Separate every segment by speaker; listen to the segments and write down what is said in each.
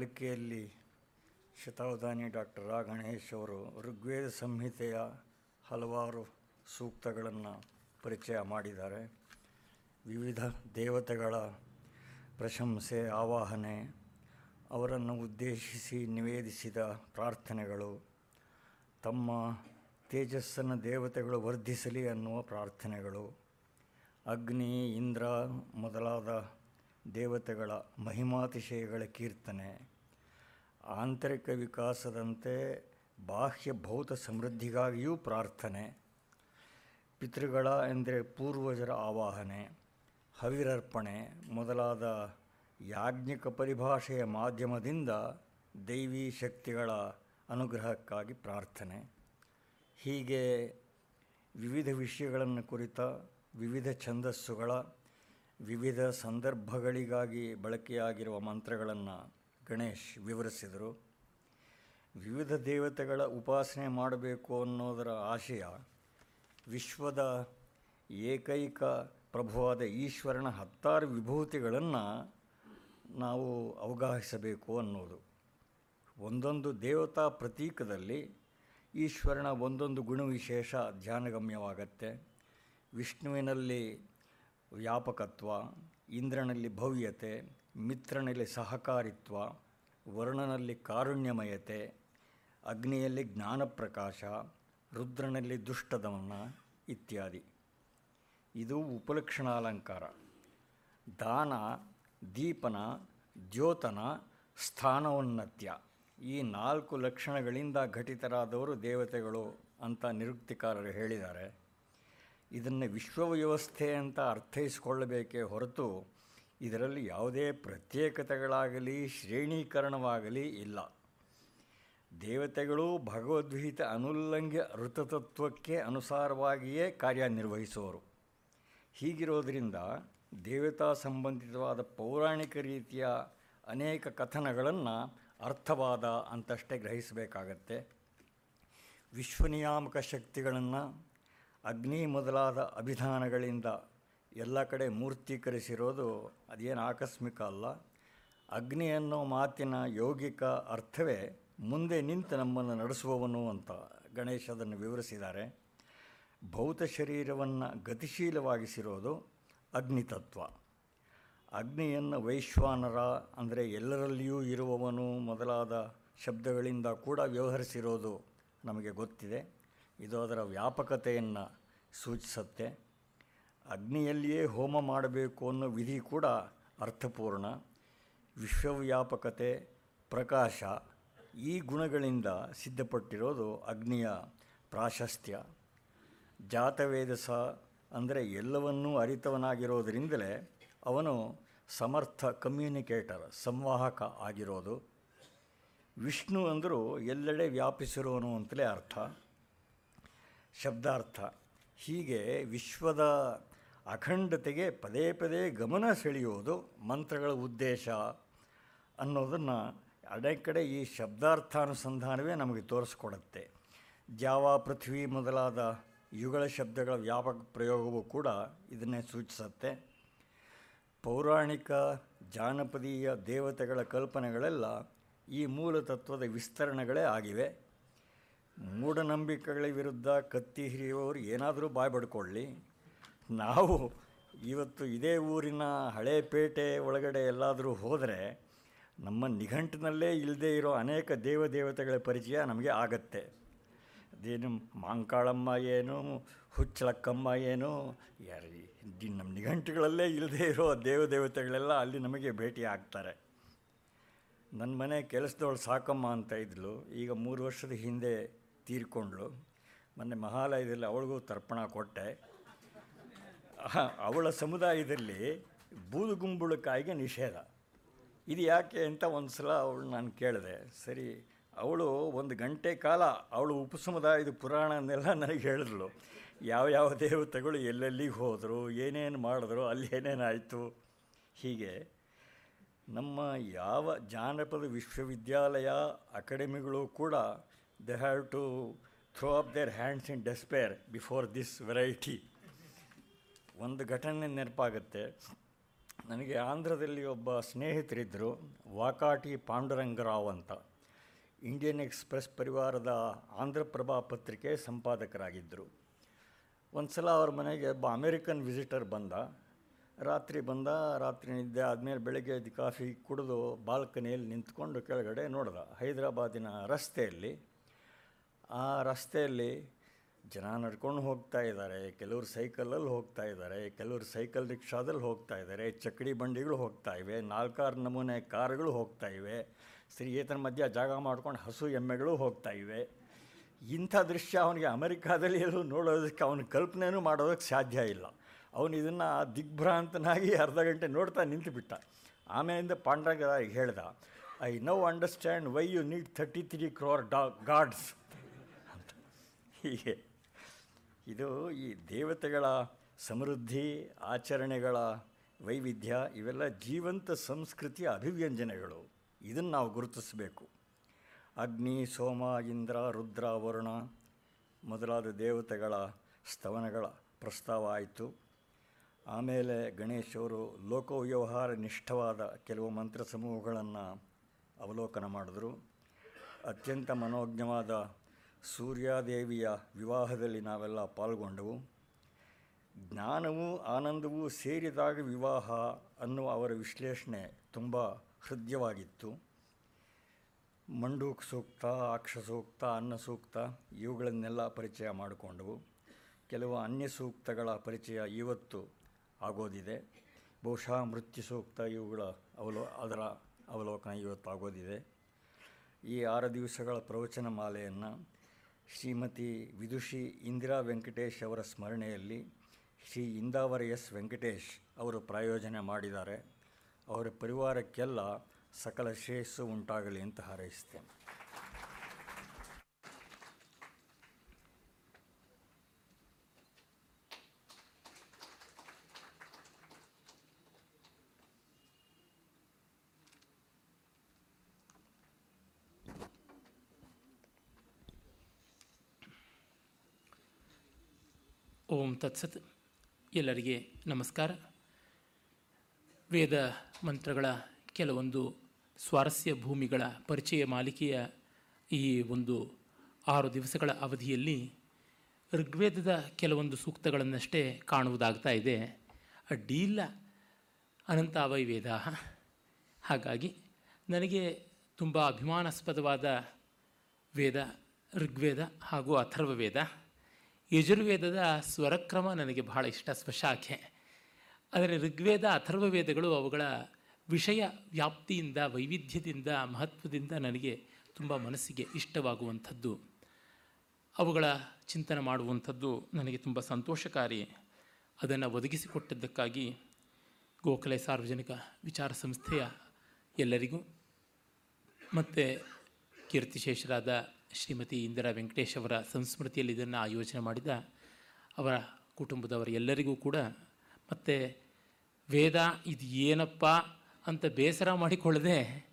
Speaker 1: ಪಾಲಿಕೆಯಲ್ಲಿ ಶತಾವಧಾನಿ ಡಾಕ್ಟರ್ ರಾ ಗಣೇಶ್ ಅವರು ಋಗ್ವೇದ ಸಂಹಿತೆಯ ಹಲವಾರು ಸೂಕ್ತಗಳನ್ನು ಪರಿಚಯ ಮಾಡಿದ್ದಾರೆ. ವಿವಿಧ ದೇವತೆಗಳ ಪ್ರಶಂಸೆ, ಆವಾಹನೆ, ಅವರನ್ನು ಉದ್ದೇಶಿಸಿ ನಿವೇದಿಸಿದ ಪ್ರಾರ್ಥನೆಗಳು, ತಮ್ಮ ತೇಜಸ್ಸನ್ನು ದೇವತೆಗಳು ವರ್ಧಿಸಲಿ ಅನ್ನುವ ಪ್ರಾರ್ಥನೆಗಳು, ಅಗ್ನಿ, ಇಂದ್ರ ಮೊದಲಾದ ದೇವತೆಗಳ ಮಹಿಮಾತಿಶಯಗಳ ಕೀರ್ತನೆ ಆಂತರಿಕ ವಿಕಾಸದಂತೆ ಬಾಹ್ಯ ಭೌತ ಸಮೃದ್ಧಿಗಾಗಿಯೂ ಪ್ರಾರ್ಥನೆ, ಪಿತೃಗಳ ಎಂದರೆ ಪೂರ್ವಜರ ಆವಾಹನೆ, ಹವಿರರ್ಪಣೆ ಮೊದಲಾದ ಯಾಜ್ಞಿಕ ಪರಿಭಾಷೆಯ ಮಾಧ್ಯಮದಿಂದ ದೈವಿ ಶಕ್ತಿಗಳ ಅನುಗ್ರಹಕ್ಕಾಗಿ ಪ್ರಾರ್ಥನೆ. ಹೀಗೆ ವಿವಿಧ ವಿಷಯಗಳನ್ನು ಕುರಿತ ವಿವಿಧ ಛಂದಸ್ಸುಗಳ, ವಿವಿಧ ಸಂದರ್ಭಗಳಿಗಾಗಿ ಬಳಕೆಯಾಗಿರುವ ಮಂತ್ರಗಳನ್ನು ಗಣೇಶ್ ವಿವರಿಸಿದರು, ವಿವಿಧ ದೇವತೆಗಳ ಉಪಾಸನೆ ಮಾಡಬೇಕು ಅನ್ನೋದರ ಆಶಯ ವಿಶ್ವದ ಏಕೈಕ ಪ್ರಭುವಾದ ಈಶ್ವರನ ಹತ್ತಾರು ವಿಭೂತಿಗಳನ್ನು ನಾವು ಅವಗಾಹಿಸಬೇಕು ಅನ್ನೋದು. ಒಂದೊಂದು ದೇವತಾ ಪ್ರತೀಕದಲ್ಲಿ ಈಶ್ವರನ ಒಂದೊಂದು ಗುಣವಿಶೇಷ ಧ್ಯಾನಗಮ್ಯವಾಗತ್ತೆ. ವಿಷ್ಣುವಿನಲ್ಲಿ ವ್ಯಾಪಕತ್ವ, ಇಂದ್ರನಲ್ಲಿ ಭವ್ಯತೆ ಮಿತ್ರನಲ್ಲಿ ಸಹಕಾರಿತ್ವ, ವರ್ಣನಲ್ಲಿ ಕಾರುಣ್ಯಮಯತೆ, ಅಗ್ನಿಯಲ್ಲಿ ಜ್ಞಾನಪ್ರಕಾಶ, ರುದ್ರನಲ್ಲಿ ದುಷ್ಟದಮನ ಇತ್ಯಾದಿ. ಇದು ಉಪಲಕ್ಷಣಾಲಂಕಾರ. ದಾನ, ದೀಪನ, ದ್ಯೋತನ, ಸ್ಥಾನೋನ್ನತ್ಯ. ಈ ನಾಲ್ಕು ಲಕ್ಷಣಗಳಿಂದ ಘಟಿತರಾದವರು ದೇವತೆಗಳು ಅಂತ ನಿರುಕ್ತಿಕಾರರು ಹೇಳಿದ್ದಾರೆ. ಇದನ್ನು ವಿಶ್ವವ್ಯವಸ್ಥೆ ಅಂತ ಅರ್ಥೈಸಿಕೊಳ್ಳಬೇಕೇ ಹೊರತು ಇದರಲ್ಲಿ ಯಾವುದೇ ಪ್ರತ್ಯೇಕತೆಗಳಾಗಲಿ, ಶ್ರೇಣೀಕರಣವಾಗಲಿ ಇಲ್ಲ. ದೇವತೆಗಳು ಭಗವದ್ಗೀತ ಅನುಲ್ಲಂಘ್ಯ ಋತತತ್ವಕ್ಕೆ ಅನುಸಾರವಾಗಿಯೇ ಕಾರ್ಯನಿರ್ವಹಿಸುವರು. ಹೀಗಿರೋದರಿಂದ ದೇವತಾ ಸಂಬಂಧಿತವಾದ ಪೌರಾಣಿಕ ರೀತಿಯ ಅನೇಕ ಕಥನಗಳನ್ನು ಅರ್ಥವಾದ ಅಂತಷ್ಟೇ ಗ್ರಹಿಸಬೇಕಾಗತ್ತೆ. ವಿಶ್ವನಿಯಾಮಕ ಶಕ್ತಿಗಳನ್ನು ಅಗ್ನಿ ಮೊದಲಾದ ಅಭಿಧಾನಗಳಿಂದ ಎಲ್ಲ ಕಡೆ ಮೂರ್ತೀಕರಿಸಿರೋದು ಅದೇನು ಆಕಸ್ಮಿಕ ಅಲ್ಲ. ಅಗ್ನಿ ಅನ್ನೋ ಮಾತಿನ ಯೌಗಿಕ ಅರ್ಥವೇ ಮುಂದೆ ನಿಂತು ನಮ್ಮನ್ನು ನಡೆಸುವವನು ಅಂತ ಗಣೇಶ ಅದನ್ನು ವಿವರಿಸಿದ್ದಾರೆ. ಭೌತ ಶರೀರವನ್ನು ಗತಿಶೀಲವಾಗಿಸಿರೋದು ಅಗ್ನಿತತ್ವ ಅಗ್ನಿಯನ್ನು ವೈಶ್ವಾನರ ಅಂದರೆ ಎಲ್ಲರಲ್ಲಿಯೂ ಇರುವವನು ಮೊದಲಾದ ಶಬ್ದಗಳಿಂದ ಕೂಡ ವ್ಯವಹರಿಸಿರೋದು ನಮಗೆ ಗೊತ್ತಿದೆ. ಇದು ಅದರ ವ್ಯಾಪಕತೆಯನ್ನು ಸೂಚಿಸುತ್ತೆ. ಅಗ್ನಿಯಲ್ಲಿಯೇ ಹೋಮ ಮಾಡಬೇಕು ಅನ್ನೋ ವಿಧಿ ಕೂಡ ಅರ್ಥಪೂರ್ಣ. ವಿಶ್ವವ್ಯಾಪಕತೆ ಪ್ರಕಾಶ ಈ ಗುಣಗಳಿಂದ ಸಿದ್ಧಪಟ್ಟಿರೋದು ಅಗ್ನಿಯ ಪ್ರಾಶಸ್ತ್ಯ. ಜಾತವೇದಸ ಅಂದರೆ ಎಲ್ಲವನ್ನೂ ಅರಿತವನಾಗಿರೋದರಿಂದಲೇ ಅವನು ಸಮರ್ಥ ಕಮ್ಯುನಿಕೇಟರ್, ಸಂವಾಹಕ ಆಗಿರೋದು. ವಿಷ್ಣು ಅಂದರೂ ಎಲ್ಲೆಡೆ ವ್ಯಾಪಿಸಿರೋನು ಅಂತಲೇ ಅರ್ಥ. ಶಬ್ದಾರ್ಥ ಹೀಗೆ ವಿಶ್ವದ ಅಖಂಡತೆಗೆ ಪದೇ ಪದೇ ಗಮನ ಸೆಳೆಯುವುದು ಮಂತ್ರಗಳ ಉದ್ದೇಶ ಅನ್ನೋದನ್ನು ಅನೇಕ ಕಡೆ ಈ ಶಬ್ದಾರ್ಥಾನುಸಂಧಾನವೇ ನಮಗೆ ತೋರಿಸ್ಕೊಡುತ್ತೆ. ಜಾವ ಪೃಥ್ವಿ ಮೊದಲಾದ ಯುಗಳ ಶಬ್ದಗಳ ವ್ಯಾಪಕ ಪ್ರಯೋಗವೂ ಕೂಡ ಇದನ್ನೇ ಸೂಚಿಸುತ್ತೆ. ಪೌರಾಣಿಕ ಜಾನಪದೀಯ ದೇವತೆಗಳ ಕಲ್ಪನೆಗಳೆಲ್ಲ ಈ ಮೂಲ ತತ್ವದ ವಿಸ್ತರಣೆಗಳೇ ಆಗಿವೆ. ಮೂಢನಂಬಿಕೆಗಳ ವಿರುದ್ಧ ಕತ್ತಿ ಹಿರಿಯುವವರು ಏನಾದರೂ ಬಾಯ್ ಬಡ್ಕೊಳ್ಳಿ ನಾವು ಇವತ್ತು ಇದೇ ಊರಿನ ಹಳೆ ಪೇಟೆ ಒಳಗಡೆ ಎಲ್ಲಾದರೂ ಹೋದರೆ ನಮ್ಮ ನಿಘಂಟಿನಲ್ಲೇ ಇಲ್ಲದೇ ಇರೋ ಅನೇಕ ದೇವದೇವತೆಗಳ ಪರಿಚಯ ನಮಗೆ ಆಗತ್ತೆ. ಅದೇನು ಮಾಂಕಾಳಮ್ಮ ಏನು ಹುಚ್ಚಲಕ್ಕಮ್ಮ ಏನು, ಯಾರು ನಮ್ಮ ನಿಘಂಟುಗಳಲ್ಲೇ ಇಲ್ಲದೇ ಇರೋ ದೇವದೇವತೆಗಳೆಲ್ಲ ಅಲ್ಲಿ ನಮಗೆ ಭೇಟಿ ಆಗ್ತಾರೆ. ನನ್ನ ಮನೆ ಕೆಲಸದವಳು ಸಾಕಮ್ಮ ಅಂತ ಇದ್ಲು, ಈಗ ಮೂರು ವರ್ಷದ ಹಿಂದೆ ತೀರ್ಕೊಂಡ್ಳು. ಮೊನ್ನೆ ಮಹಾಲಯದಲ್ಲಿ ಅವಳಿಗೂ ತರ್ಪಣ ಕೊಟ್ಟೆ. ಅವಳ ಸಮುದಾಯದಲ್ಲಿ ಬೂದುಗುಂಬಳಕಾಯಿಗೆ ನಿಷೇಧ. ಇದು ಯಾಕೆ ಅಂತ ಒಂದು ಸಲ ಅವಳು ನಾನು ಕೇಳಿದೆ. ಸರಿ, ಅವಳು ಒಂದು ಗಂಟೆ ಕಾಲ ಅವಳು ಉಪಸಮುದಾಯದ ಪುರಾಣನೆಲ್ಲ ನನಗೆ ಹೇಳಿದ್ಳು. ಯಾವ ಯಾವ ದೇವತೆಗಳು ಎಲ್ಲೆಲ್ಲಿಗೆ ಹೋದರು, ಏನೇನು ಮಾಡಿದ್ರು, ಅಲ್ಲಿ ಏನೇನಾಯಿತು? ಹೀಗೆ ನಮ್ಮ ಯಾವ ಜಾನಪದ ವಿಶ್ವವಿದ್ಯಾಲಯ ಅಕಾಡೆಮಿಗಳು ಕೂಡ they have to throw up their hands in despair before this variety ಒಂದು ಘಟನೆ ನೆನಪಾಗುತ್ತೆ. ನನಗೆ ಆಂಧ್ರದಲ್ಲಿ ಒಬ್ಬ ಸ್ನೇಹಿತರಿದ್ದರು, ವಾಕಾಟಿ ಪಾಂಡುರಂಗರಾವ್ ಅಂತ. ಇಂಡಿಯನ್ ಎಕ್ಸ್ಪ್ರೆಸ್ ಪರಿವಾರದ ಆಂಧ್ರಪ್ರಭಾ ಪತ್ರಿಕೆ ಸಂಪಾದಕರಾಗಿದ್ದರು. ಒಂದು ಸಲ ಅವ್ರ ಮನೆಗೆ ಒಬ್ಬ ಅಮೇರಿಕನ್ ವಿಸಿಟರ್ ಬಂದ. ರಾತ್ರಿ ಬಂದ, ರಾತ್ರಿ ನಿದ್ದೆ ಆದಮೇಲೆ ಬೆಳಗ್ಗೆ ಎದ್ದು ಕಾಫಿ ಕುಡಿದು ಬಾಲ್ಕನಿಯಲ್ಲಿ ನಿಂತ್ಕೊಂಡು ಕೆಳಗಡೆ ನೋಡ್ದ ಹೈದರಾಬಾದಿನ ರಸ್ತೆಯಲ್ಲಿ. ಆ ರಸ್ತೆಯಲ್ಲಿ ಜನ ನಡ್ಕೊಂಡು ಹೋಗ್ತಾ ಇದ್ದಾರೆ, ಕೆಲವರು ಸೈಕಲಲ್ಲಿ ಹೋಗ್ತಾ ಇದ್ದಾರೆ, ಕೆಲವರು ಸೈಕಲ್ ರಿಕ್ಷಾದಲ್ಲಿ ಹೋಗ್ತಾ ಇದ್ದಾರೆ ಚಕ್ಕಡಿ ಬಂಡಿಗಳು ಹೋಗ್ತಾ ಇವೆ ನಾಲ್ಕಾರು ನಮೂನೆ ಕಾರುಗಳು ಹೋಗ್ತಾ ಇವೆ, ಸ್ತ್ರೀಯೇತರ ಮಧ್ಯ ಜಾಗ ಮಾಡ್ಕೊಂಡು ಹಸು ಎಮ್ಮೆಗಳು ಹೋಗ್ತಾ ಇವೆ. ಇಂಥ ದೃಶ್ಯ ಅವನಿಗೆ ಅಮೆರಿಕಾದಲ್ಲಿ ಎಲ್ಲೂ ನೋಡೋದಕ್ಕೆ ಅವನ ಕಲ್ಪನೆಯೂ ಮಾಡೋದಕ್ಕೆ ಸಾಧ್ಯ ಇಲ್ಲ. ಅವನು ಇದನ್ನು ದಿಗ್ಭ್ರಾಂತನಾಗಿ ಅರ್ಧ ಗಂಟೆ ನೋಡ್ತಾ ನಿಂತುಬಿಟ್ಟ. ಆಮೇಲಿಂದ ಪಾಂಡ್ರಂಗ ಹೇಳ್ದ, I now understand why you need thirty three crore ಡಾ, ಗಾಡ್ಸ್. ಅಂತ. ಹೀಗೆ ಇದು ಈ ದೇವತೆಗಳ ಸಮೃದ್ಧಿ, ಆಚರಣೆಗಳ ವೈವಿಧ್ಯ, ಇವೆಲ್ಲ ಜೀವಂತ ಸಂಸ್ಕೃತಿಯ ಅಭಿವ್ಯಂಜನೆಗಳು. ಇದನ್ನು ನಾವು ಗುರುತಿಸಬೇಕು. ಅಗ್ನಿ, ಸೋಮ, ಇಂದ್ರ, ರುದ್ರ, ವರುಣ ಮೊದಲಾದ ದೇವತೆಗಳ ಸ್ತವನಗಳ ಪ್ರಸ್ತಾವ ಆಯಿತು. ಆಮೇಲೆ ಗಣೇಶವರು ಲೋಕವ್ಯವಹಾರ ನಿಷ್ಠವಾದ ಕೆಲವು ಮಂತ್ರ ಸಮೂಹಗಳನ್ನು ಅವಲೋಕನ ಮಾಡಿದ್ರು. ಅತ್ಯಂತ ಮನೋಜ್ಞವಾದ ಸೂರ್ಯಾದೇವಿಯ ವಿವಾಹದಲ್ಲಿ ನಾವೆಲ್ಲ ಪಾಲ್ಗೊಂಡವು. ಜ್ಞಾನವೂ ಆನಂದವೂ ಸೇರಿದಾಗ ವಿವಾಹ ಅನ್ನುವ ಅವರ ವಿಶ್ಲೇಷಣೆ ತುಂಬ ಹೃದಯವಾಗಿತ್ತು. ಮಂಡೂಕ್ ಸೂಕ್ತ, ಅಕ್ಷ ಸೂಕ್ತ, ಅನ್ನ ಸೂಕ್ತ ಇವುಗಳನ್ನೆಲ್ಲ ಪರಿಚಯ ಮಾಡಿಕೊಂಡವು. ಕೆಲವು ಅನ್ಯ ಸೂಕ್ತಗಳ ಪರಿಚಯ ಇವತ್ತು ಆಗೋದಿದೆ. ಬಹುಶಃ ಮೃತ್ಯು ಸೂಕ್ತ ಇವುಗಳ ಅವಲೋ, ಅದರ ಅವಲೋಕನ ಇವತ್ತು ಆಗೋದಿದೆ ಈ ಆರು ದಿವಸಗಳ ಪ್ರವಚನ ಮಾಲೆಯನ್ನು ಶ್ರೀಮತಿ ವಿದುಷಿ ಇಂದಿರಾ ವೆಂಕಟೇಶ್ ಅವರ ಸ್ಮರಣೆಯಲ್ಲಿ ಶ್ರೀ ಇಂದಾವರ ಎಸ್ ವೆಂಕಟೇಶ್ ಅವರು ಪ್ರಾಯೋಜನೆ ಮಾಡಿದ್ದಾರೆ. ಅವರ ಪರಿವಾರಕ್ಕೆಲ್ಲ ಸಕಲ ಶ್ರೇಯಸ್ಸು ಉಂಟಾಗಲಿ ಅಂತ ಹಾರೈಸ್ತೇನೆ
Speaker 2: ಓಂ ತತ್ಸತ್ ಎಲ್ಲರಿಗೆ ನಮಸ್ಕಾರ. ವೇದ ಮಂತ್ರಗಳ ಕೆಲವೊಂದು ಸ್ವಾರಸ್ಯ ಭೂಮಿಗಳ ಪರಿಚಯ ಮಾಲಿಕೆಯ ಈ ಒಂದು ಆರು ದಿವಸಗಳ ಅವಧಿಯಲ್ಲಿ ಋಗ್ವೇದದ ಕೆಲವೊಂದು ಸೂಕ್ತಗಳನ್ನಷ್ಟೇ ಕಾಣುವುದಾಗ್ತಾ ಇದೆ. ಅಡ್ಡಿಯಿಲ್ಲ ಅನಂತಾವೈ ವೇದ ಹಾಗಾಗಿ ನನಗೆ ತುಂಬ ಅಭಿಮಾನಾಸ್ಪದವಾದ ವೇದ, ಋಗ್ವೇದ ಹಾಗೂ ಅಥರ್ವವೇದ ಯಜುರ್ವೇದದ ಸ್ವರಕ್ರಮ ನನಗೆ ಬಹಳ ಇಷ್ಟ, ಸ್ವಶಾಖೆ. ಆದರೆ ಋಗ್ವೇದ, ಅಥರ್ವವೇದಗಳು ಅವುಗಳ ವಿಷಯ ವ್ಯಾಪ್ತಿಯಿಂದ, ವೈವಿಧ್ಯದಿಂದ, ಮಹತ್ವದಿಂದ ನನಗೆ ತುಂಬ ಮನಸ್ಸಿಗೆ ಇಷ್ಟವಾಗುವಂಥದ್ದು. ಅವುಗಳ ಚಿಂತನೆ ಮಾಡುವಂಥದ್ದು ನನಗೆ ತುಂಬ ಸಂತೋಷಕಾರಿ. ಅದನ್ನು ಒದಗಿಸಿಕೊಟ್ಟದ್ದಕ್ಕಾಗಿ ಗೋಖಲೆ ಸಾರ್ವಜನಿಕ ವಿಚಾರ ಸಂಸ್ಥೆಯ ಎಲ್ಲರಿಗೂ, ಮತ್ತು ಕೀರ್ತಿಶೇಷರಾದ ಶ್ರೀಮತಿ ಇಂದಿರಾ ವೆಂಕಟೇಶ್ ಅವರ ಸಂಸ್ಮೃತಿಯಲ್ಲಿ ಇದನ್ನು ಆಯೋಜನೆ ಮಾಡಿದ ಅವರ ಕುಟುಂಬದವರ ಎಲ್ಲರಿಗೂ ಕೂಡ ಮತ್ತು ವೇದ ಇದು ಏನಪ್ಪ ಅಂತ ಬೇಸರ ಮಾಡಿಕೊಳ್ಳದೆ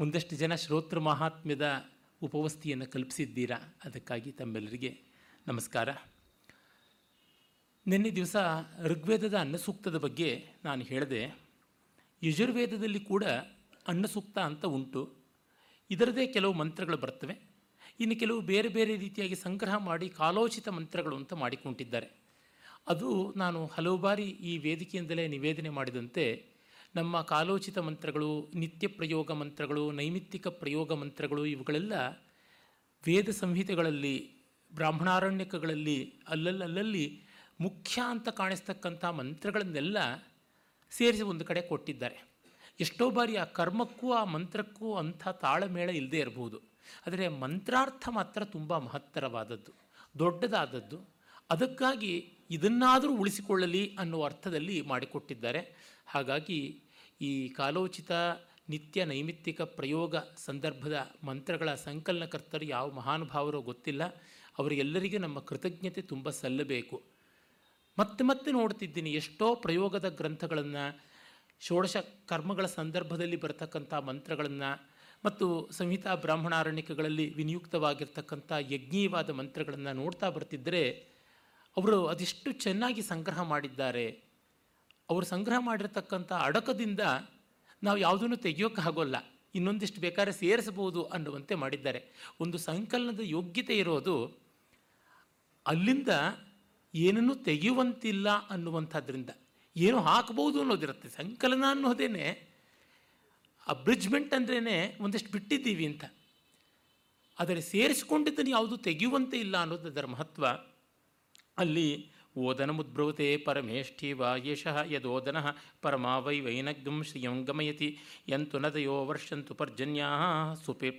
Speaker 2: ಒಂದಷ್ಟು ಜನ ಶ್ರೋತೃ ಮಹಾತ್ಮ್ಯದ ಉಪವಸ್ತಿಯನ್ನು ಕಲ್ಪಿಸಿದ್ದೀರಾ ಅದಕ್ಕಾಗಿ ತಮ್ಮೆಲ್ಲರಿಗೆ ನಮಸ್ಕಾರ. ನಿನ್ನೆ ದಿವಸ ಋಗ್ವೇದದ ಅನ್ನಸೂಕ್ತದ ಬಗ್ಗೆ ನಾನು ಹೇಳಿದೆ ಯಜುರ್ವೇದದಲ್ಲಿ ಕೂಡ ಅನ್ನಸೂಕ್ತ ಅಂತ ಉಂಟು. ಇದರದೇ ಕೆಲವು ಮಂತ್ರಗಳು ಬರ್ತವೆ. ಇನ್ನು ಕೆಲವು ಬೇರೆ ಬೇರೆ ರೀತಿಯಾಗಿ ಸಂಗ್ರಹ ಮಾಡಿ ಕಾಲೋಚಿತ ಮಂತ್ರಗಳು ಅಂತ ಮಾಡಿಕೊಂಡಿದ್ದಾರೆ. ಅದು ನಾನು ಹಲವು ಬಾರಿ ಈ ವೇದಿಕೆಯಿಂದಲೇ ನಿವೇದನೆ ಮಾಡಿದಂತೆ ನಮ್ಮ ಕಾಲೋಚಿತ ಮಂತ್ರಗಳು, ನಿತ್ಯ ಪ್ರಯೋಗ ಮಂತ್ರಗಳು, ನೈಮಿತ್ತಿಕ ಪ್ರಯೋಗ ಮಂತ್ರಗಳು ಇವುಗಳೆಲ್ಲ ವೇದ ಸಂಹಿತೆಗಳಲ್ಲಿ, ಬ್ರಾಹ್ಮಣಾರಣ್ಯಕಗಳಲ್ಲಿ ಅಲ್ಲಲ್ಲಲ್ಲಿ ಮುಖ್ಯ ಅಂತ ಕಾಣಿಸ್ತಕ್ಕಂಥ ಮಂತ್ರಗಳನ್ನೆಲ್ಲ ಸೇರಿಸಿ ಒಂದು ಕಡೆ ಕೊಟ್ಟಿದ್ದಾರೆ. ಎಷ್ಟೋ ಬಾರಿ ಆ ಕರ್ಮಕ್ಕೂ ಆ ಮಂತ್ರಕ್ಕೂ ಅಂಥ ತಾಳಮೇಳ ಇಲ್ಲದೇ ಇರಬಹುದು ಆದರೆ ಮಂತ್ರಾರ್ಥ ಮಾತ್ರ ತುಂಬ ಮಹತ್ತರವಾದದ್ದು, ದೊಡ್ಡದಾದದ್ದು. ಅದಕ್ಕಾಗಿ ಇದನ್ನಾದರೂ ಉಳಿಸಿಕೊಳ್ಳಲಿ ಅನ್ನುವ ಅರ್ಥದಲ್ಲಿ ಮಾಡಿಕೊಟ್ಟಿದ್ದಾರೆ. ಹಾಗಾಗಿ ಈ ಕಾಲೋಚಿತ ನಿತ್ಯ ನೈಮಿತ್ತಿಕ ಪ್ರಯೋಗ ಸಂದರ್ಭದ ಮಂತ್ರಗಳ ಸಂಕಲನಕರ್ತರು ಯಾವ ಮಹಾನುಭಾವರೋ ಗೊತ್ತಿಲ್ಲ. ಅವರಿಗೆಲ್ಲರಿಗೂ ನಮ್ಮ ಕೃತಜ್ಞತೆ ತುಂಬ ಸಲ್ಲಬೇಕು. ಮತ್ತೆ ಮತ್ತೆ ನೋಡ್ತಿದ್ದೀನಿ, ಎಷ್ಟೋ ಪ್ರಯೋಗದ ಗ್ರಂಥಗಳನ್ನು, ಷೋಡಶ ಕರ್ಮಗಳ ಸಂದರ್ಭದಲ್ಲಿ ಬರತಕ್ಕಂಥ ಮಂತ್ರಗಳನ್ನು ಮತ್ತು ಸಂಹಿತಾ ಬ್ರಾಹ್ಮಣಾರಣ್ಯಕಗಳಲ್ಲಿ ವಿನಿಯುಕ್ತವಾಗಿರ್ತಕ್ಕಂಥ ಯಜ್ಞೀಯವಾದ ಮಂತ್ರಗಳನ್ನು ನೋಡ್ತಾ ಬರ್ತಿದ್ದರೆ ಅವರು ಅದೆಷ್ಟು ಚೆನ್ನಾಗಿ ಸಂಗ್ರಹ ಮಾಡಿದ್ದಾರೆ. ಅವರು ಸಂಗ್ರಹ ಮಾಡಿರ್ತಕ್ಕಂಥ ಅಡಕದಿಂದ ನಾವು ಯಾವುದನ್ನು ತೆಗೆಯೋಕೆ ಆಗೋಲ್ಲ ಇನ್ನೊಂದಿಷ್ಟು ಬೇಕಾದ್ರೆ ಸೇರಿಸಬಹುದು ಅನ್ನುವಂತೆ ಮಾಡಿದ್ದಾರೆ. ಒಂದು ಸಂಕಲನದ ಯೋಗ್ಯತೆ ಇರೋದು, ಅಲ್ಲಿಂದ ಏನನ್ನು ತೆಗೆಯುವಂತಿಲ್ಲ ಅನ್ನುವಂಥದ್ರಿಂದ. ಏನು ಹಾಕಬಹುದು ಅನ್ನೋದಿರುತ್ತೆ. ಸಂಕಲನ ಅನ್ನೋದೇನೆ ಅಬ್ರಿಜ್ಮೆಂಟ್ ಅಂದ್ರೇ ಒಂದಷ್ಟು ಬಿಟ್ಟಿದ್ದೀವಿ ಅಂತ. ಆದರೆ ಸೇರಿಸಿಕೊಂಡಿದ್ದನ್ನು ಯಾವುದು ತೆಗೆಯುವಂತೆ ಇಲ್ಲ ಅನ್ನೋದು ಅದರ ಮಹತ್ವ ಅಲ್ಲಿ ಓದನ ಮುದ್ಭ್ರವತೆ ಪರಮೇಷ್ಠಿ ವಾ ಯದೋದನ ಪರಮಾವೈ ಶ್ರಿಯಂ ಗಮಯತಿ ಯಂತು ನದಯೋ ವರ್ಷಂತು ಪರ್ಜನ್ಯಾ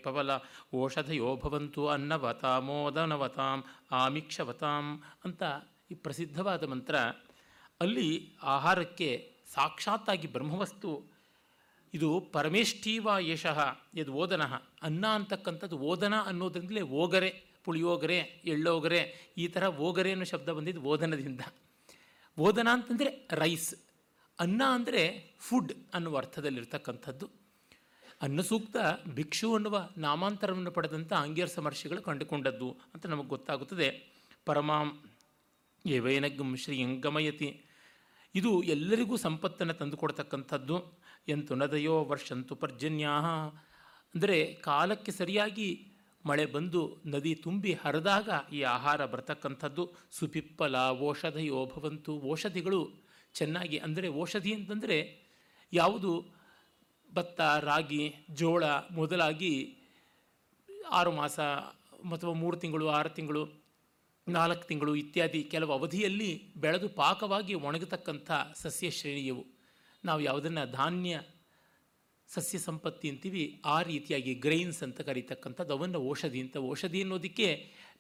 Speaker 2: ಪವಲ ಓಷಧಯೋ ಭವಂತು ಅನ್ನವತಾಮೋದನವತಾಂ ಆಮಿಕ್ಷವತಾಂ ಅಂತ ಈ ಪ್ರಸಿದ್ಧವಾದ ಮಂತ್ರ ಅಲ್ಲಿ ಆಹಾರಕ್ಕೆ ಸಾಕ್ಷಾತ್ತಾಗಿ ಬ್ರಹ್ಮವಸ್ತು ಇದು ಪರಮೇಷ್ಠೀವ ಯಶಃ ಇದು ಓದನಃ. ಅನ್ನ ಅಂತಕ್ಕಂಥದ್ದು ಓದನ ಅನ್ನೋದ್ರಿಂದಲೇ ಓಗರೆ, ಪುಳಿಯೋಗರೆ, ಎಳ್ಳೋಗರೆ, ಈ ಥರ ಓಗರೆ ಅನ್ನೋ ಶಬ್ದ ಬಂದಿದ್ದು ಓದನದಿಂದ. ಓದನ ಅಂತಂದರೆ ರೈಸ್. ಅನ್ನ ಅಂದರೆ ಫುಡ್ ಅನ್ನುವ ಅರ್ಥದಲ್ಲಿರ್ತಕ್ಕಂಥದ್ದು. ಅನ್ನ ಸೂಕ್ತ ಭಿಕ್ಷು ಅನ್ನುವ ನಾಮಾಂತರವನ್ನು ಪಡೆದಂಥ ಅಂಗೀರ ಸಮರ್ಷಿಗಳು ಕಂಡುಕೊಂಡದ್ದು ಅಂತ ನಮಗೆ ಗೊತ್ತಾಗುತ್ತದೆ. ಪರಮಾಂ ಏವೈನಗಂ ಶ್ರೀಯಂಗಮಯತಿ. ಇದು ಎಲ್ಲರಿಗೂ ಸಂಪತ್ತನ್ನು ತಂದುಕೊಡ್ತಕ್ಕಂಥದ್ದು. ಎಂತು ನದಯೋ ವರ್ಷಂತು ಪರ್ಜನ್ಯಾ ಅಂದರೆ ಕಾಲಕ್ಕೆ ಸರಿಯಾಗಿ ಮಳೆ ಬಂದು ನದಿ ತುಂಬಿ ಹರಿದಾಗ ಈ ಆಹಾರ ಬರ್ತಕ್ಕಂಥದ್ದು ಸುಪಿಪ್ಪಲ, ಓಷಧಯೋ ಭವಂತು. ಓಷಧಿಗಳು ಚೆನ್ನಾಗಿ, ಅಂದರೆ ಔಷಧಿ ಅಂತಂದರೆ ಯಾವುದು? ಭತ್ತ, ರಾಗಿ, ಜೋಳ ಮೊದಲಾಗಿ ಆರು ಮಾಸ ಅಥವಾ ಮೂರು ತಿಂಗಳು, ಆರು ತಿಂಗಳು, ನಾಲ್ಕು ತಿಂಗಳು ಇತ್ಯಾದಿ ಕೆಲವು ಅವಧಿಯಲ್ಲಿ ಬೆಳೆದು ಪಾಕವಾಗಿ ಒಣಗತಕ್ಕಂಥ ಸಸ್ಯ ಶ್ರೇಣಿಯವು ನಾವು ಯಾವುದನ್ನು ಧಾನ್ಯ, ಸಸ್ಯ ಸಂಪತ್ತಿ ಅಂತೀವಿ, ಆ ರೀತಿಯಾಗಿ ಗ್ರೈನ್ಸ್ ಅಂತ ಕರೀತಕ್ಕಂಥದ್ದು, ಅವನ್ನು ಔಷಧಿ ಅಂತ. ಔಷಧಿ ಅನ್ನೋದಕ್ಕೆ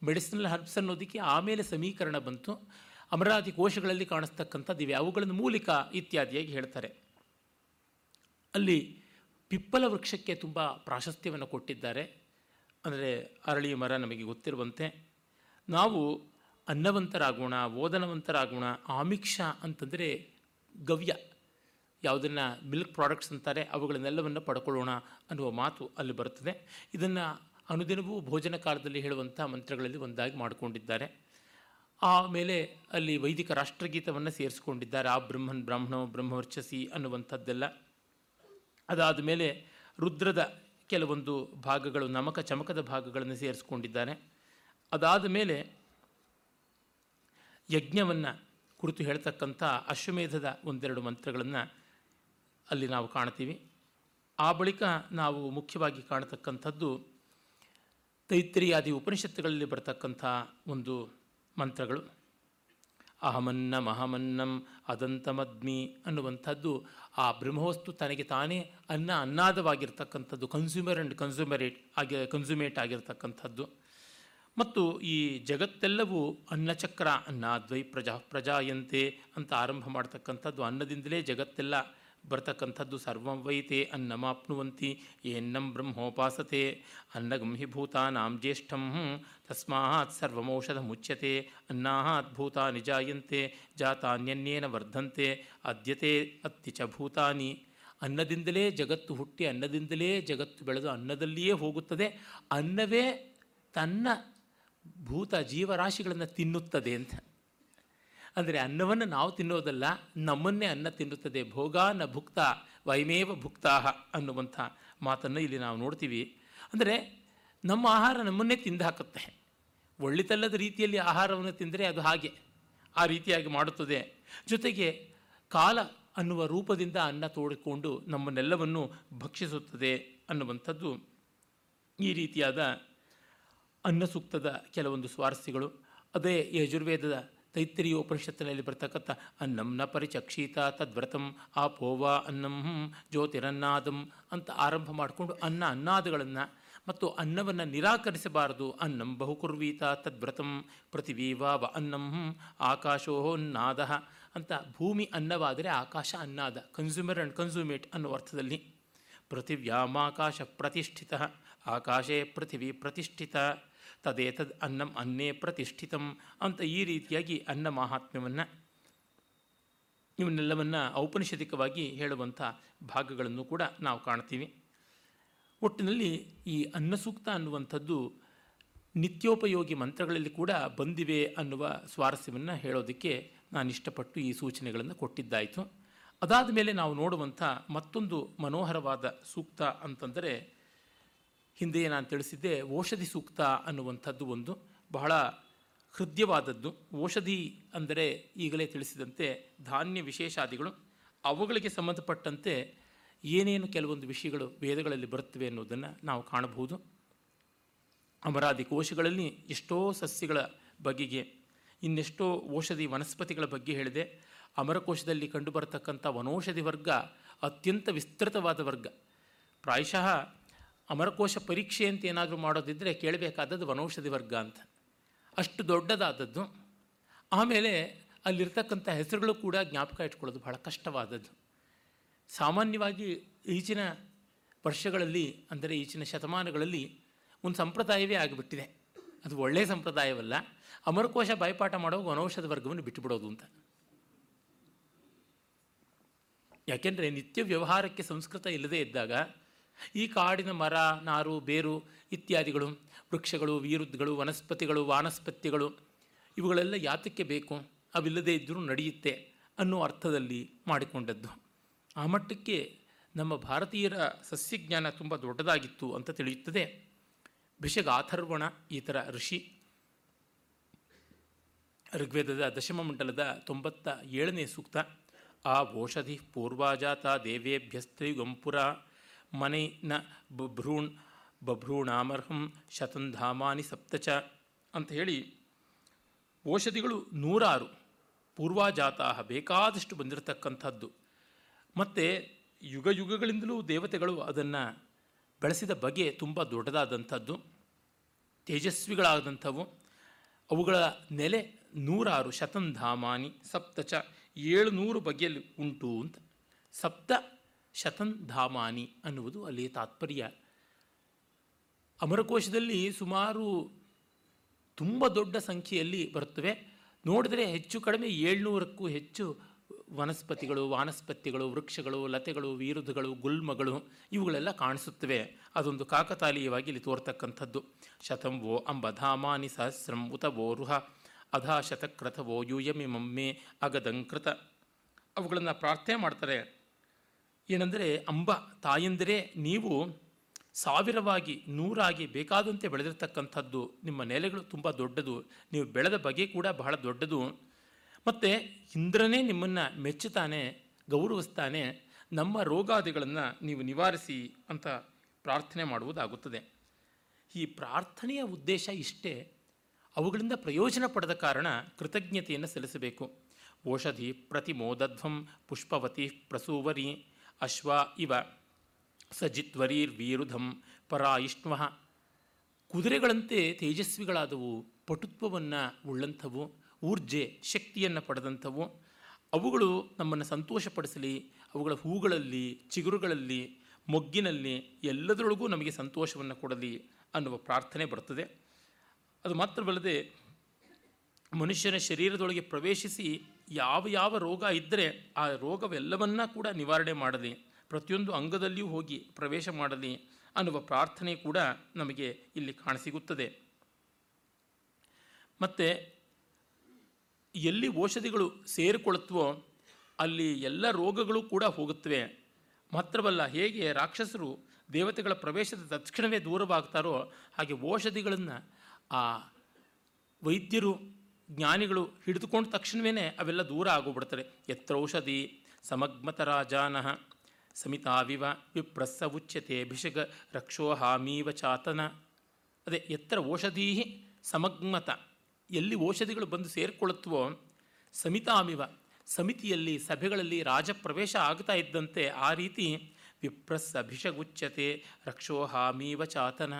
Speaker 2: ಮೆಡಿಸಿನಲ್ ಹರ್ಬ್ಸ್ ಅನ್ನೋದಕ್ಕೆ ಆಮೇಲೆ ಸಮೀಕರಣ ಬಂತು. ಅಮರಾವತಿ ಕೋಶಗಳಲ್ಲಿ ಕಾಣಿಸ್ತಕ್ಕಂಥದ್ದು ಇವೆ. ಅವುಗಳನ್ನು ಮೂಲಿಕ ಇತ್ಯಾದಿಯಾಗಿ ಹೇಳ್ತಾರೆ. ಅಲ್ಲಿ ಪಿಪ್ಪಲ ವೃಕ್ಷಕ್ಕೆ ತುಂಬ ಪ್ರಾಶಸ್ತ್ಯವನ್ನು ಕೊಟ್ಟಿದ್ದಾರೆ. ಅಂದರೆ ಅರಳಿ ಮರ ನಮಗೆ ಗೊತ್ತಿರುವಂತೆ. ನಾವು ಅನ್ನವಂತರಾಗೋಣ, ಓದನವಂತರಾಗೋಣ, ಆಮಿಕ್ಷ ಅಂತಂದರೆ ಗವ್ಯ. ಯಾವುದನ್ನು ಮಿಲ್ಕ್ ಪ್ರಾಡಕ್ಟ್ಸ್ ಅಂತಾರೆ, ಅವುಗಳನ್ನೆಲ್ಲವನ್ನು ಪಡ್ಕೊಳ್ಳೋಣ ಅನ್ನುವ ಮಾತು ಅಲ್ಲಿ ಬರುತ್ತದೆ. ಇದನ್ನು ಅನುದಿನವೂ ಭೋಜನ ಕಾಲದಲ್ಲಿ ಹೇಳುವಂಥ ಮಂತ್ರಗಳಲ್ಲಿ ಒಂದಾಗಿ ಮಾಡಿಕೊಂಡಿದ್ದಾರೆ. ಆಮೇಲೆ ಅಲ್ಲಿ ವೈದಿಕ ರಾಷ್ಟ್ರಗೀತವನ್ನು ಸೇರಿಸ್ಕೊಂಡಿದ್ದಾರೆ. ಆ ಬ್ರಹ್ಮನ್ ಬ್ರಾಹ್ಮಣ ಬ್ರಹ್ಮವರ್ಚಸಿ ಅನ್ನುವಂಥದ್ದೆಲ್ಲ. ಅದಾದ ಮೇಲೆ ರುದ್ರದ ಕೆಲವೊಂದು ಭಾಗಗಳು, ನಮಕ ಚಮಕದ ಭಾಗಗಳನ್ನು ಸೇರಿಸ್ಕೊಂಡಿದ್ದಾರೆ. ಅದಾದ ಮೇಲೆ ಯಜ್ಞವನ್ನು ಕುರಿತು ಹೇಳ್ತಕ್ಕಂಥ ಅಶ್ವಮೇಧದ ಒಂದೆರಡು ಮಂತ್ರಗಳನ್ನು ಅಲ್ಲಿ ನಾವು ಕಾಣ್ತೀವಿ. ಆ ಬಳಿಕ ನಾವು ಮುಖ್ಯವಾಗಿ ಕಾಣತಕ್ಕಂಥದ್ದು ತೈತ್ರಿಯಾದಿ ಉಪನಿಷತ್ತುಗಳಲ್ಲಿ ಬರತಕ್ಕಂಥ ಒಂದು ಮಂತ್ರಗಳು. ಅಹಮನ್ನ ಮಹಮನ್ನಂ ಅದಂತಮದ್ಮಿ ಅನ್ನುವಂಥದ್ದು ಆ ಬ್ರಹ್ಮವಸ್ತು ತನಗೆ ತಾನೇ ಅನ್ನ ಅನ್ನಾದವಾಗಿರ್ತಕ್ಕಂಥದ್ದು ಕನ್ಸ್ಯೂಮರ್ ಆ್ಯಂಡ್ ಕನ್ಸ್ಯೂಮರೇಟ್ ಆಗಿ ಕನ್ಸ್ಯೂಮೇಟ್ ಆಗಿರ್ತಕ್ಕಂಥದ್ದು. ಮತ್ತು ಈ ಜಗತ್ತೆಲ್ಲವೂ ಅನ್ನಚಕ್ರ ಅನ್ನದ್ವೈ ಪ್ರಜಾ ಪ್ರಜಾಯಂತೆ ಅಂತ ಆರಂಭ ಮಾಡ್ತಕ್ಕಂಥದ್ದು ಅನ್ನದಿಂದಲೇ ಜಗತ್ತೆಲ್ಲ ಬರ್ತಕ್ಕಂಥದ್ದು ಸರ್ವಂ ವೈತೆ ಅನ್ನಮಾಪ್ನುವಂತಿ, ಏನ್ನಂ ಬ್ರಹ್ಮೋಪಾಸತೆ ಅನ್ನಗಂಹಿ ಭೂತಾನಾಂ ಜ್ಯೇಷ್ಠಂ, ತಸ್ಮಾತ್ ಸರ್ವಮೌಷಧ ಮುಚ್ಯತೆ ಅನ್ನಾತ್ ಭೂತಾನಿ ಜಾಯಂತೆ ಜಾತಾನ್ಯನ್ಯೇನ ವರ್ಧಂತೆ, ಅದ್ಯತೆ ಅತ್ತಿ ಚ ಭೂತಾನಿ. ಅನ್ನದಿಂದಲೇ ಜಗತ್ತು ಹುಟ್ಟಿ, ಅನ್ನದಿಂದಲೇ ಜಗತ್ತು ಬೆಳೆದು ಅನ್ನದಲ್ಲಿಯೇ ಹೋಗುತ್ತದೆ. ಅನ್ನವೇ ತನ್ನ ಭೂತ ಜೀವರಾಶಿಗಳನ್ನು ತಿನ್ನುತ್ತದೆ ಅಂತ. ಅಂದರೆ ಅನ್ನವನ್ನು ನಾವು ತಿನ್ನೋದಲ್ಲ, ನಮ್ಮನ್ನೇ ಅನ್ನ ತಿನ್ನುತ್ತದೆ. ಭೋಗ ನ ಭುಕ್ತ, ವೈಮೇವ ಭುಕ್ತಾಹ ಅನ್ನುವಂಥ ಮಾತನ್ನು ಇಲ್ಲಿ ನಾವು ನೋಡ್ತೀವಿ. ಅಂದರೆ ನಮ್ಮ ಆಹಾರ ನಮ್ಮನ್ನೇ ತಿಂದು ಹಾಕುತ್ತೆ. ಒಳ್ಳಿತಲ್ಲದ ರೀತಿಯಲ್ಲಿ ಆಹಾರವನ್ನು ತಿಂದರೆ ಅದು ಹಾಗೆ, ಆ ರೀತಿಯಾಗಿ ಮಾಡುತ್ತದೆ. ಜೊತೆಗೆ ಕಾಲ ಅನ್ನುವ ರೂಪದಿಂದ ಅನ್ನ ತೋಡಿಕೊಂಡು ನಮ್ಮನ್ನೆಲ್ಲವನ್ನು ಭಕ್ಷಿಸುತ್ತದೆ ಅನ್ನುವಂಥದ್ದು ಈ ರೀತಿಯಾದ ಅನ್ನ ಸೂಕ್ತದ ಕೆಲವೊಂದು ಸ್ವಾರಸ್ಯಗಳು. ಅದೇ ಯಜುರ್ವೇದದ ತೈತ್ರಿಯ ಉಪನಿಷತ್ತಿನಲ್ಲಿ ಬರ್ತಕ್ಕಂಥ ಅನ್ನಂ ನ ಪರಿಚಕ್ಷೀತ ತದ್ವ್ರತಂ ಆಪೋವ ಅನ್ನಂ ಜ್ಯೋತಿರನ್ನಾದಂ ಅಂತ ಆರಂಭ ಮಾಡಿಕೊಂಡು ಅನ್ನ ಅನ್ನಾದಗಳನ್ನು ಮತ್ತು ಅನ್ನವನ್ನು ನಿರಾಕರಿಸಬಾರದು. ಅನ್ನಂ ಬಹುಕುರ್ವೀತ ತದ್ವ್ರತಂ ಪೃಥಿವೀವ ವ ಅನ್ನಂ ಆಕಾಶೋನ್ನಾದ ಅಂತ ಭೂಮಿ ಅನ್ನವಾದರೆ ಆಕಾಶ ಅನ್ನಾದ ಕನ್ಸ್ಯೂಮರ್ ಆ್ಯಂಡ್ ಕನ್ಸ್ಯೂಮೇಟ್ ಅನ್ನೋ ಅರ್ಥದಲ್ಲಿ. ಪೃಥಿವ್ಯಾಮಾಕಾಶ ಪ್ರತಿಷ್ಠಿತ, ಆಕಾಶೇ ಪೃಥಿವಿ ಪ್ರತಿಷ್ಠಿತ. ತದೇತದ್ ಅನ್ನಂ ಅನ್ನೇ ಪ್ರತಿಷ್ಠಿತಂ ಅಂತ ಈ ರೀತಿಯಾಗಿ ಅನ್ನ ಮಹಾತ್ಮ್ಯವನ್ನು ಇವನ್ನೆಲ್ಲವನ್ನು ಔಪನಿಷದಿಕವಾಗಿ ಹೇಳುವಂಥ ಭಾಗಗಳನ್ನು ಕೂಡ ನಾವು ಕಾಣ್ತೀವಿ. ಒಟ್ಟಿನಲ್ಲಿ ಈ ಅನ್ನಸೂಕ್ತ ಅನ್ನುವಂಥದ್ದು ನಿತ್ಯೋಪಯೋಗಿ ಮಂತ್ರಗಳಲ್ಲಿ ಕೂಡ ಬಂದಿವೆ ಅನ್ನುವ ಸ್ವಾರಸ್ಯವನ್ನು ಹೇಳೋದಕ್ಕೆ ನಾನು ಇಷ್ಟಪಟ್ಟು ಈ ಸೂಚನೆಗಳನ್ನು ಕೊಟ್ಟಿದ್ದಾಯಿತು. ಅದಾದ ಮೇಲೆ ನಾವು ನೋಡುವಂಥ ಮತ್ತೊಂದು ಮನೋಹರವಾದ ಸೂಕ್ತ ಅಂತಂದರೆ ಹಿಂದೆ ನಾನು ತಿಳಿಸಿದ್ದೆ, ಔಷಧಿ ಸೂಕ್ತ ಅನ್ನುವಂಥದ್ದು ಒಂದು ಬಹಳ ಹೃದಯವಾದದ್ದು. ಔಷಧಿ ಅಂದರೆ ಈಗಲೇ ತಿಳಿಸಿದಂತೆ ಧಾನ್ಯ ವಿಶೇಷಾದಿಗಳು. ಅವುಗಳಿಗೆ ಸಂಬಂಧಪಟ್ಟಂತೆ ಏನೇನು ಕೆಲವೊಂದು ವಿಷಯಗಳು ವೇದಗಳಲ್ಲಿ ಬರುತ್ತವೆ ಅನ್ನೋದನ್ನು ನಾವು ಕಾಣಬಹುದು. ಅಮರಾದಿ ಕೋಶಗಳಲ್ಲಿ ಎಷ್ಟೋ ಸಸ್ಯಗಳ ಬಗೆಗೆ, ಇನ್ನೆಷ್ಟೋ ಔಷಧಿ ವನಸ್ಪತಿಗಳ ಬಗ್ಗೆ ಹೇಳಿದೆ. ಅಮರಕೋಶದಲ್ಲಿ ಕಂಡುಬರತಕ್ಕಂಥ ವನೌಷಧಿ ವರ್ಗ ಅತ್ಯಂತ ವಿಸ್ತೃತವಾದ ವರ್ಗ. ಪ್ರಾಯಶಃ ಅಮರಕೋಶ ಪರೀಕ್ಷೆ ಅಂತ ಏನಾದರೂ ಮಾಡೋದಿದ್ದರೆ ಕೇಳಬೇಕಾದದ್ದು ವನೌಷಧಿ ವರ್ಗ ಅಂತ. ಅಷ್ಟು ದೊಡ್ಡದಾದದ್ದು. ಆಮೇಲೆ ಅಲ್ಲಿರ್ತಕ್ಕಂಥ ಹೆಸರುಗಳು ಕೂಡ ಜ್ಞಾಪಕ ಇಟ್ಕೊಳ್ಳೋದು ಬಹಳ ಕಷ್ಟವಾದದ್ದು. ಸಾಮಾನ್ಯವಾಗಿ ಈಚಿನ ವರ್ಷಗಳಲ್ಲಿ, ಅಂದರೆ ಈಚಿನ ಶತಮಾನಗಳಲ್ಲಿ ಒಂದು ಸಂಪ್ರದಾಯವೇ ಆಗಿಬಿಟ್ಟಿದೆ. ಅದು ಒಳ್ಳೆಯ ಸಂಪ್ರದಾಯವಲ್ಲ. ಅಮರಕೋಶ ಬಾಯ್ಪಾಠ ಮಾಡೋ ವನೌಷಧ ವರ್ಗವನ್ನು ಬಿಟ್ಟುಬಿಡೋದು ಅಂತ. ಯಾಕೆಂದರೆ ನಿತ್ಯ ವ್ಯವಹಾರಕ್ಕೆ ಸಂಸ್ಕೃತ ಇಲ್ಲದೇ ಇದ್ದಾಗ ಈ ಕಾಡಿನ ಮರ, ನಾರು, ಬೇರು ಇತ್ಯಾದಿಗಳು, ವೃಕ್ಷಗಳು, ವಿರುದ್ಧಗಳು, ವನಸ್ಪತಿಗಳು ವಾನಸ್ಪತ್ಯಗಳು ಇವುಗಳೆಲ್ಲ ಯಾತಕ್ಕೆ ಬೇಕು? ಅವಿಲ್ಲದೇ ಇದ್ದರೂ ನಡೆಯುತ್ತೆ ಅನ್ನೋ ಅರ್ಥದಲ್ಲಿ ಮಾಡಿಕೊಂಡದ್ದು. ಆ ಮಟ್ಟಕ್ಕೆ ನಮ್ಮ ಭಾರತೀಯರ ಸಸ್ಯಜ್ಞಾನ ತುಂಬ ದೊಡ್ಡದಾಗಿತ್ತು ಅಂತ ತಿಳಿಯುತ್ತದೆ. ಭಿಷಗ ಅಥರ್ವಣ ಈ ಥರ ಋಷಿ. ಋಗ್ವೇದದ ದಶಮ ಮಂಡಲದ ತೊಂಬತ್ತ ಏಳನೇ ಸೂಕ್ತ. ಆ ಓಷಧಿ ಪೂರ್ವಾಜಾತ ದೇವೇಭ್ಯಸ್ತ್ರಿ ಗಂಪುರ ಮನೆನ ಬಭ್ರೂಣ್, ಬಭ್ರೂಣಾಮರ್ಹಂ ಶತಂಧಾಮಾನಿ ಸಪ್ತಚ ಅಂತ ಹೇಳಿ ಔಷಧಿಗಳು ನೂರಾರು ಪೂರ್ವಾಜಾತ ಬೇಕಾದಷ್ಟು ಬಂದಿರತಕ್ಕಂಥದ್ದು. ಮತ್ತು ಯುಗ ಯುಗಗಳಿಂದಲೂ ದೇವತೆಗಳು ಅದನ್ನು ಬೆಳೆಸಿದ ಬಗೆ ತುಂಬ ದೊಡ್ಡದಾದಂಥದ್ದು, ತೇಜಸ್ವಿಗಳಾದಂಥವು. ಅವುಗಳ ನೆಲೆ ನೂರಾರು ಶತಂಧಾಮಾನಿ ಸಪ್ತಚ ಏಳುನೂರು ಬಗೆಯಲ್ಲಿ ಉಂಟು ಅಂತ ಸಪ್ತ ಶತಂಧಾಮಾನಿ ಅನ್ನುವುದು ಅಲ್ಲಿ ತಾತ್ಪರ್ಯ. ಅಮರಕೋಶದಲ್ಲಿ ಸುಮಾರು ತುಂಬ ದೊಡ್ಡ ಸಂಖ್ಯೆಯಲ್ಲಿ ಬರುತ್ತವೆ. ನೋಡಿದರೆ ಹೆಚ್ಚು ಕಡಿಮೆ ಏಳ್ನೂರಕ್ಕೂ ಹೆಚ್ಚು ವನಸ್ಪತಿಗಳು, ವಾನಸ್ಪತಿಗಳು, ವೃಕ್ಷಗಳು, ಲತೆಗಳು ವಿರುದ್ಧಗಳು ಗುಲ್ಮಗಳು ಇವುಗಳೆಲ್ಲ ಕಾಣಿಸುತ್ತವೆ. ಅದೊಂದು ಕಾಕತಾಲೀಯವಾಗಿ ಇಲ್ಲಿ ತೋರ್ತಕ್ಕಂಥದ್ದು. ಶತಂ ವೋ ಅಂಬಧಾಮಾನಿ ಸಹಸ್ರಂ ಉತ ವೋ ರುಹ, ಅಧಾ ಯೂಯಮಿ ಮಮ್ಮೆ ಅಗದಂಕೃತ. ಅವುಗಳನ್ನು ಪ್ರಾರ್ಥನೆ ಮಾಡ್ತಾರೆ. ಏನಂದರೆ ಅಂಬ ತಾಯಂದರೆ, ನೀವು ಸಾವಿರವಾಗಿ, ನೂರಾಗಿ ಬೇಕಾದಂತೆ ಬೆಳೆದಿರ್ತಕ್ಕಂಥದ್ದು ನಿಮ್ಮ ನೆಲೆಗಳು ತುಂಬ ದೊಡ್ಡದು. ನೀವು ಬೆಳೆದ ಬಗೆ ಕೂಡ ಬಹಳ ದೊಡ್ಡದು. ಮತ್ತು ಇಂದ್ರನೇ ನಿಮ್ಮನ್ನು ಮೆಚ್ಚುತ್ತಾನೆ ಗೌರವಿಸ್ತಾನೆ, ನಮ್ಮ ರೋಗಾದಿಗಳನ್ನು ನೀವು ನಿವಾರಿಸಿ ಅಂತ ಪ್ರಾರ್ಥನೆ ಮಾಡುವುದಾಗುತ್ತದೆ. ಈ ಪ್ರಾರ್ಥನೆಯ ಉದ್ದೇಶ ಇಷ್ಟೇ. ಅವುಗಳಿಂದ ಪ್ರಯೋಜನ ಪಡೆದ ಕಾರಣ ಕೃತಜ್ಞತೆಯನ್ನು ಸಲ್ಲಿಸಬೇಕು. ಓಷಧಿ ಪ್ರತಿಮೋದಧ್ವಂ, ಪುಷ್ಪವತಿ ಪ್ರಸೂವರಿ ಅಶ್ವ ಇವ ಸಜಿತ್ವರೀರ್ವೀರುಧಂ ಪರಾಯಿಷ್ಣುವ. ಕುದುರೆಗಳಂತೆ ತೇಜಸ್ವಿಗಳಾದವು, ಪಟುತ್ವವನ್ನು ಉಳ್ಳಂಥವು, ಊರ್ಜೆ ಶಕ್ತಿಯನ್ನು ಪಡೆದಂಥವು. ಅವುಗಳು ನಮ್ಮನ್ನು ಸಂತೋಷಪಡಿಸಲಿ, ಅವುಗಳ ಹೂಗಳಲ್ಲಿ, ಚಿಗುರುಗಳಲ್ಲಿ, ಮೊಗ್ಗಿನಲ್ಲಿ ಎಲ್ಲದರೊಳಗೂ ನಮಗೆ ಸಂತೋಷವನ್ನು ಕೊಡಲಿ ಅನ್ನುವ ಪ್ರಾರ್ಥನೆ ಬರ್ತದೆ. ಅದು ಮಾತ್ರವಲ್ಲದೆ ಮನುಷ್ಯನ ಶರೀರದೊಳಗೆ ಪ್ರವೇಶಿಸಿ ಯಾವ ಯಾವ ರೋಗ ಇದ್ದರೆ ಆ ರೋಗವೆಲ್ಲವನ್ನ ಕೂಡ ನಿವಾರಣೆ ಮಾಡಲಿ. ಪ್ರತಿಯೊಂದು ಅಂಗದಲ್ಲಿಯೂ ಹೋಗಿ ಪ್ರವೇಶ ಮಾಡಲಿ ಅನ್ನುವ ಪ್ರಾರ್ಥನೆ ಕೂಡ ನಮಗೆ ಇಲ್ಲಿ ಕಾಣಸಿಗುತ್ತದೆ. ಮತ್ತು ಎಲ್ಲಿ ಔಷಧಿಗಳು ಸೇರಿಕೊಳ್ಳುತ್ತವೋ ಅಲ್ಲಿ ಎಲ್ಲ ರೋಗಗಳು ಕೂಡ ಹೋಗುತ್ತವೆ. ಮಾತ್ರವಲ್ಲ ಹೇಗೆ ರಾಕ್ಷಸರು ದೇವತೆಗಳ ಪ್ರವೇಶದ ತಕ್ಷಣವೇ ದೂರವಾಗ್ತಾರೋ ಹಾಗೆ ಔಷಧಿಗಳನ್ನು ಆ ವೈದ್ಯರು ಜ್ಞಾನಿಗಳು ಹಿಡಿದುಕೊಂಡ ತಕ್ಷಣವೇ ಅವೆಲ್ಲ ದೂರ ಆಗೋಗ್ಬಿಡ್ತಾರೆ ಯತ್ರೌಷಧಿ ಸಮಗ್ಮತರಾಜಾನಃ ಸಮಿತಾವಿವ ವಿಪ್ರಸ್ಸ ಉಚ್ಯತೆ ಭಿಷಗ ರಕ್ಷೋಹಾಮೀವ ಚಾತನ. ಅದೇ ಎತ್ತರ ಔಷಧೀ ಸಮಗ್ಮತ. ಎಲ್ಲಿ ಔಷಧಿಗಳು ಬಂದು ಸೇರಿಕೊಳ್ಳುತ್ತವೋ ಸಮಿತಾಮಿವ ಸಮಿತಿಯಲ್ಲಿ ಸಭೆಗಳಲ್ಲಿ ರಾಜಪ್ರವೇಶ ಆಗ್ತಾ ಇದ್ದಂತೆ ಆ ರೀತಿ ವಿಪ್ರಸ್ಸ ಭಿಷಗುಚ್ಯತೆ ರಕ್ಷೋಹಾಮೀವ ಚಾತನ.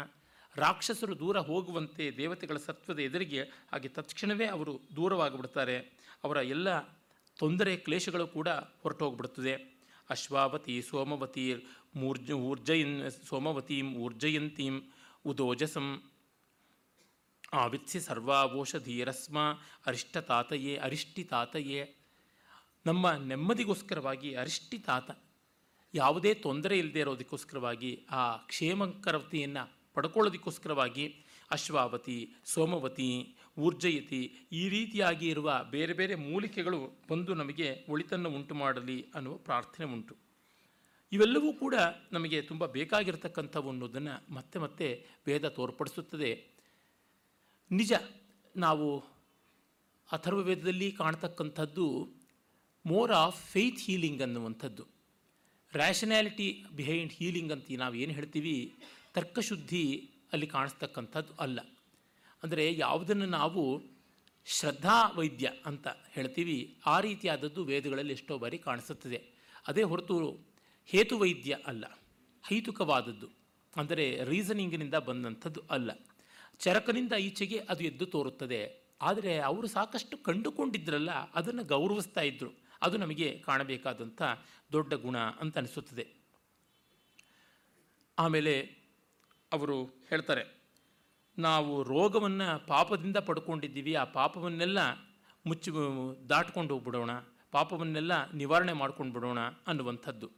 Speaker 2: ರಾಕ್ಷಸರು ದೂರ ಹೋಗುವಂತೆ ದೇವತೆಗಳ ಸತ್ವದ ಎದುರಿಗೆ ಹಾಗೆ ತಕ್ಷಣವೇ ಅವರು ದೂರವಾಗಿಬಿಡ್ತಾರೆ. ಅವರ ಎಲ್ಲ ತೊಂದರೆ, ಕ್ಲೇಶಗಳು ಕೂಡ ಹೊರಟೋಗ್ಬಿಡ್ತದೆ. ಅಶ್ವಾವತಿ ಸೋಮವತಿ ಮೂರ್ಜ, ಊರ್ಜಯನ್, ಸೋಮವತೀಂ ಊರ್ಜಯಂತೀಂ ಉದೋಜಸಂ. ಆವಿತ್ಸಿ ಸರ್ವಾವೋಷಧೀರಸ್ಮ ಅರಿಷ್ಟ ತಾತಯೇ ಅರಿಷ್ಟಿ ತಾತಯೇ ನಮ್ಮ ನೆಮ್ಮದಿಗೋಸ್ಕರವಾಗಿ ಅರಿಷ್ಟಿ ತಾತ ಯಾವುದೇ ತೊಂದರೆ ಇಲ್ಲದೆ ಇರೋದಕ್ಕೋಸ್ಕರವಾಗಿ ಆ ಕ್ಷೇಮಕರವತಿಯನ್ನು ಪಡ್ಕೊಳ್ಳೋದಕ್ಕೋಸ್ಕರವಾಗಿ ಅಶ್ವಾವತಿ, ಸೋಮವತಿ, ಊರ್ಜಯತಿ ಈ ರೀತಿಯಾಗಿ ಇರುವ ಬೇರೆ ಬೇರೆ ಮೂಲಿಕೆಗಳು ಬಂದು ನಮಗೆ ಒಳಿತನ್ನು ಉಂಟು ಮಾಡಲಿ ಅನ್ನುವ ಪ್ರಾರ್ಥನೆ ಉಂಟು. ಇವೆಲ್ಲವೂ ಕೂಡ ನಮಗೆ ತುಂಬ ಬೇಕಾಗಿರ್ತಕ್ಕಂಥವು ಅನ್ನೋದನ್ನು ಮತ್ತೆ ಮತ್ತೆ ವೇದ ತೋರ್ಪಡಿಸುತ್ತದೆ. ನಿಜ, ನಾವು ಅಥರ್ವ ವೇದದಲ್ಲಿ ಕಾಣ್ತಕ್ಕಂಥದ್ದು ಮೋರ್ ಆಫ್ ಫೇತ್ ಹೀಲಿಂಗ್ ಅನ್ನುವಂಥದ್ದು. ರ್ಯಾಷನ್ಯಾಲಿಟಿ ಬಿಹೈಂಡ್ ಹೀಲಿಂಗ್ ಅಂತ ನಾವು ಏನು ಹೇಳ್ತೀವಿ? ತರ್ಕಶುದ್ಧಿ ಅಲ್ಲಿ ಕಾಣಿಸ್ತಕ್ಕಂಥದ್ದು ಅಲ್ಲ. ಅಂದರೆ ಯಾವುದನ್ನು ನಾವು ಶ್ರದ್ಧಾ ವೈದ್ಯ ಅಂತ ಹೇಳ್ತೀವಿ, ಆ ರೀತಿಯಾದದ್ದು ವೇದಗಳಲ್ಲಿ ಎಷ್ಟೋ ಬಾರಿ ಕಾಣಿಸುತ್ತದೆ. ಅದೇ ಹೊರತು ಹೇತು ವೈದ್ಯ ಅಲ್ಲ, ಹೈತುಕವಾದದ್ದು, ಅಂದರೆ ರೀಸನಿಂಗಿನಿಂದ ಬಂದಂಥದ್ದು ಅಲ್ಲ. ಚರಕನಿಂದ ಈಚೆಗೆ ಅದು ಎದ್ದು ತೋರುತ್ತದೆ. ಆದರೆ ಅವರು ಸಾಕಷ್ಟು ಕಂಡುಕೊಂಡಿದ್ರಲ್ಲ, ಅದನ್ನು ಗೌರವಿಸ್ತಾ ಇದ್ದರು ಅದು ನಮಗೆ ಕಾಣಬೇಕಾದಂಥ ದೊಡ್ಡ ಗುಣ ಅಂತ ಅನಿಸುತ್ತದೆ. ಆಮೇಲೆ ಅವರು ಹೇಳ್ತಾರೆ, ನಾವು ರೋಗವನ್ನು ಪಾಪದಿಂದ ಪಡ್ಕೊಂಡಿದ್ದೀವಿ, ಆ ಪಾಪವನ್ನೆಲ್ಲ ಮುಚ್ಚಿ, ದಾಟ್ಕೊಂಡು ಹೋಗ್ಬಿಡೋಣ, ಪಾಪವನ್ನೆಲ್ಲ ನಿವಾರಣೆ ಮಾಡ್ಕೊಂಡು ಬಿಡೋಣ ಅನ್ನುವಂಥದ್ದು.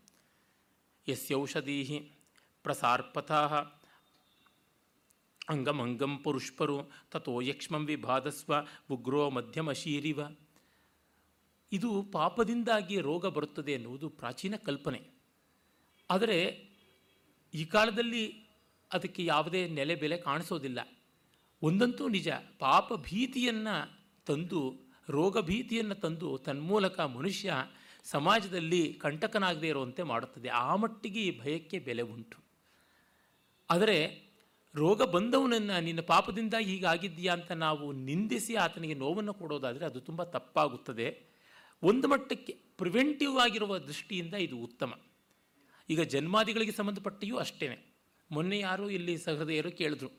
Speaker 2: ಯಸ್ಯೌಷಧೀ ಪ್ರಸಾರ್ಪಥಾ ಅಂಗಮಂಗಂ ಪುರುಷ್ಪರು ತಥೋ ಯಕ್ಷ್ಮಂ ವಿಭಾದಸ್ವ ಉಗ್ರೋ ಮಧ್ಯಮಶೀರಿವ ಇದು ಪಾಪದಿಂದಾಗಿ ರೋಗ ಬರುತ್ತದೆ ಎನ್ನುವುದು ಪ್ರಾಚೀನ ಕಲ್ಪನೆ. ಆದರೆ ಈ ಕಾಲದಲ್ಲಿ ಅದಕ್ಕೆ ಯಾವುದೇ ನೆಲೆ ಬೆಲೆ ಕಾಣಿಸೋದಿಲ್ಲ. ಒಂದಂತೂ ನಿಜ, ಪಾಪ ಭೀತಿಯನ್ನು ತಂದು, ರೋಗ ಭೀತಿಯನ್ನು ತಂದು ತನ್ಮೂಲಕ ಮನುಷ್ಯ ಸಮಾಜದಲ್ಲಿ ಕಂಟಕನಾಗದೇ ಇರುವಂತೆ ಮಾಡುತ್ತದೆ. ಆ ಮಟ್ಟಿಗೆ ಈ ಭಯಕ್ಕೆ ಬೆಲೆ ಉಂಟು. ಆದರೆ ರೋಗ ಬಂದವನನ್ನು ನಿನ್ನ ಪಾಪದಿಂದ ಹೀಗಾಗಿದ್ದೀಯಾ ಅಂತ ನಾವು ನಿಂದಿಸಿ ಆತನಿಗೆ ನೋವನ್ನು ಕೊಡೋದಾದರೆ ಅದು ತುಂಬ ತಪ್ಪಾಗುತ್ತದೆ. ಒಂದು ಮಟ್ಟಕ್ಕೆ ಪ್ರಿವೆಂಟಿವ್ ಆಗಿರುವ ದೃಷ್ಟಿಯಿಂದ ಇದು ಉತ್ತಮ. ಈಗ ಜನ್ಮಾದಿಗಳಿಗೆ ಸಂಬಂಧಪಟ್ಟಿಯೂ ಅಷ್ಟೇ ಮೊನ್ನೆ ಯಾರು ಇಲ್ಲಿ ಸಹೃದಯರು ಕೇಳಿದ್ರು.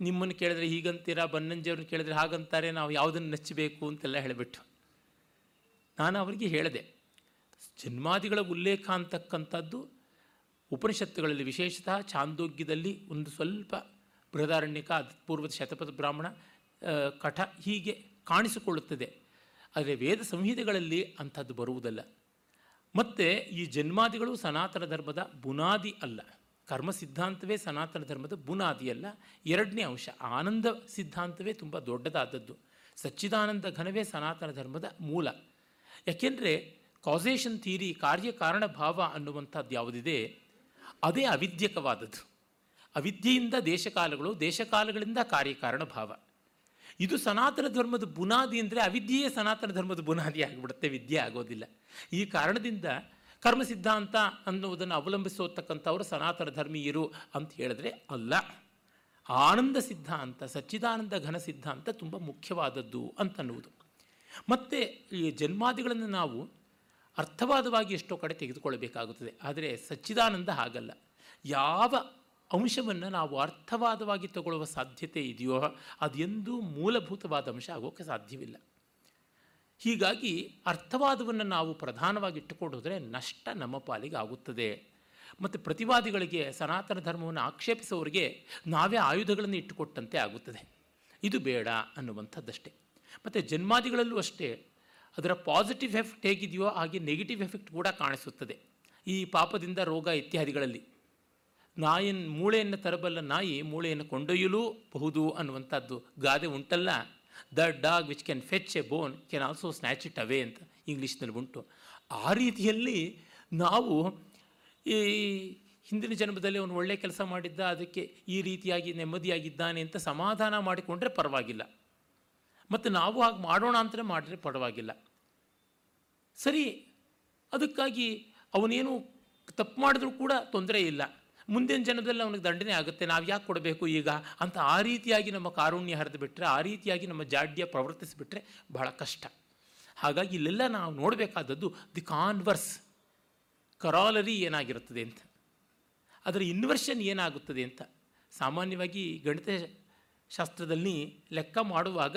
Speaker 2: ನಿಮ್ಮನ್ನು ಕೇಳಿದ್ರೆ ಹೀಗಂತೀರಾ, ಬನ್ನಂಜಿಯವ್ರನ್ನ ಕೇಳಿದ್ರೆ ಹಾಗಂತಾರೆ, ನಾವು ಯಾವುದನ್ನು ನೆಚ್ಚಬೇಕು ಅಂತೆಲ್ಲ ಹೇಳಿಬಿಟ್ಟು ನಾನು ಅವರಿಗೆ ಹೇಳಿದೆ, ಜನ್ಮಾದಿಗಳ ಉಲ್ಲೇಖ ಅಂತಕ್ಕಂಥದ್ದು ಉಪನಿಷತ್ತುಗಳಲ್ಲಿ, ವಿಶೇಷತಃ ಚಾಂದೋಗ್ಯದಲ್ಲಿ ಒಂದು ಸ್ವಲ್ಪ ಬೃಹದಾರಣ್ಯಕ ಪೂರ್ವದ ಶತಪಥ ಬ್ರಾಹ್ಮಣ ಕಠ ಹೀಗೆ ಕಾಣಿಸಿಕೊಳ್ಳುತ್ತದೆ. ಆದರೆ ವೇದ ಸಂಹಿತೆಗಳಲ್ಲಿ ಅಂಥದ್ದು ಬರುವುದಲ್ಲ. ಮತ್ತು ಈ ಜನ್ಮಾದಿಗಳು ಸನಾತನ ಧರ್ಮದ ಬುನಾದಿ ಅಲ್ಲ. ಕರ್ಮ ಸಿದ್ಧಾಂತವೇ ಸನಾತನ ಧರ್ಮದ ಬುನಾದಿಯಲ್ಲ ಎರಡನೇ ಅಂಶ, ಆನಂದ ಸಿದ್ಧಾಂತವೇ ತುಂಬ ದೊಡ್ಡದಾದದ್ದು. ಸಚ್ಚಿದಾನಂದ ಘನವೇ ಸನಾತನ ಧರ್ಮದ ಮೂಲ. ಯಾಕೆಂದರೆ ಕಾಸೇಷನ್ ಥೀರಿ ಕಾರ್ಯಕಾರಣ ಭಾವ ಅನ್ನುವಂಥದ್ದು ಯಾವುದಿದೆ, ಅದೇ ಅವಿದ್ಯಕವಾದದ್ದು. ಅವಿದ್ಯೆಯಿಂದ ದೇಶಕಾಲಗಳು, ದೇಶಕಾಲಗಳಿಂದ ಕಾರ್ಯಕಾರಣ ಭಾವ. ಇದು ಸನಾತನ ಧರ್ಮದ ಬುನಾದಿ ಅಂದರೆ ಅವಿದ್ಯೆಯೇ ಸನಾತನ ಧರ್ಮದ ಬುನಾದಿ ಆಗಿಬಿಡುತ್ತೆ, ವಿದ್ಯೆ ಆಗೋದಿಲ್ಲ. ಈ ಕಾರಣದಿಂದ ಕರ್ಮ ಸಿದ್ಧಾಂತ ಅನ್ನುವುದನ್ನು ಅವಲಂಬಿಸೋತಕ್ಕಂಥವರು ಸನಾತನ ಧರ್ಮೀಯರು ಅಂತ ಹೇಳಿದ್ರೆ ಅಲ್ಲ. ಆನಂದ ಸಿದ್ಧಾಂತ, ಸಚ್ಚಿದಾನಂದ ಘನ ಸಿದ್ಧಾಂತ ತುಂಬ ಮುಖ್ಯವಾದದ್ದು ಅಂತನ್ನುವುದು. ಮತ್ತು ಈ ಜನ್ಮಾದಿಗಳನ್ನು ನಾವು ಅರ್ಥವಾದವಾಗಿ ಎಷ್ಟೋ ಕಡೆ ತೆಗೆದುಕೊಳ್ಳಬೇಕಾಗುತ್ತದೆ. ಆದರೆ ಸಚ್ಚಿದಾನಂದ ಹಾಗಲ್ಲ. ಯಾವ ಅಂಶವನ್ನು ನಾವು ಅರ್ಥವಾದವಾಗಿ ತಗೊಳ್ಳುವ ಸಾಧ್ಯತೆ ಇದೆಯೋ ಅದೆಂದೂ ಮೂಲಭೂತವಾದ ಅಂಶ ಆಗೋಕ್ಕೆ ಸಾಧ್ಯವಿಲ್ಲ. ಹೀಗಾಗಿ ಅರ್ಥವಾದವನ್ನು ನಾವು ಪ್ರಧಾನವಾಗಿ ಇಟ್ಟುಕೊಂಡು ಹೋದರೆ ನಷ್ಟ ನಮ್ಮ ಪಾಲಿಗೆ ಆಗುತ್ತದೆ. ಮತ್ತು ಪ್ರತಿವಾದಿಗಳಿಗೆ, ಸನಾತನ ಧರ್ಮವನ್ನು ಆಕ್ಷೇಪಿಸೋರಿಗೆ ನಾವೇ ಆಯುಧಗಳನ್ನು ಇಟ್ಟುಕೊಟ್ಟಂತೆ ಆಗುತ್ತದೆ. ಇದು ಬೇಡ ಅನ್ನುವಂಥದ್ದಷ್ಟೇ. ಮತ್ತು ಜನ್ಮಾದಿಗಳಲ್ಲೂ ಅಷ್ಟೇ, ಅದರ ಪಾಸಿಟಿವ್ ಎಫೆಕ್ಟ್ ಹೇಗಿದೆಯೋ ಹಾಗೆ ನೆಗೆಟಿವ್ ಎಫೆಕ್ಟ್ ಕೂಡ ಕಾಣಿಸುತ್ತದೆ. ಈ ಪಾಪದಿಂದ ರೋಗ ಇತ್ಯಾದಿಗಳಲ್ಲಿ. ನಾಯಿನ ಮೂಳೆಯನ್ನು ತರಬಲ್ಲ ನಾಯಿ ಮೂಳೆಯನ್ನು ಕೊಂಡೊಯ್ಯಲೂ ಬಹುದು ಅನ್ನುವಂಥದ್ದು ಗಾದೆ ಉಂಟಲ್ಲ? The dog which can fetch a bone can also snatch it away ಅಂತ ಇಂಗ್ಲೀಷ್ನಲ್ಲಿ ಉಂಟು. ಆ ರೀತಿಯಲ್ಲಿ ನಾವು ಈ ಹಿಂದಿನ ಜನ್ಮದಲ್ಲಿ ಅವನು ಒಳ್ಳೆಯ ಕೆಲಸ ಮಾಡಿದ್ದ, ಅದಕ್ಕೆ ಈ ರೀತಿಯಾಗಿ ನೆಮ್ಮದಿಯಾಗಿದ್ದಾನೆ ಅಂತ ಸಮಾಧಾನ ಮಾಡಿಕೊಂಡ್ರೆ ಪರವಾಗಿಲ್ಲ. ಮತ್ತು ನಾವು ಹಾಗೆ ಮಾಡೋಣ ಅಂತಲೇ ಮಾಡಿದ್ರೆ ಪರವಾಗಿಲ್ಲ. ಸರಿ, ಅದಕ್ಕಾಗಿ ಅವನೇನು ತಪ್ಪು ಮಾಡಿದ್ರೂ ಕೂಡ ತೊಂದರೆ ಇಲ್ಲ. ಮುಂದಿನ ಜನದಲ್ಲಿ ಅವನಿಗೆ ದಂಡನೆ ಆಗುತ್ತೆ, ನಾವು ಯಾಕೆ ಕೊಡಬೇಕು ಈಗ? ಅಂತ ಆ ರೀತಿಯಾಗಿ ನಮ್ಮ ಕಾರುಣ್ಯ ಹರಿದು ಬಿಟ್ಟರೆ ಆ ರೀತಿಯಾಗಿ ನಮ್ಮ ಜಾಡ್ಯ ಪ್ರವರ್ತಿಸಿಬಿಟ್ರೆ ಬಹಳ ಕಷ್ಟ. ಹಾಗಾಗಿ ಇಲ್ಲೆಲ್ಲ ನಾವು ನೋಡಬೇಕಾದದ್ದು ದಿ ಕಾನ್ವರ್ಸ್ ಕರಾಲರಿ ಏನಾಗಿರುತ್ತದೆ ಅಂತ. ಅದರ ಇನ್ವರ್ಷನ್ ಏನಾಗುತ್ತದೆ ಅಂತ. ಸಾಮಾನ್ಯವಾಗಿ ಗಣಿತ ಶಾಸ್ತ್ರದಲ್ಲಿ ಲೆಕ್ಕ ಮಾಡುವಾಗ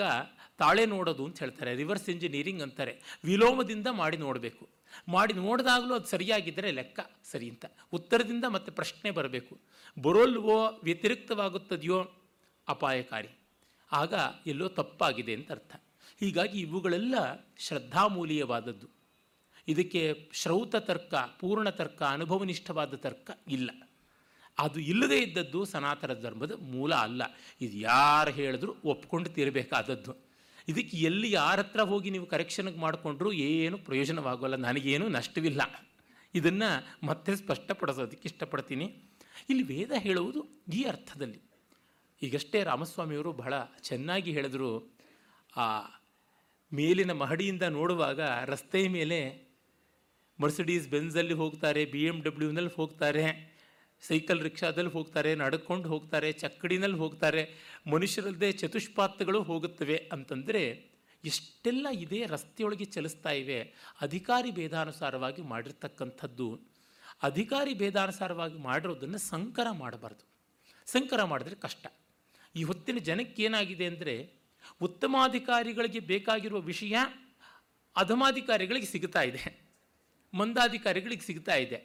Speaker 2: ತಾಳೆ ನೋಡೋದು ಅಂತ ಹೇಳ್ತಾರೆ. ರಿವರ್ಸ್ ಇಂಜಿನಿಯರಿಂಗ್ ಅಂತಾರೆ. ವಿಲೋಮದಿಂದ ಮಾಡಿ ನೋಡಬೇಕು. ಮಾಡಿ ನೋಡಿದಾಗಲೂ ಅದು ಸರಿಯಾಗಿದ್ದರೆ ಲೆಕ್ಕ ಸರಿ ಅಂತ. ಉತ್ತರದಿಂದ ಮತ್ತೆ ಪ್ರಶ್ನೆ ಬರಬೇಕು. ಬರೋಲ್ವೋ ವ್ಯತಿರಿಕ್ತವಾಗುತ್ತದೆಯೋ ಅಪಾಯಕಾರಿ. ಆಗ ಎಲ್ಲೋ ತಪ್ಪಾಗಿದೆ ಅಂತ ಅರ್ಥ. ಹೀಗಾಗಿ ಇವುಗಳೆಲ್ಲ ಶ್ರದ್ಧಾಮೂಲೀಯವಾದದ್ದು. ಇದಕ್ಕೆ ಶ್ರೌತ ತರ್ಕ, ಪೂರ್ಣ ತರ್ಕ, ಅನುಭವನಿಷ್ಠವಾದ ತರ್ಕ ಇಲ್ಲ. ಅದು ಇಲ್ಲದೇ ಇದ್ದದ್ದು ಸನಾತನ ಧರ್ಮದ ಮೂಲ ಅಲ್ಲ. ಇದು ಯಾರು ಹೇಳಿದ್ರು ಒಪ್ಕೊಂಡು ತೀರಬೇಕಾದದ್ದು. ಇದಕ್ಕೆ ಎಲ್ಲಿ ಯಾರ ಹತ್ರ ಹೋಗಿ ನೀವು ಕರೆಕ್ಷನ್ಗೆ ಮಾಡಿಕೊಂಡ್ರೂ ಏನು ಪ್ರಯೋಜನವಾಗೋಲ್ಲ, ನನಗೇನು ನಷ್ಟವಿಲ್ಲ. ಇದನ್ನು ಮತ್ತೆ ಸ್ಪಷ್ಟಪಡಿಸೋದಕ್ಕೆ ಇಷ್ಟಪಡ್ತೀನಿ. ಇಲ್ಲಿ ವೇದ ಹೇಳುವುದು ಈ ಅರ್ಥದಲ್ಲಿ. ಈಗಷ್ಟೇ ರಾಮಸ್ವಾಮಿಯವರು ಬಹಳ ಚೆನ್ನಾಗಿ ಹೇಳಿದ್ರು, ಆ ಮೇಲಿನ ಮಹಡಿಯಿಂದ ನೋಡುವಾಗ ರಸ್ತೆಯ ಮೇಲೆ ಮರ್ಸಿಡೀಸ್ ಬೆನ್ಸಲ್ಲಿ ಹೋಗ್ತಾರೆ ಬಿ ಎಂ ಡಬ್ಲ್ಯೂನಲ್ಲಿ ಹೋಗ್ತಾರೆ, ಸೈಕಲ್ ರಿಕ್ಷಾದಲ್ಲಿ ಹೋಗ್ತಾರೆ, ನಡ್ಕೊಂಡು ಹೋಗ್ತಾರೆ, ಚಕ್ಕಡಿನಲ್ಲಿ ಹೋಗ್ತಾರೆ. ಮನುಷ್ಯರಲ್ಲದೆ ಚತುಷ್ಪಾತಗಳು ಹೋಗುತ್ತವೆ ಅಂತಂದರೆ ಎಷ್ಟೆಲ್ಲ ಇದೇ ರಸ್ತೆಯೊಳಗೆ ಚಲಿಸ್ತಾ ಇವೆ, ಅಧಿಕಾರಿ ಭೇದಾನುಸಾರವಾಗಿ ಮಾಡಿರ್ತಕ್ಕಂಥದ್ದು. ಅಧಿಕಾರಿ ಭೇದಾನುಸಾರವಾಗಿ ಮಾಡಿರೋದನ್ನು ಸಂಕರ ಮಾಡಬಾರ್ದು. ಸಂಕರ ಮಾಡಿದ್ರೆ ಕಷ್ಟ. ಈ ಹೊತ್ತಿನ ಜನಕ್ಕೆ ಏನಾಗಿದೆ ಅಂದರೆ ಉತ್ತಮಾಧಿಕಾರಿಗಳಿಗೆ ಬೇಕಾಗಿರುವ ವಿಷಯ ಅಧಮಾಧಿಕಾರಿಗಳಿಗೆ ಸಿಗ್ತಾ ಇದೆ. ಮಂದಾಧಿಕಾರಿಗಳಿಗೆ ಸಿಗ್ತಾ ಇದೆ.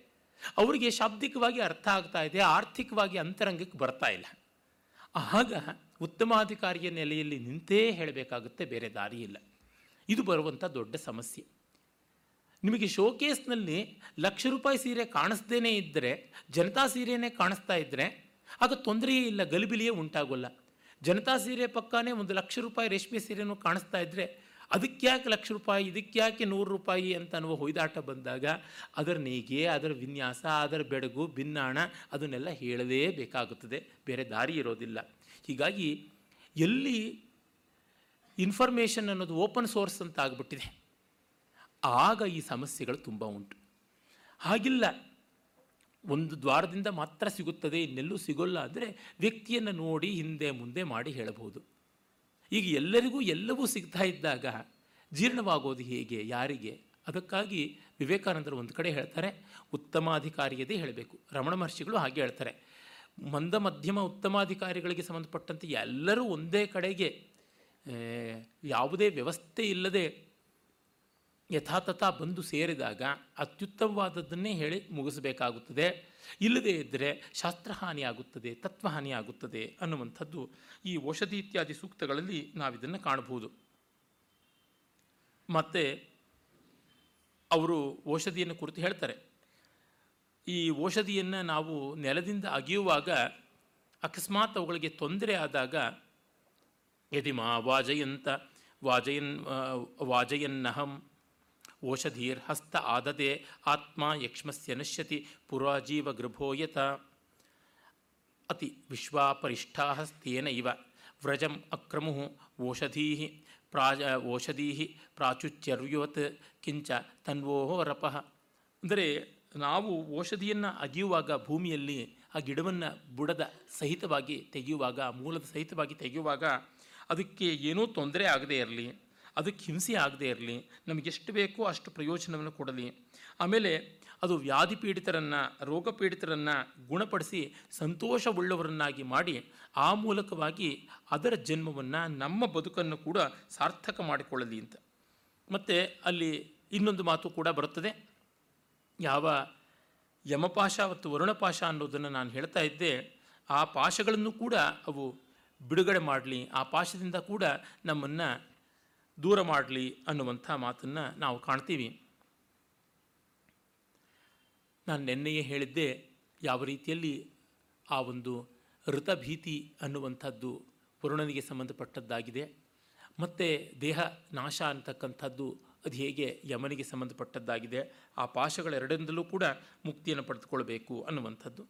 Speaker 2: ಅವರಿಗೆ ಶಾಬ್ದಿಕವಾಗಿ ಅರ್ಥ ಆಗ್ತಾ ಇದೆ, ಆರ್ಥಿಕವಾಗಿ ಅಂತರಂಗಕ್ಕೆ ಬರ್ತಾ ಇಲ್ಲ. ಆಗ ಉತ್ತಮಾಧಿಕಾರಿಯ ನೆಲೆಯಲ್ಲಿ ನಿಂತೇ ಹೇಳಬೇಕಾಗುತ್ತೆ, ಬೇರೆ ದಾರಿ ಇಲ್ಲ. ಇದು ಬರುವಂಥ ದೊಡ್ಡ ಸಮಸ್ಯೆ. ನಿಮಗೆ ಶೋಕೇಸ್ನಲ್ಲಿ ಲಕ್ಷ ರೂಪಾಯಿ ಸೀರೆ ಕಾಣಿಸ್ದೇನೆ ಇದ್ದರೆ ಜನತಾ ಸೀರೆನೇ ಕಾಣಿಸ್ತಾ ಇದ್ದರೆ ಆಗ ತೊಂದರೆಯೇ ಇಲ್ಲ, ಗಲಿಬಿಲಿಯೇ ಉಂಟಾಗೋಲ್ಲ. ಜನತಾ ಸೀರೆ ಪಕ್ಕನೇ ಒಂದು ಲಕ್ಷ ರೂಪಾಯಿ ರೇಷ್ಮೆ ಸೀರೆನೂ ಕಾಣಿಸ್ತಾ ಇದ್ದರೆ ಅದಕ್ಕ್ಯಾಕೆ ಲಕ್ಷ ರೂಪಾಯಿ ಇದಕ್ಕ್ಯಾಕೆ ನೂರು ರೂಪಾಯಿ ಅಂತ ಅನ್ನುವ ಹೊಯ್ದಾಟ ಬಂದಾಗ, ಅದರ ನೇಗೆ ಅದರ ವಿನ್ಯಾಸ, ಅದರ ಬೆಡಗು ಭಿನ್ನಾಣ ಅದನ್ನೆಲ್ಲ ಹೇಳಲೇ ಬೇಕಾಗುತ್ತದೆ. ಬೇರೆ ದಾರಿ ಇರೋದಿಲ್ಲ. ಹೀಗಾಗಿ ಎಲ್ಲಿ ಇನ್ಫಾರ್ಮೇಷನ್ ಅನ್ನೋದು ಓಪನ್ ಸೋರ್ಸ್ ಅಂತ ಆಗಿಬಿಟ್ಟಿದೆ, ಆಗ ಈ ಸಮಸ್ಯೆಗಳು ತುಂಬ ಉಂಟು. ಹಾಗಿಲ್ಲ, ಒಂದು ದ್ವಾರದಿಂದ ಮಾತ್ರ ಸಿಗುತ್ತದೆ, ಇನ್ನೆಲ್ಲೂ ಸಿಗೋಲ್ಲ ಅಂದರೆ ವ್ಯಕ್ತಿಯನ್ನು ನೋಡಿ ಹಿಂದೆ ಮುಂದೆ ಮಾಡಿ ಹೇಳಬಹುದು. ಈಗ ಎಲ್ಲರಿಗೂ ಎಲ್ಲವೂ ಸಿಗ್ತಾ ಇದ್ದಾಗ ಜೀರ್ಣವಾಗೋದು ಹೇಗೆ, ಯಾರಿಗೆ? ಅದಕ್ಕಾಗಿ ವಿವೇಕಾನಂದರು ಒಂದು ಕಡೆ ಹೇಳ್ತಾರೆ, ಉತ್ತಮಾಧಿಕಾರಿಯದೇ ಹೇಳಬೇಕು. ರಮಣ ಮಹರ್ಷಿಗಳು ಹಾಗೆ ಹೇಳ್ತಾರೆ. ಮಂದ, ಮಧ್ಯಮ, ಉತ್ತಮಾಧಿಕಾರಿಗಳಿಗೆ ಸಂಬಂಧಪಟ್ಟಂತೆ ಎಲ್ಲರೂ ಒಂದೇ ಕಡೆಗೆ ಯಾವುದೇ ವ್ಯವಸ್ಥೆ ಇಲ್ಲದೆ ಯಥಾತಥ ಬಂದು ಸೇರಿದಾಗ ಅತ್ಯುತ್ತಮವಾದದ್ದನ್ನೇ ಹೇಳಿ ಮುಗಿಸಬೇಕಾಗುತ್ತದೆ. ಇಲ್ಲದೇ ಇದ್ದರೆ ಶಾಸ್ತ್ರಹಾನಿಯಾಗುತ್ತದೆ ತತ್ವಹಾನಿಯಾಗುತ್ತದೆ ಅನ್ನುವಂಥದ್ದು ಈ ಔಷಧಿ ಇತ್ಯಾದಿ ಸೂಕ್ತಗಳಲ್ಲಿ ನಾವಿದನ್ನು ಕಾಣಬಹುದು. ಮತ್ತು, ಅವರು ಔಷಧಿಯನ್ನು ಕುರಿತು ಹೇಳ್ತಾರೆ. ಈ ಔಷಧಿಯನ್ನು ನಾವು ನೆಲದಿಂದ ಅಗಿಯುವಾಗ ಅಕಸ್ಮಾತ್ ಅವುಗಳಿಗೆ ತೊಂದರೆ ಆದಾಗ ಯದಿಮಾ ವಾಜಯಂತ ವಾಜಯನ್ ವಾಜಯನ್ನಹಂ ಓಷಧೀರ್ ಹಸ್ತ ಆದದೆ ಆತ್ಮ ಯಕ್ಷ್ಮಸ್ಯ ನಶ್ಯತಿ ಪುರಾಜೀವ ಗೃಭೋಯತ ಅತಿ ವಿಶ್ವಾಪರಿಷ್ಠಾಸ್ತೇನ ಇವ ವ್ರಜಂ ಅಕ್ರಮು ಓಷಧೀ ಪ್ರಾಜ ಓಷಧೀ ಪ್ರಾಚುಚ್ಯರ್ಯುವತ್ ಕಿಂಚ ತನ್ವೋರಪಃ ಅಂದರೆ ನಾವು ಔಷಧಿಯನ್ನು ಅಗೆಯುವಾಗ ಭೂಮಿಯಲ್ಲಿ ಆ ಗಿಡವನ್ನು ಬುಡದ ಸಹಿತವಾಗಿ ತೆಗೆಯುವಾಗ, ಮೂಲದ ಸಹಿತವಾಗಿ ತೆಗೆಯುವಾಗ ಅದಕ್ಕೆ ಏನೂ ತೊಂದರೆ ಆಗದೇ ಇರಲಿ, ಅದಕ್ಕೆ ಹಿಂಸೆ ಆಗದೇ ಇರಲಿ ನಮಗೆಷ್ಟು ಬೇಕೋ ಅಷ್ಟು ಪ್ರಯೋಜನವನ್ನು ಕೊಡಲಿ. ಆಮೇಲೆ ಅದು ವ್ಯಾಧಿ ಪೀಡಿತರನ್ನು, ರೋಗ ಪೀಡಿತರನ್ನು ಗುಣಪಡಿಸಿ ಸಂತೋಷವುಳ್ಳವರನ್ನಾಗಿ ಮಾಡಿ ಆ ಮೂಲಕವಾಗಿ ಅದರ ಜನ್ಮವನ್ನು ನಮ್ಮ ಬದುಕನ್ನು ಕೂಡ ಸಾರ್ಥಕ ಮಾಡಿಕೊಳ್ಳಲಿ ಅಂತ. ಮತ್ತು ಅಲ್ಲಿ ಇನ್ನೊಂದು ಮಾತು ಕೂಡ ಬರುತ್ತದೆ. ಯಾವ ಯಮಪಾಶ ಮತ್ತು ವರುಣಪಾಶ ಅನ್ನೋದನ್ನು ನಾನು ಹೇಳ್ತಾ ಇದ್ದೆ, ಆ ಪಾಶಗಳನ್ನು ಕೂಡ ಅವು ಬಿಡುಗಡೆ ಮಾಡಲಿ, ಆ ಪಾಶದಿಂದ ಕೂಡ ನಮ್ಮನ್ನು ದೂರ ಮಾಡಲಿ ಅನ್ನುವಂಥ ಮಾತನ್ನು ನಾವು ಕಾಣ್ತೀವಿ. ನಾನು ನಿನ್ನೆಯೇ ಹೇಳಿದ್ದೆ, ಯಾವ ರೀತಿಯಲ್ಲಿ ಆ ಒಂದು ಋತಭೀತಿ ಅನ್ನುವಂಥದ್ದು ವರುಣನಿಗೆ ಸಂಬಂಧಪಟ್ಟದ್ದಾಗಿದೆ. ಮತ್ತು ದೇಹ ನಾಶ ಅಂತಕ್ಕಂಥದ್ದು ಅದು ಹೇಗೆ ಯಮನಿಗೆ ಸಂಬಂಧಪಟ್ಟದ್ದಾಗಿದೆ, ಆ ಪಾಶಗಳೆರಡರಿಂದಲೂ ಕೂಡ ಮುಕ್ತಿಯನ್ನು ಪಡೆದುಕೊಳ್ಬೇಕು ಅನ್ನುವಂಥದ್ದು.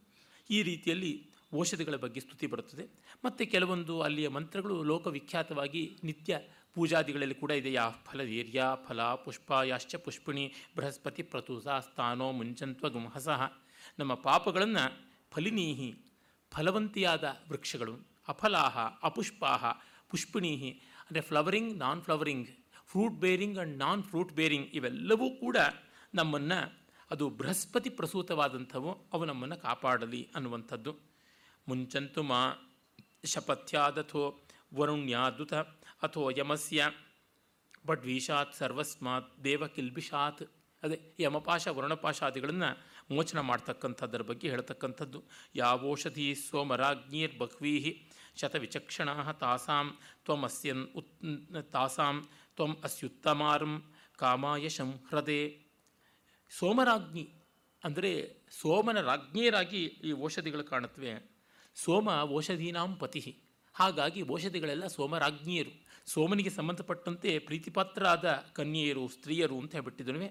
Speaker 2: ಈ ರೀತಿಯಲ್ಲಿ ಔಷಧಿಗಳ ಬಗ್ಗೆ ಸ್ತುತಿ ಬರುತ್ತದೆ. ಮತ್ತು ಕೆಲವೊಂದು ಅಲ್ಲಿಯ ಮಂತ್ರಗಳು ಲೋಕವಿಖ್ಯಾತವಾಗಿ ನಿತ್ಯ ಪೂಜಾದಿಗಳಲ್ಲಿ ಕೂಡ ಇದೆ. ಯಾ ಫಲ ವೀರ್ಯ ಫಲ, ಪುಷ್ಪ, ಯಾಶ್ಚ ಪುಷ್ಪಿಣಿ, ಬೃಹಸ್ಪತಿ ಪ್ರತೂಸ, ಸ್ಥಾನೋ ಮುಂಚಂತ್ವ ಗುಂಹಸಃ ನಮ್ಮ ಪಾಪಗಳನ್ನು ಫಲಿನೀಹಿ, ಫಲವಂತಿಯಾದ ವೃಕ್ಷಗಳು, ಅಫಲಾಹ, ಅಪುಷ್ಪಾಹ, ಪುಷ್ಪಿಣೀಹಿ, ಅಂದರೆ flowering non flowering fruit bearing and non fruit bearing ಇವೆಲ್ಲವೂ ಕೂಡ ನಮ್ಮನ್ನು ಅದು ಬೃಹಸ್ಪತಿ ಪ್ರಸೂತವಾದಂಥವು ಅವು ನಮ್ಮನ್ನು ಕಾಪಾಡಲಿ ಅನ್ನುವಂಥದ್ದು. ಮುಂಚಂತು ಮಾ ಶಪಥ್ಯಾದಥೋ ವರುಣ್ಯಾದುತ ಅಥೋ ಯಮಸ್ಯ ಬಡ್ವೀಷಾತ್ ಸರ್ವಸ್ಮಾತ್ ದೇವಕಿಲ್ಬಿಷಾತ್ ಅದೇ ಯಮಪಾಶ ವರುಣಪಾಶಾದಿಗಳನ್ನು ಮೋಚನ ಮಾಡ್ತಕ್ಕಂಥದ್ದರ ಬಗ್ಗೆ ಹೇಳ್ತಕ್ಕಂಥದ್ದು. ಯಾವೋಷಧಿ ಸೋಮರಾಜ್ಞೀರ್ ಬಹ್ವೀ ಶತವಿಚಕ್ಷಣಾ ತಾಸಾಂ ತ್ವಮಸ್ಯನ್ ಉತ್ ತಾಸಾಂ ತ್ವಂ ಅಸ್ಯುತ್ತಮಾರಂ ಕಾಮಾಯ ಸಂಹೃದೆ ಸೋಮರಾಜ್ಞಿ ಅಂದರೆ ಸೋಮನ ರಾಜ್ಞಿಯರಾಗಿ ಈ ಔಷಧಿಗಳು ಕಾಣುತ್ತವೆ. ಸೋಮ ಔಷಧೀನಾಂ ಪತಿ. ಹಾಗಾಗಿ ಔಷಧಿಗಳೆಲ್ಲ ಸೋಮರಾಜ್ಞಿಯರು. ಸೋಮನಿಗೆ ಸಂಬಂಧಪಟ್ಟಂತೆ ಪ್ರೀತಿಪಾತ್ರರಾದ ಕನ್ಯೆಯರು, ಸ್ತ್ರೀಯರು ಅಂತ ಹೇಳ್ಬಿಟ್ಟಿದ್ವಿ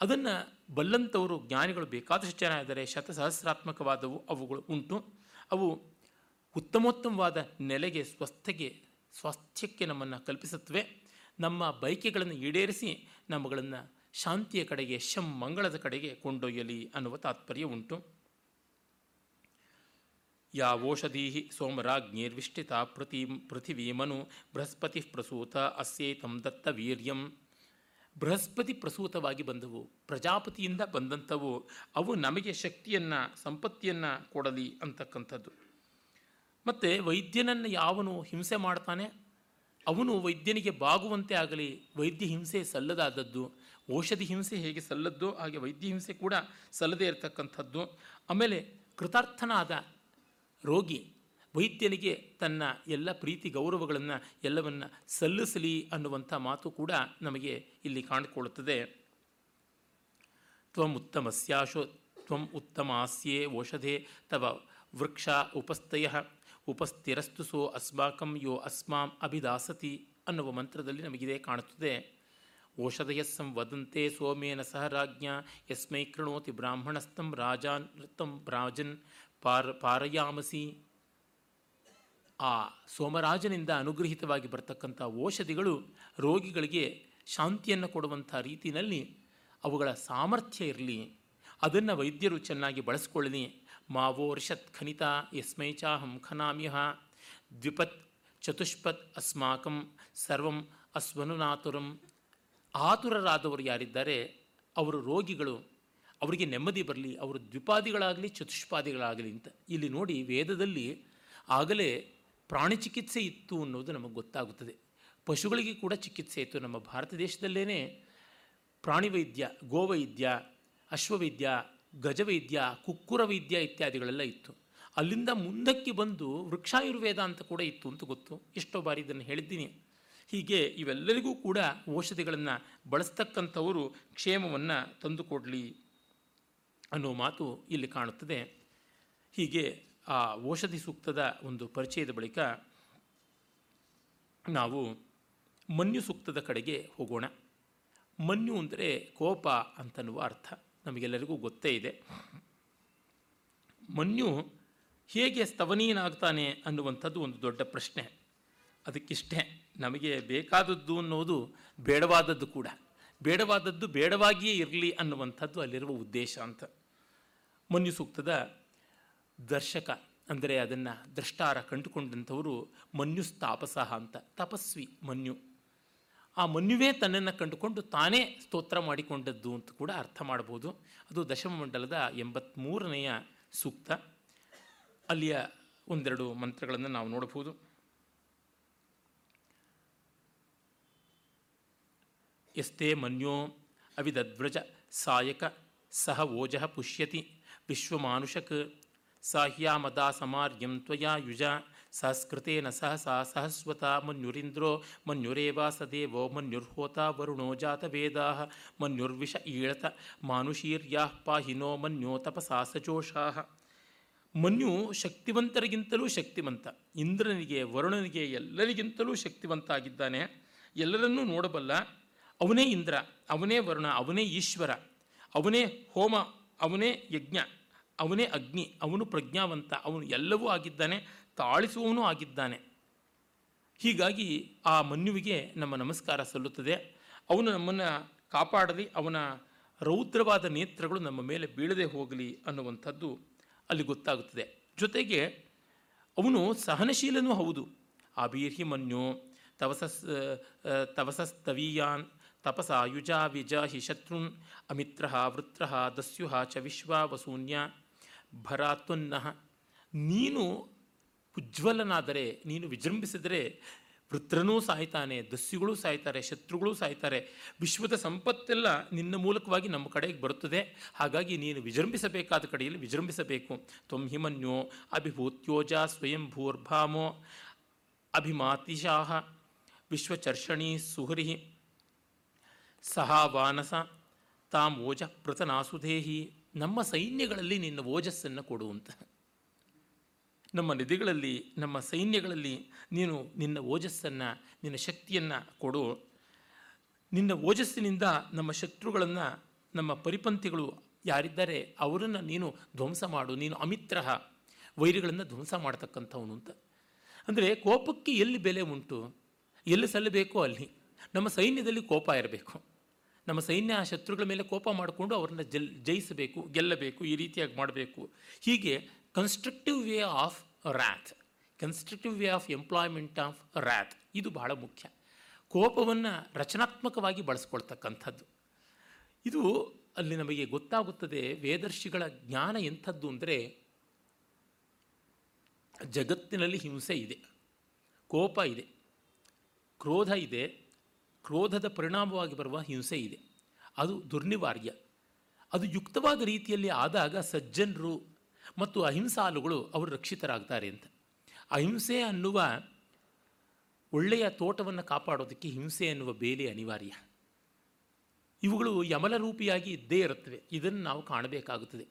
Speaker 2: ಅದನ್ನು ಬಲ್ಲಂಥವರು ಜ್ಞಾನಿಗಳು ಬೇಕಾದಷ್ಟು ಜನ ಇದ್ದಾರೆ. ಶತಸಹಸ್ರಾತ್ಮಕವಾದವು ಅವುಗಳು ಉಂಟು. ಅವು ಉತ್ತಮೋತ್ತಮವಾದ ನೆಲೆಗೆ, ಸ್ವಸ್ಥಗೆ, ಸ್ವಾಸ್ಥ್ಯಕ್ಕೆ ನಮ್ಮನ್ನು ಕಲ್ಪಿಸುತ್ತವೆ. ನಮ್ಮ ಬೈಕೆಗಳನ್ನು ಈಡೇರಿಸಿ ನಮ್ಮಗಳನ್ನು ಶಾಂತಿಯ ಕಡೆಗೆ, ಶಂ ಮಂಗಳದ ಕಡೆಗೆ ಕೊಂಡೊಯ್ಯಲಿ ಅನ್ನುವ ತಾತ್ಪರ್ಯ ಉಂಟು. ಯಾವೋಷಧೀ ಸೋಮರಾಜ್ಞೇರ್ವಿಷ್ಟಿತ ಪೃಥಿ, ಪೃಥಿವೀಮನು ಬೃಹಸ್ಪತಿ ಪ್ರಸೂತ ಅಸ್ಯೇತಂ ದತ್ತ ವೀರ್ಯಂ. ಬೃಹಸ್ಪತಿ ಪ್ರಸೂತವಾಗಿ ಬಂದವು, ಪ್ರಜಾಪತಿಯಿಂದ ಬಂದಂಥವು, ಅವು ನಮಗೆ ಶಕ್ತಿಯನ್ನು, ಸಂಪತ್ತಿಯನ್ನು ಕೊಡಲಿ ಅಂತಕ್ಕಂಥದ್ದು. ಮತ್ತು ವೈದ್ಯನನ್ನು ಯಾವನು ಹಿಂಸೆ ಮಾಡ್ತಾನೆ? ಅವನು ವೈದ್ಯನಿಗೆ ಬಾಗುವಂತೆ ಆಗಲಿ, ವೈದ್ಯ ಹಿಂಸೆ ಸಲ್ಲದಾದದ್ದು, ಔಷಧಿ ಹಿಂಸೆ ಹೇಗೆ ಸಲ್ಲದ್ದು ಹಾಗೆ ವೈದ್ಯ ಹಿಂಸೆ ಕೂಡ ಸಲ್ಲದೇ ಇರತಕ್ಕಂಥದ್ದು. ಆಮೇಲೆ ಕೃತಾರ್ಥನಾದ ರೋಗಿ ವೈದ್ಯನಿಗೆ ತನ್ನ ಎಲ್ಲ ಪ್ರೀತಿ ಗೌರವಗಳನ್ನು, ಎಲ್ಲವನ್ನ ಸಲ್ಲಿಸಲಿ ಅನ್ನುವಂಥ ಮಾತು ಕೂಡ ನಮಗೆ ಇಲ್ಲಿ ಕಾಣಿಕೊಳ್ಳುತ್ತದೆ. ಉತ್ತಮಸ್ಯಾಶೋ ಉತ್ತಮ ಉತ್ತಮಾಸ್ಯೇ ಔಷಧೆ ತವ ವೃಕ್ಷ ಉಪಸ್ಥಯ. ಉಪಸ್ಥಿರಸ್ತು ಸೋ ಅಸ್ಮಾಕಂ ಯೋ ಅಸ್ಮಾಂ ಅಭಿದಾಸತಿ ಅನ್ನುವ ಮಂತ್ರದಲ್ಲಿ ನಮಗಿದೆ ಕಾಣುತ್ತದೆ. ಓಷಧಯ ಸಂವದಂತೆ ಸೋಮೇನ ಸಹ ರಾಜ್ಞ, ಯಸ್ಮೈ ಕೃಣೋತಿ ಬ್ರಾಹ್ಮಣಸ್ತಂ ರಾಜಾನ್ ತಂ ರಾಜನ್ ಪಾರ ಪಾರಯಾಮಸಿ. ಆ ಸೋಮರಾಜನಿಂದ ಅನುಗ್ರಹಿತವಾಗಿ ಬರ್ತಕ್ಕಂಥ ಔಷಧಿಗಳು ರೋಗಿಗಳಿಗೆ ಶಾಂತಿಯನ್ನು ಕೊಡುವಂಥ ರೀತಿಯಲ್ಲಿ ಅವುಗಳ ಸಾಮರ್ಥ್ಯ ಇರಲಿ, ಅದನ್ನು ವೈದ್ಯರು ಚೆನ್ನಾಗಿ ಬಳಸ್ಕೊಳ್ಳಲಿ. ಮಾವೋರ್ಷತ್ ಖನಿತ ಯಸ್ಮೈ ಚಾಹಂ ಖನಾಮ್ಯಹ ದ್ವಿಪತ್ ಚತುಷ್ಪತ್ ಅಸ್ಮಾಕಂ ಸರ್ವಂ ಅಸ್ವನುನಾತುರಂ ಆತುರರಾದವರು ಯಾರಿದ್ದಾರೆ ಅವರು ರೋಗಿಗಳು ಅವರಿಗೆ ನೆಮ್ಮದಿ ಬರಲಿ ಅವರು ದ್ವಿಪಾದಿಗಳಾಗಲಿ, ಚತುಷ್ಪಾದಿಗಳಾಗಲಿ ಅಂತ ಇಲ್ಲಿ ನೋಡಿ ವೇದದಲ್ಲಿ ಆಗಲೇ ಪ್ರಾಣಿ ಚಿಕಿತ್ಸೆ ಇತ್ತು ಅನ್ನೋದು ನಮಗೆ ಗೊತ್ತಾಗುತ್ತದೆ. ಪಶುಗಳಿಗೆ ಕೂಡ ಚಿಕಿತ್ಸೆ ಇತ್ತು ನಮ್ಮ ಭಾರತ ದೇಶದಲ್ಲೇ ಪ್ರಾಣಿವೈದ್ಯ ಗೋವೈದ್ಯ, ಅಶ್ವವೈದ್ಯ ಗಜವೈದ್ಯ ಕುಕ್ಕುರ ವೈದ್ಯ ಇತ್ಯಾದಿಗಳೆಲ್ಲ ಇತ್ತು. ಅಲ್ಲಿಂದ ಮುಂದಕ್ಕೆ ಬಂದು ವೃಕ್ಷಾಯುರ್ವೇದ ಅಂತ ಕೂಡ ಇತ್ತು ಅಂತ ಗೊತ್ತು. ಎಷ್ಟೋ ಬಾರಿ ಇದನ್ನು ಹೇಳಿದ್ದೀನಿ. ಹೀಗೆ ಇವೆಲ್ಲರಿಗೂ ಕೂಡ ಔಷಧಿಗಳನ್ನು ಬಳಸ್ತಕ್ಕಂಥವರು ಕ್ಷೇಮವನ್ನು ತಂದುಕೊಡಲಿ ಅನ್ನೋ ಮಾತು ಇಲ್ಲಿ ಕಾಣುತ್ತದೆ. ಹೀಗೆ ಆ ಔಷಧಿ ಸೂಕ್ತದ ಒಂದು ಪರಿಚಯದ ಬಳಿಕ ನಾವು ಮನ್ಯು ಸೂಕ್ತದ ಕಡೆಗೆ ಹೋಗೋಣ. ಮನ್ಯು ಅಂದರೆ ಕೋಪ ಅಂತನ್ನುವ ಅರ್ಥ. ನಮಗೆಲ್ಲರಿಗೂ ಗೊತ್ತೇ ಇದೆ. ಮನ್ಯು ಹೇಗೆ ಸ್ತವನೀಯನಾಗ್ತಾನೆ ಅನ್ನುವಂಥದ್ದು ಒಂದು ದೊಡ್ಡ ಪ್ರಶ್ನೆ. ಅದಕ್ಕಿಷ್ಟೇ ನಮಗೆ ಬೇಕಾದದ್ದು ಅನ್ನೋದು ಬೇಡವಾದದ್ದು ಕೂಡ. ಬೇಡವಾದದ್ದು ಬೇಡವಾಗಿಯೇ ಇರಲಿ ಅನ್ನುವಂಥದ್ದು ಅಲ್ಲಿರುವ ಉದ್ದೇಶ ಅಂತ. ಮನ್ಯು ಸೂಕ್ತದ ದರ್ಶಕ ಅಂದರೆ ಅದನ್ನು ದ್ರಷ್ಟಾರ ಕಂಡುಕೊಂಡಂಥವರು ಮನ್ಯುಸ್ತಾಪಸಃ ಅಂತ. ತಪಸ್ವಿ ಮನ್ಯು ಆ ಮನ್ಯುವೇ ತನ್ನನ್ನು ಕಂಡುಕೊಂಡು ತಾನೇ ಸ್ತೋತ್ರ ಮಾಡಿಕೊಂಡದ್ದು ಅಂತ ಕೂಡ ಅರ್ಥ ಮಾಡ್ಬೋದು. ಅದು ದಶಮ ಮಂಡಲದ ಎಂಬತ್ತ್ಮೂರನೆಯ ಸೂಕ್ತ. ಅಲ್ಲಿಯ ಒಂದೆರಡು ಮಂತ್ರಗಳನ್ನು ನಾವು ನೋಡಬಹುದು. ಎಸ್ತೆ ಮನ್ಯೋ ಅವಿದದ್ವ್ರಜ ಸಾಯಕ ಸಹ ಓಜಃ ಪುಷ್ಯತಿ ವಿಶ್ವಮಾನುಷಕ್ ಸಾಹ್ಯಾಮದಾ ಸಮಾರ್ಯಂ ತ್ವಯಾ ಯುಜ ಸಹಸ್ಕೃತೇನ ಸಹಸಾ ಸಹಸ್ವತ ಮನ್ಯುರಿಂದ್ರೋ ಮನ್ಯುರೇವಾ ಸದೇವೋ ಮನ್ಯುರ್ಹೋತ ವರುಣೋ ಜಾತವೇದಾ ಮನ್ಯುರ್ವಿಷ ಈಳತ ಮಾನುಷೀರ್ಯಾ ಪಾಹಿನೋ ಮನ್ಯೋ ತಪಸಾ ಸಜೋಷಾ. ಮನ್ಯು ಶಕ್ತಿವಂತರಿಗಿಂತಲೂ ಶಕ್ತಿವಂತ ಇಂದ್ರನಿಗೆ, ವರುಣನಿಗೆ ಎಲ್ಲರಿಗಿಂತಲೂ ಶಕ್ತಿವಂತ ಆಗಿದ್ದಾನೆ ಎಲ್ಲರನ್ನೂ ನೋಡಬಲ್ಲ. ಅವನೇ ಇಂದ್ರ, ಅವನೇ ವರುಣ, ಅವನೇ ಈಶ್ವರ, ಅವನೇ ಹೋಮ, ಅವನೇ ಯಜ್ಞ, ಅವನೇ ಅಗ್ನಿ, ಅವನು ಪ್ರಜ್ಞಾವಂತ, ಅವನು ಎಲ್ಲವೂ ಆಗಿದ್ದಾನೆ. ತಾಳಿಸುವವನೂ ಆಗಿದ್ದಾನೆ. ಹೀಗಾಗಿ ಆ ಮನ್ಯುವಿಗೆ ನಮ್ಮ ನಮಸ್ಕಾರ ಸಲ್ಲುತ್ತದೆ. ಅವನು ನಮ್ಮನ್ನು ಕಾಪಾಡಲಿ, ಅವನ ರೌದ್ರವಾದ ನೇತ್ರಗಳು ನಮ್ಮ ಮೇಲೆ ಬೀಳದೆ ಹೋಗಲಿ ಅನ್ನುವಂಥದ್ದು ಅಲ್ಲಿ ಗೊತ್ತಾಗುತ್ತದೆ. ಜೊತೆಗೆ ಅವನು ಸಹನಶೀಲನೂ ಹೌದು. ಆಬೀರ್ಹಿ ಮನ್ಯು, ತವಸಸ್ ತವಸಸ್ತವೀಯಾನ್ ತಪಸ ಯುಜಾ ವಿಜ ಹಿ ಶತ್ರುನ್, ಅಮಿತ್ರ ವೃತ್ರ ದಸ್ಯುಹ ಚ ವಿಶ್ವ ವಸೂನ್ಯ ಭರಾತ್ವನ್ನಃ ನೀನು ಉಜ್ವಲನಾದರೆ, ನೀನು ವಿಜೃಂಭಿಸಿದರೆ ವೃತ್ರನೂ ಸಾಯ್ತಾನೆ, ದಸ್ಯುಗಳೂ ಸಾಯ್ತಾರೆ, ಶತ್ರುಗಳು ಸಾಯ್ತಾರೆ. ವಿಶ್ವದ ಸಂಪತ್ತೆಲ್ಲ ನಿನ್ನ ಮೂಲಕವಾಗಿ ನಮ್ಮ ಕಡೆಗೆ ಬರುತ್ತದೆ. ಹಾಗಾಗಿ ನೀನು ವಿಜೃಂಭಿಸಬೇಕಾದ ಕಡೆಯಲ್ಲಿ ವಿಜೃಂಭಿಸಬೇಕು. ತ್ವಂ ಹಿಮನ್ಯೋ ಅಭಿಭೂತ್ಯೋಜ ಸ್ವಯಂ ಭೂರ್ಭಾಮೋ ಅಭಿಮಾತಿಶಾಹ ವಿಶ್ವಚರ್ಷಣಿ ಸುಹರಿ ಸಹ ವಾನಸ ತಾಮೋಜ ಪೃತನಾಸುಧೇಹಿ. ನಮ್ಮ ಸೈನ್ಯಗಳಲ್ಲಿ ನಿನ್ನ ಓಜಸ್ಸನ್ನು ಕೊಡು ಅಂತ. ನಮ್ಮ ನದಿಗಳಲ್ಲಿ ನಮ್ಮ ಸೈನ್ಯಗಳಲ್ಲಿ ನೀನು ನಿನ್ನ ಓಜಸ್ಸನ್ನು, ನಿನ್ನ ಶಕ್ತಿಯನ್ನು ಕೊಡು. ನಿನ್ನ ಓಜಸ್ಸಿನಿಂದ ನಮ್ಮ ಶತ್ರುಗಳನ್ನು, ನಮ್ಮ ಪರಿಪಂಥಿಗಳು ಯಾರಿದ್ದಾರೆ ಅವರನ್ನು ನೀನು ಧ್ವಂಸ ಮಾಡು. ನೀನು ಅಮಿತ್ರಹ. ವೈರಿಗಳನ್ನು ಧ್ವಂಸ ಮಾಡ್ತಕ್ಕಂಥವನು ಅಂತ. ಅಂದರೆ ಕೋಪಕ್ಕೆ ಎಲ್ಲಿ ಬೆಲೆ ಉಂಟು? ಎಲ್ಲಿ ಸಲ್ಲಬೇಕೋ ಅಲ್ಲಿ. ನಮ್ಮ ಸೈನ್ಯದಲ್ಲಿ ಕೋಪ ಇರಬೇಕು. ನಮ್ಮ ಸೈನ್ಯ ಆ ಶತ್ರುಗಳ ಮೇಲೆ ಕೋಪ ಮಾಡಿಕೊಂಡು ಅವ್ರನ್ನ ಜಲ್, ಜಯಿಸಬೇಕು, ಗೆಲ್ಲಬೇಕು, ಈ ರೀತಿಯಾಗಿ ಮಾಡಬೇಕು. ಹೀಗೆ constructive way of wrath constructive way of employment of wrath ಇದು ಬಹಳ ಮುಖ್ಯ. ಕೋಪವನ್ನು ರಚನಾತ್ಮಕವಾಗಿ ಬಳಸ್ಕೊಳ್ತಕ್ಕಂಥದ್ದು. ಇದು ಅಲ್ಲಿ ನಮಗೆ ಗೊತ್ತಾಗುತ್ತದೆ ವೇದರ್ಶಿಗಳ ಜ್ಞಾನ ಎಂಥದ್ದು ಅಂದರೆ ಜಗತ್ತಿನಲ್ಲಿ ಹಿಂಸೆ ಇದೆ, ಕೋಪ ಇದೆ, ಕ್ರೋಧ ಇದೆ, ಕ್ರೋಧದ ಪರಿಣಾಮವಾಗಿ ಬರುವ ಹಿಂಸೆ ಇದೆ. ಅದು ದುರ್ನಿವಾರ್ಯ. ಅದು ಯುಕ್ತವಾದ ರೀತಿಯಲ್ಲಿ ಆದಾಗ ಸಜ್ಜನರು ಮತ್ತು ಅಹಿಂಸಾಲುಗಳು ಅವರು ರಕ್ಷಿತರಾಗ್ತಾರೆ ಅಂತ. ಅಹಿಂಸೆ ಅನ್ನುವ ಒಳ್ಳೆಯ ತೋಟವನ್ನು ಕಾಪಾಡೋದಕ್ಕೆ ಹಿಂಸೆ ಅನ್ನುವ ಬೇಲಿ ಅನಿವಾರ್ಯ. ಇವುಗಳು ಯಮಲ ರೂಪಿಯಾಗಿ ಇದ್ದೇ ಇರುತ್ತವೆ. ಇದನ್ನು ನಾವು ಕಾಣಬೇಕಾಗುತ್ತದೆ.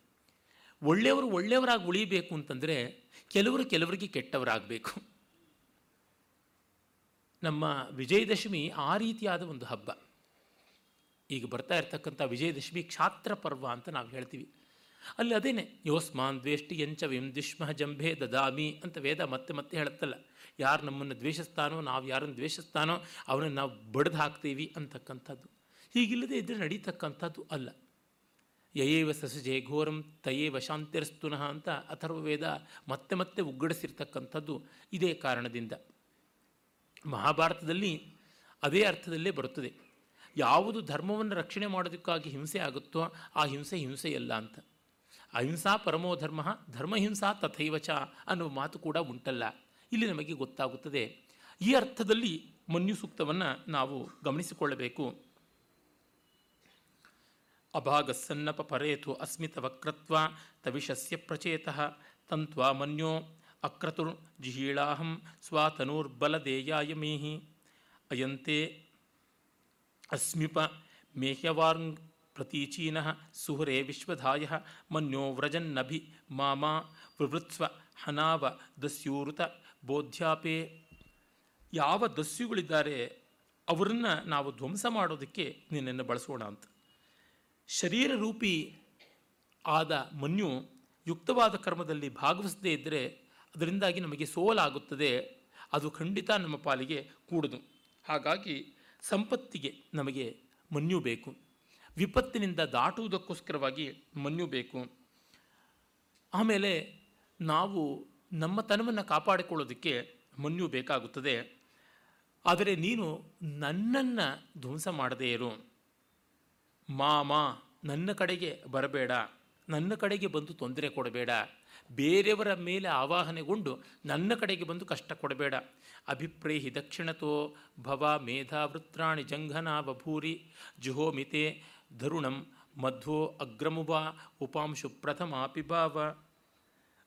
Speaker 2: ಒಳ್ಳೆಯವರು ಒಳ್ಳೆಯವರಾಗಿ ಉಳಿಬೇಕು ಅಂತಂದರೆ ಕೆಲವರು ಕೆಲವರಿಗೆ ಕೆಟ್ಟವರಾಗಬೇಕು. ನಮ್ಮ ವಿಜಯದಶಮಿ ಆ ರೀತಿಯಾದ ಒಂದು ಹಬ್ಬ. ಈಗ ಬರ್ತಾ ಇರತಕ್ಕಂಥ ವಿಜಯದಶಮಿ ಕ್ಷಾತ್ರ ಪರ್ವ ಅಂತ ನಾವು ಹೇಳ್ತೀವಿ. ಅಲ್ಲಿ ಅದೇನೆ, ಯೋಸ್ಮಾನ್ ದ್ವೇಷ್ಟಿ ಎಂಚ ವಿಂ ದ್ವಿಷ್ಮ ಜಂಭೆ ದದಾಮಿ ಅಂತ ವೇದ ಮತ್ತೆ ಮತ್ತೆ ಹೇಳುತ್ತಲ್ಲ, ಯಾರು ನಮ್ಮನ್ನು ದ್ವೇಷಿಸ್ತಾನೋ, ನಾವು ಯಾರನ್ನು ದ್ವೇಷಿಸ್ತಾನೋ ಅವನನ್ನು ನಾವು ಬಡ್ದು ಹಾಕ್ತೀವಿ ಅಂತಕ್ಕಂಥದ್ದು. ಹೀಗಿಲ್ಲದೆ ಇದ್ದರೆ ನಡೀತಕ್ಕಂಥದ್ದು ಅಲ್ಲ. ಯಯೇವ ಸಸಜೆ ಘೋರಂ ತಯೇವ ಶಾಂತಿರಸ್ತುನಃ ಅಂತ ಅಥರ್ವವೇದ ಮತ್ತೆ ಮತ್ತೆ ಉಗ್ಗಡಿಸಿರ್ತಕ್ಕಂಥದ್ದು ಇದೇ ಕಾರಣದಿಂದ. ಮಹಾಭಾರತದಲ್ಲಿ ಅದೇ ಅರ್ಥದಲ್ಲೇ ಬರುತ್ತದೆ. ಯಾವುದು ಧರ್ಮವನ್ನು ರಕ್ಷಣೆ ಮಾಡೋದಕ್ಕಾಗಿ ಹಿಂಸೆ ಆಗುತ್ತೋ ಆ ಹಿಂಸೆ ಹಿಂಸೆಯಲ್ಲ ಅಂತ. ಅಹಿಂಸಾ ಪರಮೋ ಧರ್ಮ ಧರ್ಮಹಿಂಸಾ ತಥೈವಚ ಅನ್ನುವ ಮಾತು ಕೂಡ ಉಂಟಲ್ಲ. ಇಲ್ಲಿ ನಮಗೆ ಗೊತ್ತಾಗುತ್ತದೆ. ಈ ಅರ್ಥದಲ್ಲಿ ಮನ್ಯು ಸೂಕ್ತವನ್ನು ನಾವು ಗಮನಿಸಿಕೊಳ್ಳಬೇಕು. ಅಭಾಗಸ್ಸನ್ನಪ ಪರೇತು ಅಸ್ಮಿತ ವಕ್ರತ್ವ ತವಿಷಸ್ಯ ಪ್ರಚೇತ ತಂತ್ವಾ ಮನ್ಯೋ ಅಕ್ರತುರ್ ಜಿಹೀಳಾಹಂ ಸ್ವಾತನೂರ್ಬಲದೇಯಾಯ ಮೇಹಿ ಅಯಂತೆ ಅಸ್ಮಿಪ ಮೇಹ್ಯವಾರ್ಂಗ್ ಪ್ರತೀಚೀನಃ ಸುಹರೇ ವಿಶ್ವಧಾಯ ಮನ್ಯೋ ವ್ರಜನ್ನಭಿ ಮಾಮಾ ಪ್ರವೃತ್ಸ್ವ ಹನಾವ ದಸ್ಯೂರುತ ಬೋಧ್ಯಾಪೇ. ಯಾವ ದಸ್ಯುಗಳಿದ್ದಾರೆ ಅವರನ್ನು ನಾವು ಧ್ವಂಸ ಮಾಡೋದಕ್ಕೆ ನಿನ್ನನ್ನು ಬಳಸೋಣ ಅಂತ. ಶರೀರ ರೂಪಿ ಆದ ಮನ್ಯು ಯುಕ್ತವಾದ ಕರ್ಮದಲ್ಲಿ ಭಾಗವಹಿಸದೇ ಇದ್ದರೆ ಅದರಿಂದಾಗಿ ನಮಗೆ ಸೋಲಾಗುತ್ತದೆ, ಅದು ಖಂಡಿತ ನಮ್ಮ ಪಾಲಿಗೆ ಕೂಡದು. ಹಾಗಾಗಿ ಸಂಪತ್ತಿಗೆ ನಮಗೆ ಮನ್ಯು ಬೇಕು. ವಿಪತ್ತಿನಿಂದ ದಾಟುವುದಕ್ಕೋಸ್ಕರವಾಗಿ ಮನ್ಯು ಬೇಕು. ಆಮೇಲೆ ನಾವು ನಮ್ಮ ತನವನ್ನು ಕಾಪಾಡಿಕೊಳ್ಳೋದಕ್ಕೆ ಮನ್ಯು ಬೇಕಾಗುತ್ತದೆ. ಆದರೆ ನೀನು ನನ್ನನ್ನು ಧ್ವಂಸ ಮಾಡದೇ ಇರು. ಮಾಮ, ನನ್ನ ಕಡೆಗೆ ಬರಬೇಡ. ನನ್ನ ಕಡೆಗೆ ಬಂದು ತೊಂದರೆ ಕೊಡಬೇಡ. ಬೇರೆಯವರ ಮೇಲೆ ಆವಾಹನೆಗೊಂಡು ನನ್ನ ಕಡೆಗೆ ಬಂದು ಕಷ್ಟ ಕೊಡಬೇಡ. ಅಭಿಪ್ರೇಹಿ ದಕ್ಷಿಣತೋ ಭವ ಮೇಧಾವೃತ್ರಾಣಿ ಜಂಘನಾ ಬಭೂರಿ ಜುಹೋಮಿತೆ ಧರುಣಂ ಮಧ್ವೋ ಅಗ್ರಮುಬ ಉಪಾಂಶು ಪ್ರಥಮ ಪಿಬಾವ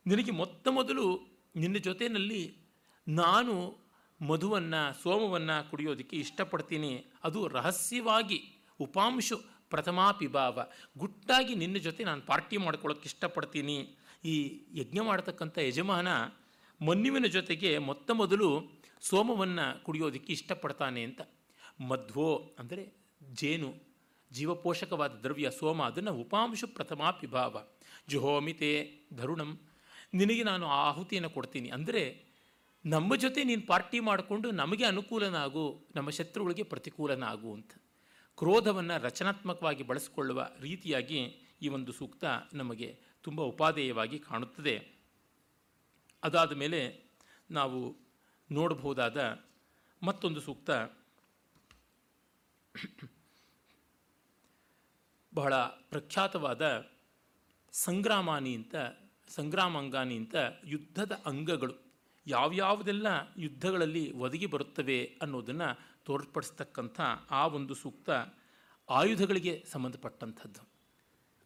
Speaker 2: ನಿನಗೆ ಮೊತ್ತ ಮೊದಲು ನಿನ್ನ ಜೊತೆಯಲ್ಲಿ ನಾನು ಮಧುವನ್ನು, ಸೋಮವನ್ನು ಕುಡಿಯೋದಕ್ಕೆ ಇಷ್ಟಪಡ್ತೀನಿ. ಅದು ರಹಸ್ಯವಾಗಿ ಉಪಾಂಶು ಪ್ರಥಮಾ ಪಿಬಾವ ಗುಟ್ಟಾಗಿ ನಿನ್ನ ಜೊತೆ ನಾನು ಪಾರ್ಟಿ ಮಾಡ್ಕೊಳ್ಳೋಕೆ ಇಷ್ಟಪಡ್ತೀನಿ. ಈ ಯಜ್ಞ ಮಾಡ್ತಕ್ಕಂಥ ಯಜಮಾನ ಮನ್ಯುವಿನ ಜೊತೆಗೆ ಮೊತ್ತ ಮೊದಲು ಸೋಮವನ್ನು ಕುಡಿಯೋದಕ್ಕೆ ಇಷ್ಟಪಡ್ತಾನೆ ಅಂತ. ಮಧ್ವೋ ಅಂದರೆ ಜೇನು. ಜೀವಪೋಷಕವಾದ ದ್ರವ್ಯ ಸೋಮ, ಅದನ್ನು ಉಪಾಂಶು ಪ್ರಥಮಾ ಪಿಭಾವ ಜುಹೋಮಿತೆ ಧರುಣಂ. ನಿನಗೆ ನಾನು ಆ ಆಹುತಿಯನ್ನು ಕೊಡ್ತೀನಿ. ಅಂದರೆ ನಮ್ಮ ಜೊತೆ ನೀನು ಪಾರ್ಟಿ ಮಾಡಿಕೊಂಡು ನಮಗೆ ಅನುಕೂಲನಾಗು, ನಮ್ಮ ಶತ್ರುಗಳಿಗೆ ಪ್ರತಿಕೂಲನಾಗು ಅಂತ. ಕ್ರೋಧವನ್ನು ರಚನಾತ್ಮಕವಾಗಿ ಬಳಸಿಕೊಳ್ಳುವ ರೀತಿಯಾಗಿ ಈ ಒಂದು ಸೂಕ್ತ ನಮಗೆ ತುಂಬ ಉಪಾದೇಯವಾಗಿ ಕಾಣುತ್ತದೆ. ಅದಾದ ಮೇಲೆ ನಾವು ನೋಡಬಹುದಾದ ಮತ್ತೊಂದು ಸೂಕ್ತ. ಬಹಳ ಪ್ರಖ್ಯಾತವಾದ ಸಂಗ್ರಾಮಾನಿ ಅಂತ, ಸಂಗ್ರಾಮಾಂಗಾನಿ ಅಂತ ಯುದ್ಧದ ಅಂಗಗಳು ಯಾವ್ಯಾವುದೆಲ್ಲ ಯುದ್ಧಗಳಲ್ಲಿ ಒದಗಿ ಬರುತ್ತವೆ ಅನ್ನೋದನ್ನು ತೋರ್ಪಡಿಸ್ತಕ್ಕಂಥ ಆ ಒಂದು ಸೂಕ್ತ ಆಯುಧಗಳಿಗೆ ಸಂಬಂಧಪಟ್ಟಂಥದ್ದು.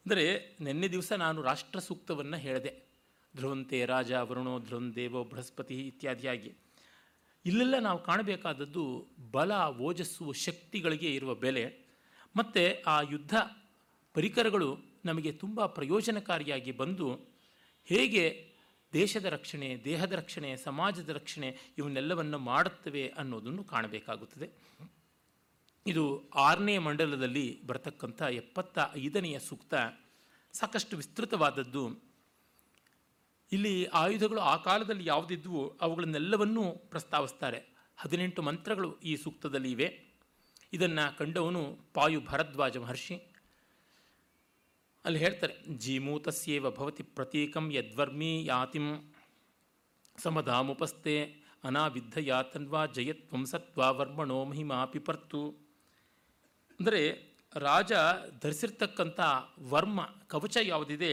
Speaker 2: ಅಂದರೆ ನಿನ್ನೆ ದಿವಸ ನಾನು ರಾಷ್ಟ್ರ ಸೂಕ್ತವನ್ನು ಹೇಳಿದೆ, ಧ್ರುವಂತೆ ರಾಜ ವರುಣೋ ಧ್ರುವನ್ ದೇವೋ ಬೃಹಸ್ಪತಿ ಇತ್ಯಾದಿಯಾಗಿ ಇಲ್ಲೆಲ್ಲ ನಾವು ಕಾಣಬೇಕಾದದ್ದು ಬಲ, ಓಜಸ್ಸು, ಶಕ್ತಿಗಳಿಗೆ ಇರುವ ಬೆಲೆ. ಮತ್ತು ಆ ಯುದ್ಧ ಪರಿಕರಗಳು ನಮಗೆ ತುಂಬ ಪ್ರಯೋಜನಕಾರಿಯಾಗಿ ಬಂದು ಹೇಗೆ ದೇಶದ ರಕ್ಷಣೆ, ದೇಹದ ರಕ್ಷಣೆ, ಸಮಾಜದ ರಕ್ಷಣೆ ಇವನ್ನೆಲ್ಲವನ್ನು ಮಾಡುತ್ತವೆ ಅನ್ನೋದನ್ನು ಕಾಣಬೇಕಾಗುತ್ತದೆ. ಇದು ಆರನೇ ಮಂಡಲದಲ್ಲಿ ಬರತಕ್ಕಂಥ ಎಪ್ಪತ್ತ ಐದನೆಯ ಸೂಕ್ತ, ಸಾಕಷ್ಟು ವಿಸ್ತೃತವಾದದ್ದು. ಇಲ್ಲಿ ಆಯುಧಗಳು ಆ ಕಾಲದಲ್ಲಿ ಯಾವುದಿದ್ವು ಅವುಗಳನ್ನೆಲ್ಲವನ್ನೂ ಪ್ರಸ್ತಾವಿಸ್ತಾರೆ. ಹದಿನೆಂಟು ಮಂತ್ರಗಳು ಈ ಸೂಕ್ತದಲ್ಲಿ ಇವೆ. ಇದನ್ನು ಕಂಡವನು ಪಾಯು ಭರದ್ವಾಜ ಮಹರ್ಷಿ. ಅಲ್ಲಿ ಹೇಳ್ತಾರೆ, ಜೀಮೂತಸ್ಯೇವ ಭವತಿ ಪ್ರತೀಕಂ ಯದ್ವರ್ಮಿ ಯಾತಿಂ ಸಮಧಾಮುಪಸ್ಥೆ ಅನಾವಿದ್ಧ ಯಾತನ್ವಾ ಜಯತ್ವಂ ಸತ್ವ ವರ್ಮಣೋ ಮಹಿಮಾ ಪಿಪರ್ತು ಅಂದರೆ ರಾಜ ಧರಿಸಿರ್ತಕ್ಕಂಥ ವರ್ಮ ಕವಚ ಯಾವುದಿದೆ,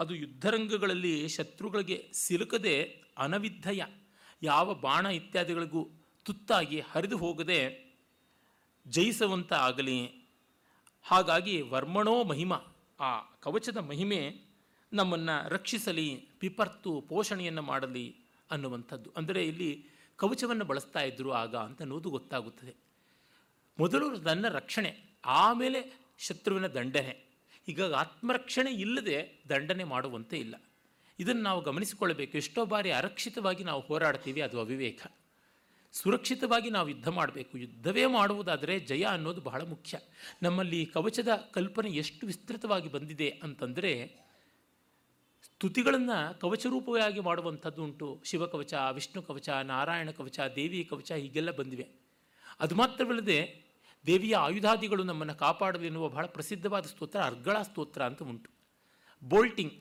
Speaker 2: ಅದು ಯುದ್ಧರಂಗಗಳಲ್ಲಿ ಶತ್ರುಗಳಿಗೆ ಸಿಲುಕದೆ ಅನವಿದ್ಧಯ, ಯಾವ ಬಾಣ ಇತ್ಯಾದಿಗಳಿಗೂ ತುತ್ತಾಗಿ ಹರಿದು ಹೋಗದೆ ಜಯಿಸುವಂತ ಆಗಲಿ. ಹಾಗಾಗಿ ವರ್ಮಣೋ ಮಹಿಮ ಆ ಕವಚದ ಮಹಿಮೆ ನಮ್ಮನ್ನು ರಕ್ಷಿಸಲಿ ಪಿಪರ್ತು ಪೋಷಣೆಯನ್ನು ಮಾಡಲಿ ಅನ್ನುವಂಥದ್ದು. ಅಂದರೆ ಇಲ್ಲಿ ಕವಚವನ್ನು ಬಳಸ್ತಾ ಇದ್ದರು ಆಗ ಅಂತ ಅನ್ನೋದು ಗೊತ್ತಾಗುತ್ತದೆ. ಮೊದಲು ನನ್ನ ರಕ್ಷಣೆ, ಆಮೇಲೆ ಶತ್ರುವಿನ ದಂಡನೆ. ಈಗ ಆತ್ಮರಕ್ಷಣೆ ಇಲ್ಲದೆ ದಂಡನೆ ಮಾಡುವಂತೆ ಇಲ್ಲ. ಇದನ್ನು ನಾವು ಗಮನಿಸಿಕೊಳ್ಳಬೇಕು. ಎಷ್ಟೋ ಬಾರಿ ಅರಕ್ಷಿತವಾಗಿ ನಾವು ಹೋರಾಡ್ತೀವಿ ಅದು ಅವಿವೇಕ. ಸುರಕ್ಷಿತವಾಗಿ ನಾವು ಯುದ್ಧ ಮಾಡಬೇಕು. ಯುದ್ಧವೇ ಮಾಡುವುದಾದರೆ ಜಯ ಅನ್ನೋದು ಬಹಳ ಮುಖ್ಯ. ನಮ್ಮಲ್ಲಿ ಕವಚದ ಕಲ್ಪನೆ ಎಷ್ಟು ವಿಸ್ತೃತವಾಗಿ ಬಂದಿದೆ ಅಂತಂದರೆ, ಸ್ತುತಿಗಳನ್ನು ಕವಚರೂಪವಾಗಿ ಮಾಡುವಂಥದ್ದು ಉಂಟು. ಶಿವಕವಚ, ವಿಷ್ಣು ಕವಚ, ನಾರಾಯಣ ಕವಚ, ದೇವಿ ಕವಚ ಹೀಗೆಲ್ಲ ಬಂದಿವೆ. ಅದು ಮಾತ್ರವಲ್ಲದೆ ದೇವಿಯ ಆಯುಧಾದಿಗಳು ನಮ್ಮನ್ನು ಕಾಪಾಡಲಿ ಎನ್ನುವ ಬಹಳ ಪ್ರಸಿದ್ಧವಾದ ಸ್ತೋತ್ರ ಅರ್ಗಳ ಸ್ತೋತ್ರ ಅಂತ ಉಂಟು. ಬೋಲ್ಟಿಂಗ್,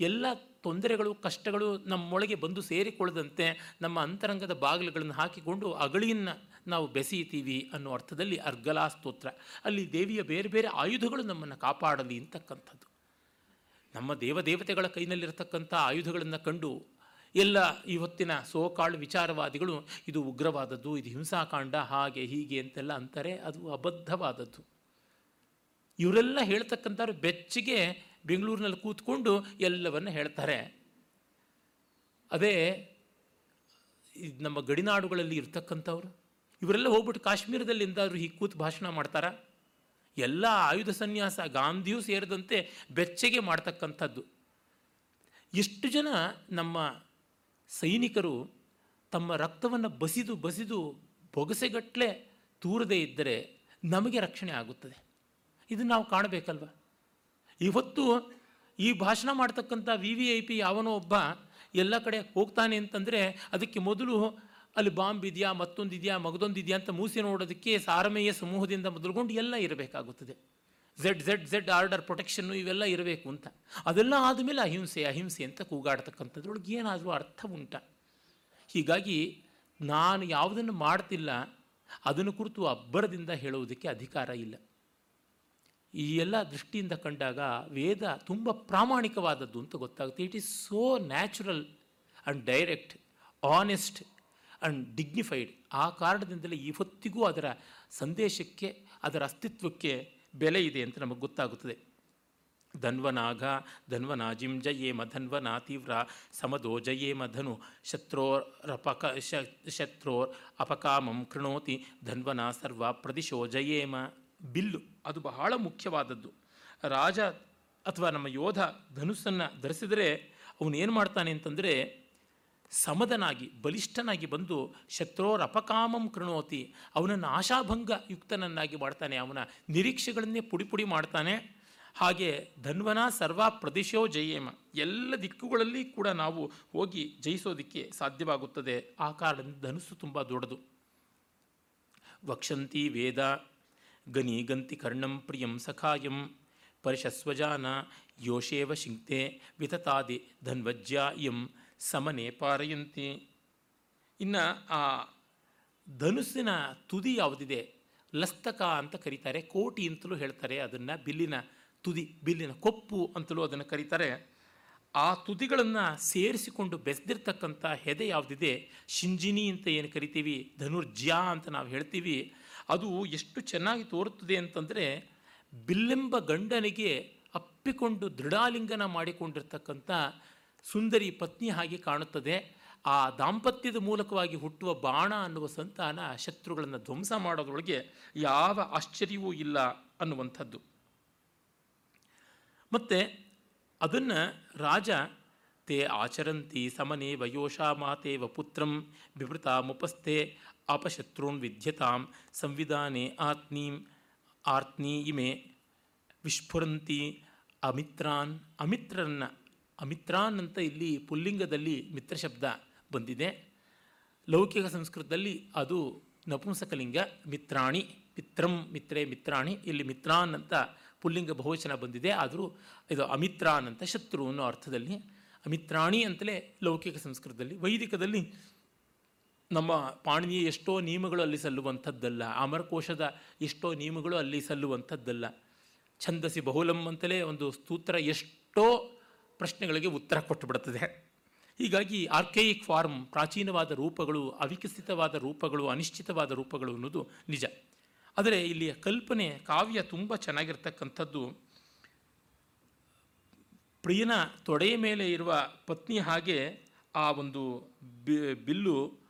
Speaker 2: ಎಲ್ಲ ತೊಂದರೆಗಳು, ಕಷ್ಟಗಳು ನಮ್ಮೊಳಗೆ ಬಂದು ಸೇರಿಕೊಳ್ಳದಂತೆ ನಮ್ಮ ಅಂತರಂಗದ ಬಾಗಿಲುಗಳನ್ನು ಹಾಕಿಕೊಂಡು ಅಗಳಿಯನ್ನು ನಾವು ಬೆಸೆಯುತ್ತೀವಿ ಅನ್ನೋ ಅರ್ಥದಲ್ಲಿ ಅರ್ಗಲಾ ಸ್ತೋತ್ರ. ಅಲ್ಲಿ ದೇವಿಯ ಬೇರೆ ಬೇರೆ ಆಯುಧಗಳು ನಮ್ಮನ್ನು ಕಾಪಾಡಲಿ ಅಂತಕ್ಕಂಥದ್ದು. ನಮ್ಮ ದೇವದೇವತೆಗಳ ಕೈನಲ್ಲಿರತಕ್ಕಂಥ ಆಯುಧಗಳನ್ನು ಕಂಡು ಎಲ್ಲ ಇವತ್ತಿನ ಸೋಕಾಳು ವಿಚಾರವಾದಿಗಳು, ಇದು ಉಗ್ರವಾದದ್ದು, ಇದು ಹಿಂಸಾಕಾಂಡ, ಹಾಗೆ ಹೀಗೆ ಅಂತೆಲ್ಲ ಅಂತಾರೆ, ಅದು ಅಬದ್ಧವಾದದ್ದು. ಇವರೆಲ್ಲ ಹೇಳ್ತಕ್ಕಂಥವ್ರು ಬೆಚ್ಚಗೆ ಬೆಂಗಳೂರಿನಲ್ಲಿ ಕೂತ್ಕೊಂಡು ಎಲ್ಲವನ್ನು ಹೇಳ್ತಾರೆ. ಅದೇ ನಮ್ಮ ಗಡಿನಾಡುಗಳಲ್ಲಿ ಇರ್ತಕ್ಕಂಥವ್ರು, ಇವರೆಲ್ಲ ಹೋಗ್ಬಿಟ್ಟು ಕಾಶ್ಮೀರದಲ್ಲಿ ಎಂದಾದ್ರು ಹೀಗೆ ಕೂತು ಭಾಷಣ ಮಾಡ್ತಾರಾ? ಎಲ್ಲ ಆಯುಧ ಸನ್ಯಾಸ ಗಾಂಧಿಯೂ ಸೇರಿದಂತೆ ಬೆಚ್ಚಗೆ ಮಾಡ್ತಕ್ಕಂಥದ್ದು. ಎಷ್ಟು ಜನ ನಮ್ಮ ಸೈನಿಕರು ತಮ್ಮ ರಕ್ತವನ್ನು ಬಸಿದು ಬಸಿದು ಬೊಗಸೆಗಟ್ಟಲೆ ತೂರದೇ ಇದ್ದರೆ ನಮಗೆ ರಕ್ಷಣೆ ಆಗುತ್ತದೆ. ಇದನ್ನು ನಾವು ಕಾಣಬೇಕಲ್ವ? ಇವತ್ತು ಈ ಭಾಷಣ ಮಾಡ್ತಕ್ಕಂಥ ವಿ ವಿ ಐ ಪಿ ಯಾವನೋ ಒಬ್ಬ ಎಲ್ಲ ಕಡೆ ಹೋಗ್ತಾನೆ ಅಂತಂದರೆ ಅದಕ್ಕೆ ಮೊದಲು ಅಲ್ಲಿ ಬಾಂಬ್ ಇದೆಯಾ ಮತ್ತೊಂದಿದೆಯಾ ಮಗದೊಂದಿದೆಯಾ ಅಂತ ಮೂಸಿ ನೋಡೋದಕ್ಕೆ ಸಾರಮೇಯ ಸಮೂಹದಿಂದ ಮೊದಲುಗೊಂಡು ಎಲ್ಲ ಇರಬೇಕಾಗುತ್ತದೆ. ಝೆಡ್ ಝೆಡ್ ಝೆಡ್ ಆರ್ಡರ್ ಪ್ರೊಟೆಕ್ಷನ್ನು ಇವೆಲ್ಲ ಇರಬೇಕು ಅಂತ. ಅದೆಲ್ಲ ಆದಮೇಲೆ ಅಹಿಂಸೆ ಅಹಿಂಸೆ ಅಂತ ಕೂಗಾಡ್ತಕ್ಕಂಥದ್ರೊಳಗೆ ಏನಾದರೂ ಅರ್ಥ ಉಂಟ. ಹೀಗಾಗಿ ನಾನು ಯಾವುದನ್ನು ಮಾಡ್ತಿಲ್ಲ, ಅದನ್ನು ಕುರಿತು ಅಬ್ಬರದಿಂದ ಹೇಳುವುದಕ್ಕೆ ಅಧಿಕಾರ ಇಲ್ಲ. ಈ ಎಲ್ಲ ದೃಷ್ಟಿಯಿಂದ ಕಂಡಾಗ ವೇದ ತುಂಬ ಪ್ರಾಮಾಣಿಕವಾದದ್ದು ಅಂತ ಗೊತ್ತಾಗುತ್ತೆ. It is so natural and direct honest and dignified ಆ ಕಾರಣದಿಂದಲೇ ಇವತ್ತಿಗೂ ಅದರ ಸಂದೇಶಕ್ಕೆ, ಅದರ ಅಸ್ತಿತ್ವಕ್ಕೆ ಬೆಲೆ ಇದೆ ಅಂತ ನಮಗೆ ಗೊತ್ತಾಗುತ್ತದೆ. ಧನ್ವನಾಘ, ಧನ್ವನಾಜಿಂ ಜಯೇಮ, ಧನ್ವನಾ ತೀವ್ರ ಸಮದೋ ಜಯೇಮ ಧನು ಶತ್ರೋರಪಕ ಶತ್ರೋರ್ ಅಪಕಾಮಂ ಕೃಣೋತಿ, ಧನ್ವನಾ ಸರ್ವ ಪ್ರದಿಶೋ ಜಯೇಮ. ಬಿಲ್ಲು. ಅದು ಬಹಳ ಮುಖ್ಯವಾದದ್ದು. ರಾಜ ಅಥವಾ ನಮ್ಮ ಯೋಧ ಧನುಸ್ಸನ್ನು ಧರಿಸಿದರೆ ಅವನೇನು ಮಾಡ್ತಾನೆ ಅಂತಂದರೆ ಸಮದನಾಗಿ, ಬಲಿಷ್ಠನಾಗಿ ಬಂದು ಶತ್ರೋರ್ ಅಪಕಾಮಂ ಕೃಣೋತಿ, ಅವನನ್ನು ಆಶಾಭಂಗ ಯುಕ್ತನನ್ನಾಗಿ ಮಾಡ್ತಾನೆ. ಅವನ ನಿರೀಕ್ಷೆಗಳನ್ನೇ ಪುಡಿ ಪುಡಿ ಮಾಡ್ತಾನೆ. ಹಾಗೆ ಧನ್ವನ ಸರ್ವ ಪ್ರದೇಶೋ ಜಯೇಮ. ಎಲ್ಲ ದಿಕ್ಕುಗಳಲ್ಲಿ ಕೂಡ ನಾವು ಹೋಗಿ ಜಯಿಸೋದಕ್ಕೆ ಸಾಧ್ಯವಾಗುತ್ತದೆ. ಆ ಕಾರಣದಿಂದ ಧನುಸ್ಸು ತುಂಬ ದೊಡ್ಡದು. ವಕ್ಷಂತಿ ವೇದ ಗನಿ ಗಂತಿ ಕರ್ಣಂ ಪ್ರಿಯಂ ಸಖಾಯಂ ಪರಿಶಸ್ವಜಾನ ಯೋಷೇವ ಶಿಂಕ್ತೆ ವಿತತಾದಿ ಧನ್ವಜ್ಯ ಇಂ ಸಮನೆ ಪಾರಯಂತಿ. ಇನ್ನು ಆ ಧನುಸ್ಸಿನ ತುದಿ ಯಾವುದಿದೆ? ಲಸ್ತಕ ಅಂತ ಕರೀತಾರೆ, ಕೋಟಿ ಅಂತಲೂ ಹೇಳ್ತಾರೆ, ಅದನ್ನು ಬಿಲ್ಲಿನ ತುದಿ, ಬಿಲ್ಲಿನ ಕೊಪ್ಪು ಅಂತಲೂ ಅದನ್ನು ಕರೀತಾರೆ. ಆ ತುದಿಗಳನ್ನು ಸೇರಿಸಿಕೊಂಡು ಬೆಸ್ದಿರ್ತಕ್ಕಂಥ ಹೆದೆ ಯಾವುದಿದೆ? ಶಿಂಜಿನಿ ಅಂತ ಏನು ಕರಿತೀವಿ? ಧನುರ್ಜ್ಯ ಅಂತ ನಾವು ಹೇಳ್ತೀವಿ. ಅದು ಎಷ್ಟು ಚೆನ್ನಾಗಿ ತೋರುತ್ತದೆ ಅಂತಂದರೆ ಬಿಲ್ಲೆಂಬ ಗಂಡನಿಗೆ ಅಪ್ಪಿಕೊಂಡು ದೃಢಾಲಿಂಗನ ಮಾಡಿಕೊಂಡಿರ್ತಕ್ಕಂಥ ಸುಂದರಿ ಪತ್ನಿ ಹಾಗೆ ಕಾಣುತ್ತದೆ. ಆ ದಾಂಪತ್ಯದ ಮೂಲಕವಾಗಿ ಹುಟ್ಟುವ ಬಾಣ ಅನ್ನುವ ಸಂತಾನ ಶತ್ರುಗಳನ್ನು ಧ್ವಂಸ ಮಾಡೋದ್ರೊಳಗೆ ಯಾವ ಆಶ್ಚರ್ಯವೂ ಇಲ್ಲ ಅನ್ನುವಂಥದ್ದು. ಮತ್ತು ಅದನ್ನು ರಾಜ, ತೇ ಆಚರಂತಿ ಸಮನೆ ವಯೋಷಾ ವಪುತ್ರಂ ಪುತ್ರಂ ಬಿಭೃತಾಮುಪಸ್ಥೆ ಅಪಶತ್ರುನ್ ವಿದ್ಯತಾಂ ಸಂವಿಧಾನೆ ಆತ್ನೀಂ ಆರ್ತ್ನೀ ಇಮೆ ವಿಸ್ಫುರಂತಿ ಅಮಿತ್ರಾನ್. ಅಮಿತ್ರರನ್ನ ಅಮಿತ್ರಾನ್ ಅಂತ ಇಲ್ಲಿ ಪುಲ್ಲಿಂಗದಲ್ಲಿ ಮಿತ್ರ ಶಬ್ದ ಬಂದಿದೆ. ಲೌಕಿಕ ಸಂಸ್ಕೃತದಲ್ಲಿ ಅದು ನಪುಂಸಕಲಿಂಗ ಮಿತ್ರಾಣಿ, ಮಿತ್ರಂ ಮಿತ್ರೇ ಮಿತ್ರಾಣಿ, ಇಲ್ಲಿ ಮಿತ್ರಾನ್ ಅಂತ ಪುಲ್ಲಿಂಗ ಬಹುವಚನ ಬಂದಿದೆ. ಆದರೂ ಇದು ಅಮಿತ್ರಾನ್ ಅಂತ ಶತ್ರು ಅನ್ನೋ ಅರ್ಥದಲ್ಲಿ, ಅಮಿತ್ರಾಣಿ ಅಂತಲೇ ಲೌಕಿಕ ಸಂಸ್ಕೃತದಲ್ಲಿ, ವೈದಿಕದಲ್ಲಿ ನಮ್ಮ ಪಾಣಿನಿಯ ಎಷ್ಟೋ ನಿಯಮಗಳು ಅಲ್ಲಿ ಸಲ್ಲುವಂಥದ್ದಲ್ಲ, ಅಮರಕೋಶದ ಎಷ್ಟೋ ನಿಯಮಗಳು ಅಲ್ಲಿ ಸಲ್ಲುವಂಥದ್ದಲ್ಲ. ಛಂದಸಿ ಬಹುಲಂ ಅಂತಲೇ ಒಂದು ಸ್ತೂತ್ರ ಎಷ್ಟೋ ಪ್ರಶ್ನೆಗಳಿಗೆ ಉತ್ತರ ಕೊಟ್ಟುಬಿಡುತ್ತದೆ. ಹೀಗಾಗಿ ಆರ್ಕೇಯಿಕ್ ಫಾರ್ಮ್ ಪ್ರಾಚೀನವಾದ ರೂಪಗಳು, ಅವಿಕಸಿತವಾದ ರೂಪಗಳು, ಅನಿಶ್ಚಿತವಾದ ರೂಪಗಳು ಅನ್ನೋದು ನಿಜ. ಆದರೆ ಇಲ್ಲಿಯ ಕಲ್ಪನೆ, ಕಾವ್ಯ ತುಂಬ ಚೆನ್ನಾಗಿರ್ತಕ್ಕಂಥದ್ದು. ಪ್ರಿಯನ ತೊಡೆಯ ಮೇಲೆ ಇರುವ ಪತ್ನಿ ಹಾಗೆ ಆ ಒಂದು ಬಿಲ್ಲು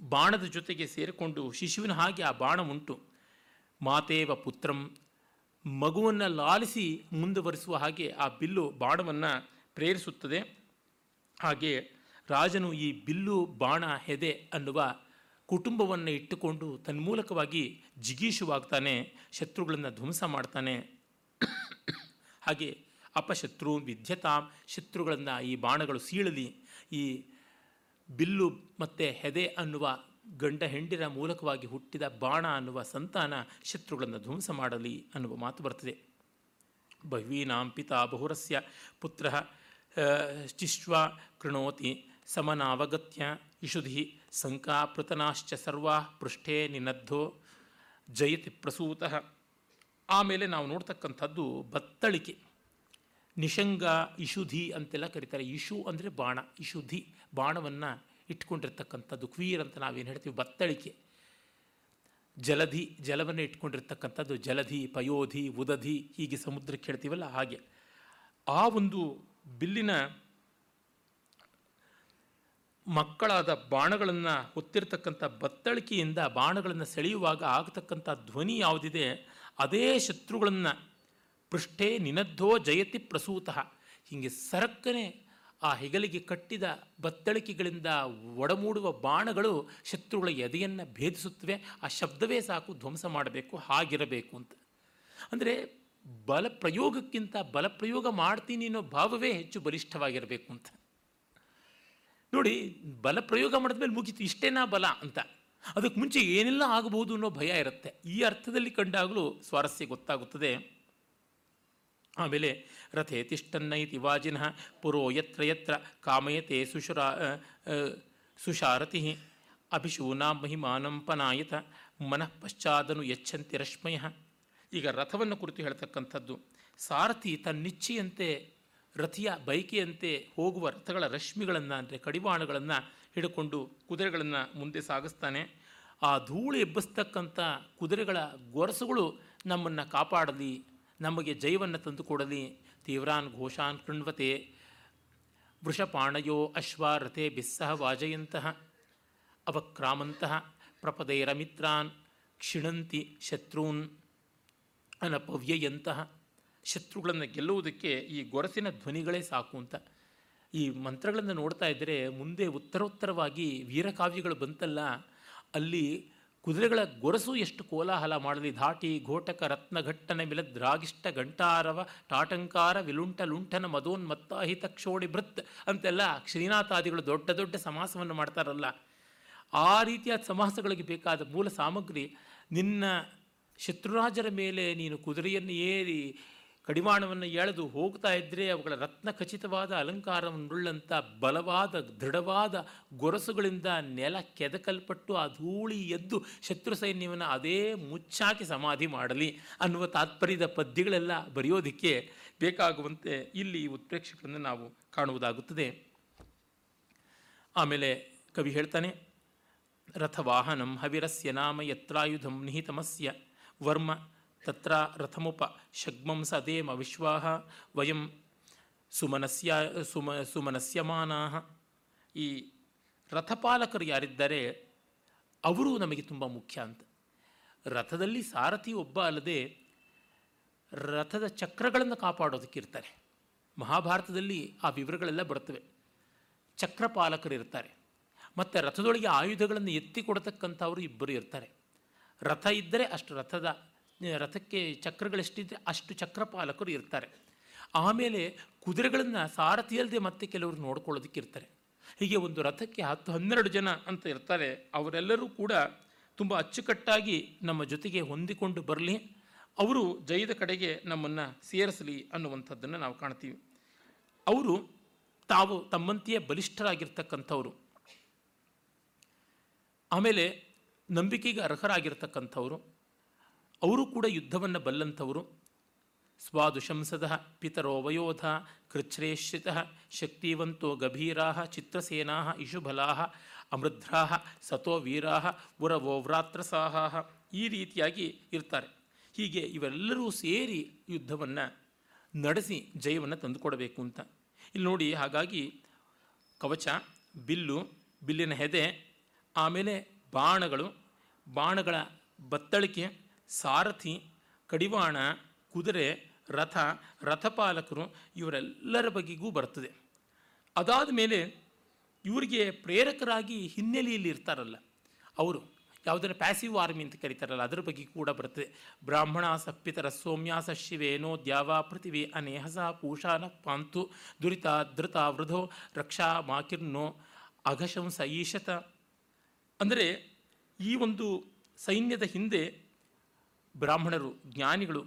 Speaker 2: ಬಾಣದ ಜೊತೆಗೆ ಸೇರಿಕೊಂಡು ಶಿಶುವಿನ ಹಾಗೆ ಆ ಬಾಣ ಉಂಟು. ಮಾತೇವ ಪುತ್ರಂ, ಮಗುವನ್ನು ಲಾಲಿಸಿ ಮುಂದುವರಿಸುವ ಹಾಗೆ ಆ ಬಿಲ್ಲು ಬಾಣವನ್ನು ಪ್ರೇರಿಸುತ್ತದೆ. ಹಾಗೆ ರಾಜನು ಈ ಬಿಲ್ಲು ಬಾಣ ಹೆದೆ ಅನ್ನುವ ಕುಟುಂಬವನ್ನು ಇಟ್ಟುಕೊಂಡು ತನ್ಮೂಲಕವಾಗಿ ಜಿಗೀಷುವಾಗ್ತಾನೆ ಶತ್ರುಗಳನ್ನು ಧ್ವಂಸ ಮಾಡ್ತಾನೆ. ಹಾಗೆ ಅಪಶತ್ರು ವಿದ್ಯತಾಂ ಶತ್ರುಗಳನ್ನು ಈ ಬಾಣಗಳು ಸೀಳಲಿ, ಈ ಬಿಲ್ಲು ಮತ್ತು ಹೆದೆ ಅನ್ನುವ ಗಂಡ ಹೆಂಡಿರ ಮೂಲಕವಾಗಿ ಹುಟ್ಟಿದ ಬಾಣ ಅನ್ನುವ ಸಂತಾನ ಶತ್ರುಗಳನ್ನು ಧ್ವಂಸ ಮಾಡಲಿ ಅನ್ನುವ ಮಾತು ಬರ್ತದೆ. ಬಹ್ವೀನಾಂ ಪಿತಾ ಬಹುರಸ್ಯ ಪುತ್ರ ಶಿಶ್ವ ಕೃಣೋತಿ ಸಮನಾವಗತ್ಯ ಇಷುಧಿ ಸಂಕಾಪೃತನಾಶ್ಚ ಸರ್ವಾ ಪೃಷ್ಠೇ ನಿನದ್ಧೋ ಜಯತಿ ಪ್ರಸೂತಃ. ಆಮೇಲೆ ನಾವು ನೋಡ್ತಕ್ಕಂಥದ್ದು ಬತ್ತಳಿಕೆ. ನಿಷಂಗ ಇಶುಧಿ ಅಂತೆಲ್ಲ ಕರೀತಾರೆ. ಇಶು ಅಂದರೆ ಬಾಣ. ಇಶುಧಿ, ಬಾಣವನ್ನು ಇಟ್ಕೊಂಡಿರ್ತಕ್ಕಂಥದ್ದು. ಕ್ವೀರ್ ಅಂತ ನಾವೇನು ಹೇಳ್ತೀವಿ? ಬತ್ತಳಿಕೆ. ಜಲಧಿ, ಜಲವನ್ನು ಇಟ್ಕೊಂಡಿರ್ತಕ್ಕಂಥದ್ದು. ಜಲಧಿ, ಪಯೋಧಿ, ಉದಧಿ ಹೀಗೆ ಸಮುದ್ರಕ್ಕೆ ಹೇಳ್ತೀವಲ್ಲ ಹಾಗೆ. ಆ ಒಂದು ಬಿಲ್ಲಿನ ಮಕ್ಕಳಾದ ಬಾಣಗಳನ್ನು ಹೊತ್ತಿರತಕ್ಕಂಥ ಬತ್ತಳಿಕೆಯಿಂದ ಬಾಣಗಳನ್ನು ಸೆಳೆಯುವಾಗ ಆಗತಕ್ಕಂಥ ಧ್ವನಿ ಯಾವುದಿದೆ? ಅದೇ ಶತ್ರುಗಳನ್ನು ಪೃಷ್ಠೇ ನಿನದ್ಧೋ ಜಯತಿ ಪ್ರಸೂತಃ. ಹೀಗೆ ಸರಕ್ಕನೆ ಆ ಹೆಗಲಿಗೆ ಕಟ್ಟಿದ ಬತ್ತಳಿಕೆಗಳಿಂದ ಒಡಮೂಡುವ ಬಾಣಗಳು ಶತ್ರುಗಳ ಎದೆಯನ್ನು ಭೇದಿಸುತ್ತವೆ. ಆ ಶಬ್ದವೇ ಸಾಕು ಧ್ವಂಸ ಮಾಡಬೇಕು, ಹಾಗಿರಬೇಕು ಅಂತ. ಅಂದರೆ ಬಲ ಪ್ರಯೋಗಕ್ಕಿಂತ ಬಲಪ್ರಯೋಗ ಮಾಡ್ತೀನಿ ಅನ್ನೋ ಭಾವವೇ ಹೆಚ್ಚು ಬಲಿಷ್ಠವಾಗಿರಬೇಕು ಅಂತ. ನೋಡಿ ಬಲ ಪ್ರಯೋಗ ಮಾಡಿದ್ಮೇಲೆ ಮುಗೀತು ಇಷ್ಟೇನಾ ಬಲ ಅಂತ. ಅದಕ್ಕೆ ಮುಂಚೆ ಏನೆಲ್ಲ ಆಗಬಹುದು ಅನ್ನೋ ಭಯ ಇರುತ್ತೆ. ಈ ಅರ್ಥದಲ್ಲಿ ಕಂಡಾಗಲೂ ಸ್ವಾರಸ್ಯ ಗೊತ್ತಾಗುತ್ತದೆ. ಆಮೇಲೆ ರಥೆ ತಿಷ್ಟನ್ನೈತಿ ವಾಜಿನಃ ಪುರೋ ಯತ್ರ ಯತ್ರ ಕಾಮಯತೆ ಸುಶುರಾ ಸುಶಾರತಿ ಅಭಿಶೂನಾ ಮಹಿಮಾನಂ ಪನಾಯತ ಮನಃ ಪಶ್ಚಾದನು ಯಚ್ಛಂತಿ ರಶ್ಮಯ. ಈಗ ರಥವನ್ನು ಕುರಿತು ಹೇಳ್ತಕ್ಕಂಥದ್ದು, ಸಾರಥಿ ತನ್ನಿಚ್ಛೆಯಂತೆ ರಥಿಯ ಬೈಕೆಯಂತೆ ಹೋಗುವ ರಥಗಳ ರಶ್ಮಿಗಳನ್ನು ಅಂದರೆ ಕಡಿವಾಣಗಳನ್ನು ಹಿಡ್ಕೊಂಡು ಕುದುರೆಗಳನ್ನು ಮುಂದೆ ಸಾಗಿಸ್ತಾನೆ. ಆ ಧೂಳು ಎಬ್ಬಿಸ್ತಕ್ಕಂಥ ಕುದುರೆಗಳ ಗೊರಸುಗಳು ನಮ್ಮನ್ನು ಕಾಪಾಡಲಿ ನಮಗೆ ಜೈವನ್ನು ತಂದು ಕೊಡಲಿ. ತೀವ್ರಾನ್ ಘೋಷಾನ್ ಕೃಣ್ವತೆ. ವೃಷಪಾಣಯೋ ಅಶ್ವಾರಥೆ ಬಿಸ್ಸಹ ವಾಜಯಂತಹ ಅವಕ್ರಾಮಂತಹ ಪ್ರಪದೈರಮಿತ್ರಾನ್ ಕ್ಷಿಣಂತಿ ಶತ್ರೂನ್ ಅನಪವ್ಯಯಂತಹ ಶತ್ರುಗಳನ್ನು ಗೆಲ್ಲುವುದಕ್ಕೆ ಈ ಗೊರಸಿನ ಧ್ವನಿಗಳೇ ಸಾಕು ಅಂತ. ಈ ಮಂತ್ರಗಳನ್ನು ನೋಡ್ತಾ ಇದ್ದರೆ ಮುಂದೆ ಉತ್ತರೋತ್ತರವಾಗಿ ವೀರಕಾವ್ಯಗಳು ಬಂತಲ್ಲ. ಅಲ್ಲಿ ಕುದುರೆಗಳ ಗೊರಸು ಎಷ್ಟು ಕೋಲಾಹಲ ಮಾಡಲಿ. ಧಾಟಿ, ಘೋಟಕ, ರತ್ನಘಟ್ಟನೆ ಮಿಲದ್ರಾಗಿಷ್ಟ, ಘಂಟಾರವ, ಟಾಟಂಕಾರ ವಿಲುಂಟ ಲುಂಠನ ಮದೋನ್ಮತ್ತಾಹಿತ ಕ್ಷೋಣಿ ಭೃತ್ ಅಂತೆಲ್ಲ ಶ್ರೀನಾಥಾದಿಗಳು ದೊಡ್ಡ ದೊಡ್ಡ ಸಮಾಸವನ್ನು ಮಾಡ್ತಾರಲ್ಲ. ಆ ರೀತಿಯ ಸಮಾಸಗಳಿಗೆ ಬೇಕಾದ ಮೂಲ ಸಾಮಗ್ರಿ ನಿನ್ನ ಶತ್ರುರಾಜರ ಮೇಲೆ ನೀನು ಕುದುರೆಯನ್ನು ಏರಿ ಕಡಿವಾಣವನ್ನು ಎಳೆದು ಹೋಗ್ತಾ ಇದ್ದರೆ ಅವುಗಳ ರತ್ನ ಖಚಿತವಾದ ಅಲಂಕಾರವನ್ನುಳ್ಳಂಥ ಬಲವಾದ, ದೃಢವಾದ ಗೊರಸುಗಳಿಂದ ನೆಲ ಕೆದಕಲ್ಪಟ್ಟು ಆ ಧೂಳಿ ಎದ್ದು ಶತ್ರು ಸೈನ್ಯವನ್ನು ಅದೇ ಮುಚ್ಚಾಕಿ ಸಮಾಧಿ ಮಾಡಲಿ ಅನ್ನುವ ತಾತ್ಪರ್ಯದ ಪದ್ಯಗಳೆಲ್ಲ ಬರೆಯೋದಕ್ಕೆ ಬೇಕಾಗುವಂತೆ ಇಲ್ಲಿ ಉತ್ಪ್ರೇಕ್ಷಕರನ್ನು ನಾವು ಕಾಣುವುದಾಗುತ್ತದೆ. ಆಮೇಲೆ ಕವಿ ಹೇಳ್ತಾನೆ, ರಥವಾಹನಂ ಹವಿರಸ್ಯ ನಾಮ ಯತ್ರಾಯುಧಂ ನಿಹಿತಮಸ್ಯ ವರ್ಮ ತತ್ರ ರಥಮುಪ ಶಗ್ಮಂ ಸದೇಮ ವಿಶ್ವಾಹ ವಯಂ ಸುಮನಸ್ಯ ಸುಮ ಸುಮನಸ್ಯಮಾನಾಹ ಈ ರಥಪಾಲಕರು ಯಾರಿದ್ದಾರೆ, ಅವರು ನಮಗೆ ತುಂಬ ಮುಖ್ಯ ಅಂತ. ರಥದಲ್ಲಿ ಸಾರಥಿ ಒಬ್ಬ ಅಲ್ಲದೆ ರಥದ ಚಕ್ರಗಳನ್ನು ಕಾಪಾಡೋದಕ್ಕಿರ್ತಾರೆ ಮಹಾಭಾರತದಲ್ಲಿ ಆ ವಿವರಗಳೆಲ್ಲ ಬರ್ತವೆ ಚಕ್ರಪಾಲಕರು ಇರ್ತಾರೆ. ಮತ್ತು ರಥದೊಳಗೆ ಆಯುಧಗಳನ್ನು ಎತ್ತಿ ಕೊಡತಕ್ಕಂಥವರು ಇಬ್ಬರು ಇರ್ತಾರೆ. ರಥ ಇದ್ದರೆ ಅಷ್ಟು ರಥದ ರಥಕ್ಕೆ ಚಕ್ರಗಳೆಷ್ಟಿದ್ರೆ ಅಷ್ಟು ಚಕ್ರಪಾಲಕರು ಇರ್ತಾರೆ. ಆಮೇಲೆ ಕುದುರೆಗಳನ್ನು ಸಾರಥಿಯಲ್ಲದೆ ಮತ್ತೆ ಕೆಲವರು ನೋಡ್ಕೊಳ್ಳೋದಕ್ಕೆ ಇರ್ತಾರೆ ಹೀಗೆ ಒಂದು ರಥಕ್ಕೆ ಹತ್ತು, ಹನ್ನೆರಡು ಜನ ಅಂತ ಇರ್ತಾರೆ. ಅವರೆಲ್ಲರೂ ಕೂಡ ತುಂಬ ಅಚ್ಚುಕಟ್ಟಾಗಿ ನಮ್ಮ ಜೊತೆಗೆ ಹೊಂದಿಕೊಂಡು ಬರಲಿ. ಅವರು ಜಯದ ಕಡೆಗೆ ನಮ್ಮನ್ನು ಸೇರಿಸಲಿ ಅನ್ನುವಂಥದ್ದನ್ನು ನಾವು ಕಾಣ್ತೀವಿ. ಅವರು ತಾವು ತಮ್ಮಂತೆಯೇ ಬಲಿಷ್ಠರಾಗಿರ್ತಕ್ಕಂಥವ್ರು. ಆಮೇಲೆ ನಂಬಿಕೆಗೆ ಅರ್ಹರಾಗಿರ್ತಕ್ಕಂಥವರು. ಅವರು ಕೂಡ ಯುದ್ಧವನ್ನು ಬಲ್ಲಂಥವರು. ಸ್ವಾದುಶಂಸದ ಪಿತರೋ ವಯೋಧ ಕೃಚ್ಛ್ರೇಷಿತ ಶಕ್ತಿವಂತೋ ಗಭೀರಾ ಚಿತ್ರಸೇನಾ ಇಶುಬಲಾ ಅಮೃದ್ರಾಹ ಸತೋ ವೀರಾಹ ಉರವೋ ವ್ರಾತ್ರಸಾಹ ಈ ರೀತಿಯಾಗಿ ಇರ್ತಾರೆ. ಹೀಗೆ ಇವೆಲ್ಲರೂ ಸೇರಿ ಯುದ್ಧವನ್ನು ನಡೆಸಿ ಜಯವನ್ನು ತಂದುಕೊಡಬೇಕು ಅಂತ. ಇಲ್ಲಿ ನೋಡಿ ಹಾಗಾಗಿ ಕವಚ, ಬಿಲ್ಲು, ಬಿಲ್ಲಿನ ಹೆದೆ, ಆಮೇಲೆ ಬಾಣಗಳು, ಬಾಣಗಳ ಬತ್ತಳಿಕೆ ಸಾರಥಿ, ಕಡಿವಾಣ, ಕುದುರೆ, ರಥ, ರಥಪಾಲಕರು ಇವರೆಲ್ಲರ ಬಗೆಗೂ ಬರ್ತದೆ. ಅದಾದ ಮೇಲೆ ಇವರಿಗೆ ಪ್ರೇರಕರಾಗಿ ಹಿನ್ನೆಲೆಯಲ್ಲಿ ಇರ್ತಾರಲ್ಲ. ಅವರು ಯಾವುದನ್ನು ಪ್ಯಾಸಿವ್ ಆರ್ಮಿ ಅಂತ ಕರೀತಾರಲ್ಲ, ಅದರ ಬಗ್ಗೆ ಕೂಡ ಬರ್ತದೆ. ಬ್ರಾಹ್ಮಣ ಸಪ್ಪಿತರ ಸೌಮ್ಯಾಸ ಶಿವೇನೋ ದ್ಯಾವ ಪೃಥಿವಿ ಅನೇಹಸ ಪೂಷಾನ ಪಾಂತು ದುರಿತ ಧೃತ ವೃಧೋ ರಕ್ಷಾ ಮಾಕಿರ್ನೋ ಅಘಶಂಸ ಈಶತ. ಅಂದರೆ ಈ ಒಂದು ಸೈನ್ಯದ ಹಿಂದೆ ಬ್ರಾಹ್ಮಣರು, ಜ್ಞಾನಿಗಳು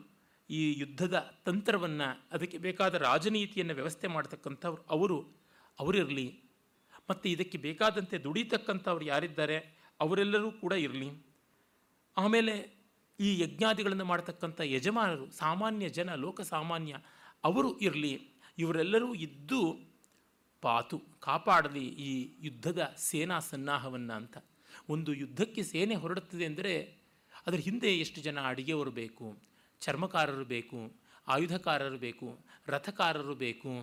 Speaker 2: ಈ ಯುದ್ಧದ ತಂತ್ರವನ್ನು, ಅದಕ್ಕೆ ಬೇಕಾದ ರಾಜನೀತಿಯನ್ನು ವ್ಯವಸ್ಥೆ ಮಾಡ್ತಕ್ಕಂಥವ್ರು ಅವರು, ಅವರಿರಲಿ. ಮತ್ತು ಇದಕ್ಕೆ ಬೇಕಾದಂತೆ ದುಡಿತಕ್ಕಂಥವ್ರು ಯಾರಿದ್ದಾರೆ, ಅವರೆಲ್ಲರೂ ಕೂಡ ಇರಲಿ. ಆಮೇಲೆ ಈ ಯಜ್ಞಾದಿಗಳನ್ನು ಮಾಡ್ತಕ್ಕಂಥ ಯಜಮಾನರು, ಸಾಮಾನ್ಯ ಜನ ಲೋಕಸಾಮಾನ್ಯ ಅವರು ಇರಲಿ. ಇವರೆಲ್ಲರೂ ಇದ್ದು ಪಾತು, ಕಾಪಾಡಲಿ ಈ ಯುದ್ಧದ ಸೇನಾ ಸನ್ನಾಹವನ್ನು ಅಂತ. ಒಂದು ಯುದ್ಧಕ್ಕೆ ಸೇನೆ ಹೊರಡುತ್ತದೆ ಅಂದರೆ ಅದರ ಹಿಂದೆ ಎಷ್ಟು ಜನ ಅಡುಗೆಯವರು ಬೇಕು, ಚರ್ಮಕಾರರು ಬೇಕು, ಆಯುಧಕಾರರು ಬೇಕು, ರಥಕಾರರು ಬೇಕು,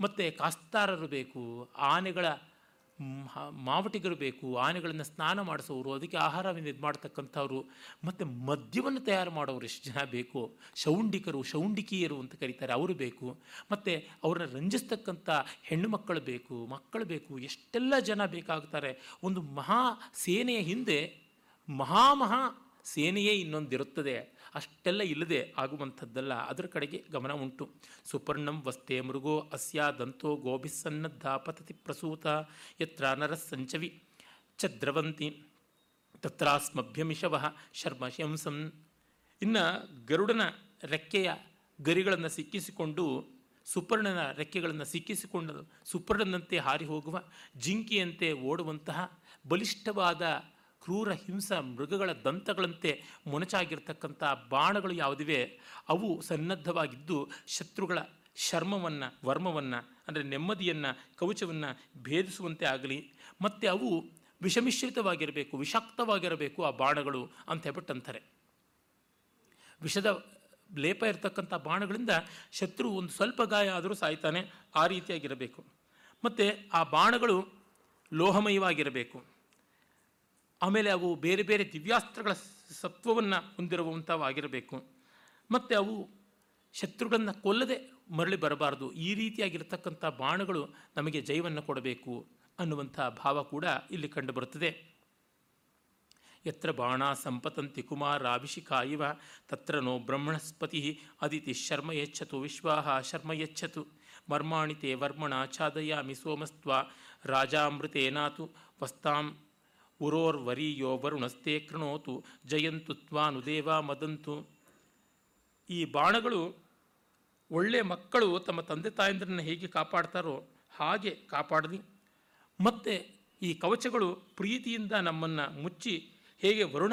Speaker 2: ಮತ್ತು ಕಾಸ್ತಾರರು ಬೇಕು, ಆನೆಗಳ ಮಾವಟಿಗರು ಬೇಕು, ಆನೆಗಳನ್ನು ಸ್ನಾನ ಮಾಡಿಸೋರು, ಅದಕ್ಕೆ ಆಹಾರವನ್ನು ಇದು ಮಾಡ್ತಕ್ಕಂಥವ್ರು, ಮತ್ತು ಮದ್ಯವನ್ನು ತಯಾರು ಮಾಡೋರು ಎಷ್ಟು ಜನ ಬೇಕು, ಶೌಂಡಿಕರು, ಶೌಂಡಿಕಿಯರು ಅಂತ ಕರೀತಾರೆ, ಅವರು ಬೇಕು, ಮತ್ತು ಅವರನ್ನು ರಂಜಿಸ್ತಕ್ಕಂಥ ಹೆಣ್ಣು ಮಕ್ಕಳು ಬೇಕು ಮಕ್ಕಳು ಬೇಕು, ಎಷ್ಟೆಲ್ಲ ಜನ ಬೇಕಾಗ್ತಾರೆ, ಒಂದು ಮಹಾ ಸೇನೆಯ ಹಿಂದೆ ಮಹಾ ಮಹಾ ಸೇನೆಯೇ ಇನ್ನೊಂದಿರುತ್ತದೆ. ಅಷ್ಟೆಲ್ಲ ಇಲ್ಲದೆ ಆಗುವಂಥದ್ದಲ್ಲ. ಅದರ ಕಡೆಗೆ ಗಮನ ಉಂಟು. ಸುಪರ್ಣಂ ವಸ್ತೆ ಮೃಗೋ ಅಸ್ಯ ದಂತೋ ಗೋಭಿಸ್ಸನ್ನದ್ಧ ಪತತಿ ಪ್ರಸೂತ ಯತ್ರ ಸಂಚವಿ ಚ ದ್ರವಂತಿ ತತ್ರಾಸ್ಮಭ್ಯಮಿಷವ ಶರ್ಮ ಶಂಸಂ ಇನ್ನು ಗರುಡನ ರೆಕ್ಕೆಯ ಗರಿಗಳನ್ನು ಸಿಕ್ಕಿಸಿಕೊಂಡು ಸುಪರ್ಣನ ರೆಕ್ಕೆಗಳನ್ನು ಸಿಕ್ಕಿಸಿಕೊಂಡು ಸುಪರ್ಣನಂತೆ ಹಾರಿ ಹೋಗುವ ಜಿಂಕಿಯಂತೆ ಓಡುವಂತಹ ಬಲಿಷ್ಠವಾದ ಕ್ರೂರ ಹಿಂಸ ಮೃಗಗಳ ದಂತಗಳಂತೆ ಮೊನಚಾಗಿರ್ತಕ್ಕಂಥ ಬಾಣಗಳು ಯಾವುದಿವೆ? ಅವು ಸನ್ನದ್ಧವಾಗಿದ್ದು ಶತ್ರುಗಳ ಶರ್ಮವನ್ನು, ವರ್ಮವನ್ನು, ಅಂದರೆ ನೆಮ್ಮದಿಯನ್ನು, ಕವಚವನ್ನು ಭೇದಿಸುವಂತೆ ಆಗಲಿ. ಮತ್ತು ಅವು ವಿಷಮಿಶ್ರಿತವಾಗಿರಬೇಕು, ವಿಷಾಕ್ತವಾಗಿರಬೇಕು ಆ ಬಾಣಗಳು ಅಂತ ಹೇಳ್ಬಿಟ್ಟು ಅಂತಾರೆ. ವಿಷದ ಲೇಪ ಇರತಕ್ಕಂಥ ಬಾಣಗಳಿಂದ ಶತ್ರು ಒಂದು ಸ್ವಲ್ಪ ಗಾಯ ಆದರೂ ಸಾಯ್ತಾನೆ, ಆ ರೀತಿಯಾಗಿರಬೇಕು. ಮತ್ತು ಆ ಬಾಣಗಳು ಲೋಹಮಯವಾಗಿರಬೇಕು. ಆಮೇಲೆ ಅವು ಬೇರೆ ಬೇರೆ ದಿವ್ಯಾಸ್ತ್ರಗಳ ಸತ್ವವನ್ನು ಹೊಂದಿರುವಂಥವಾಗಿರಬೇಕು ಮತ್ತು ಅವು ಶತ್ರುಗಳನ್ನು ಕೊಲ್ಲದೆ ಮರಳಿ ಬರಬಾರದು. ಈ ರೀತಿಯಾಗಿರ್ತಕ್ಕಂಥ ಬಾಣಗಳು ನಮಗೆ ಜಯವನ್ನು ಕೊಡಬೇಕು ಅನ್ನುವಂಥ ಭಾವ ಕೂಡ ಇಲ್ಲಿ ಕಂಡುಬರುತ್ತದೆ. ಯತ್ರ ಬಾಣ ಸಂಪತಂತಿ ಕುಮಾರಾಭಿಷಿಕಾ ಇವ ತತ್ರ ನೋ ಬ್ರಹ್ಮಣಸ್ಪತಿ ಅದಿತಿ ಶರ್ಮ ಯಚ್ಚತು ವಿಶ್ವಾಹ ಶರ್ಮ ಯಚ್ಚತು. ಮರ್ಮಾಣಿತೆ ವರ್ಮಣ ಛಾದಯಾಮಿ ಸೋಮಸ್ತ್ವ ರಾಜಾಮೃತೇನಾತು ವಸ್ತಾಂ ಉರೋರ್ವರೀಯೋ ವರುಣಸ್ತೆ ಕೃಣೋತು, ಜಯಂತು ತ್ವಾನುದೇವ ಮದಂತು. ಈ ಬಾಣಗಳು ಒಳ್ಳೆಯ ಮಕ್ಕಳು ತಮ್ಮ ತಂದೆ ತಾಯಂದ್ರನ್ನ ಹೇಗೆ ಕಾಪಾಡ್ತಾರೋ ಹಾಗೆ ಕಾಪಾಡಲಿ. ಮತ್ತು ಈ ಕವಚಗಳು ಪ್ರೀತಿಯಿಂದ ನಮ್ಮನ್ನು ಮುಚ್ಚಿ ಹೇಗೆ ವರುಣ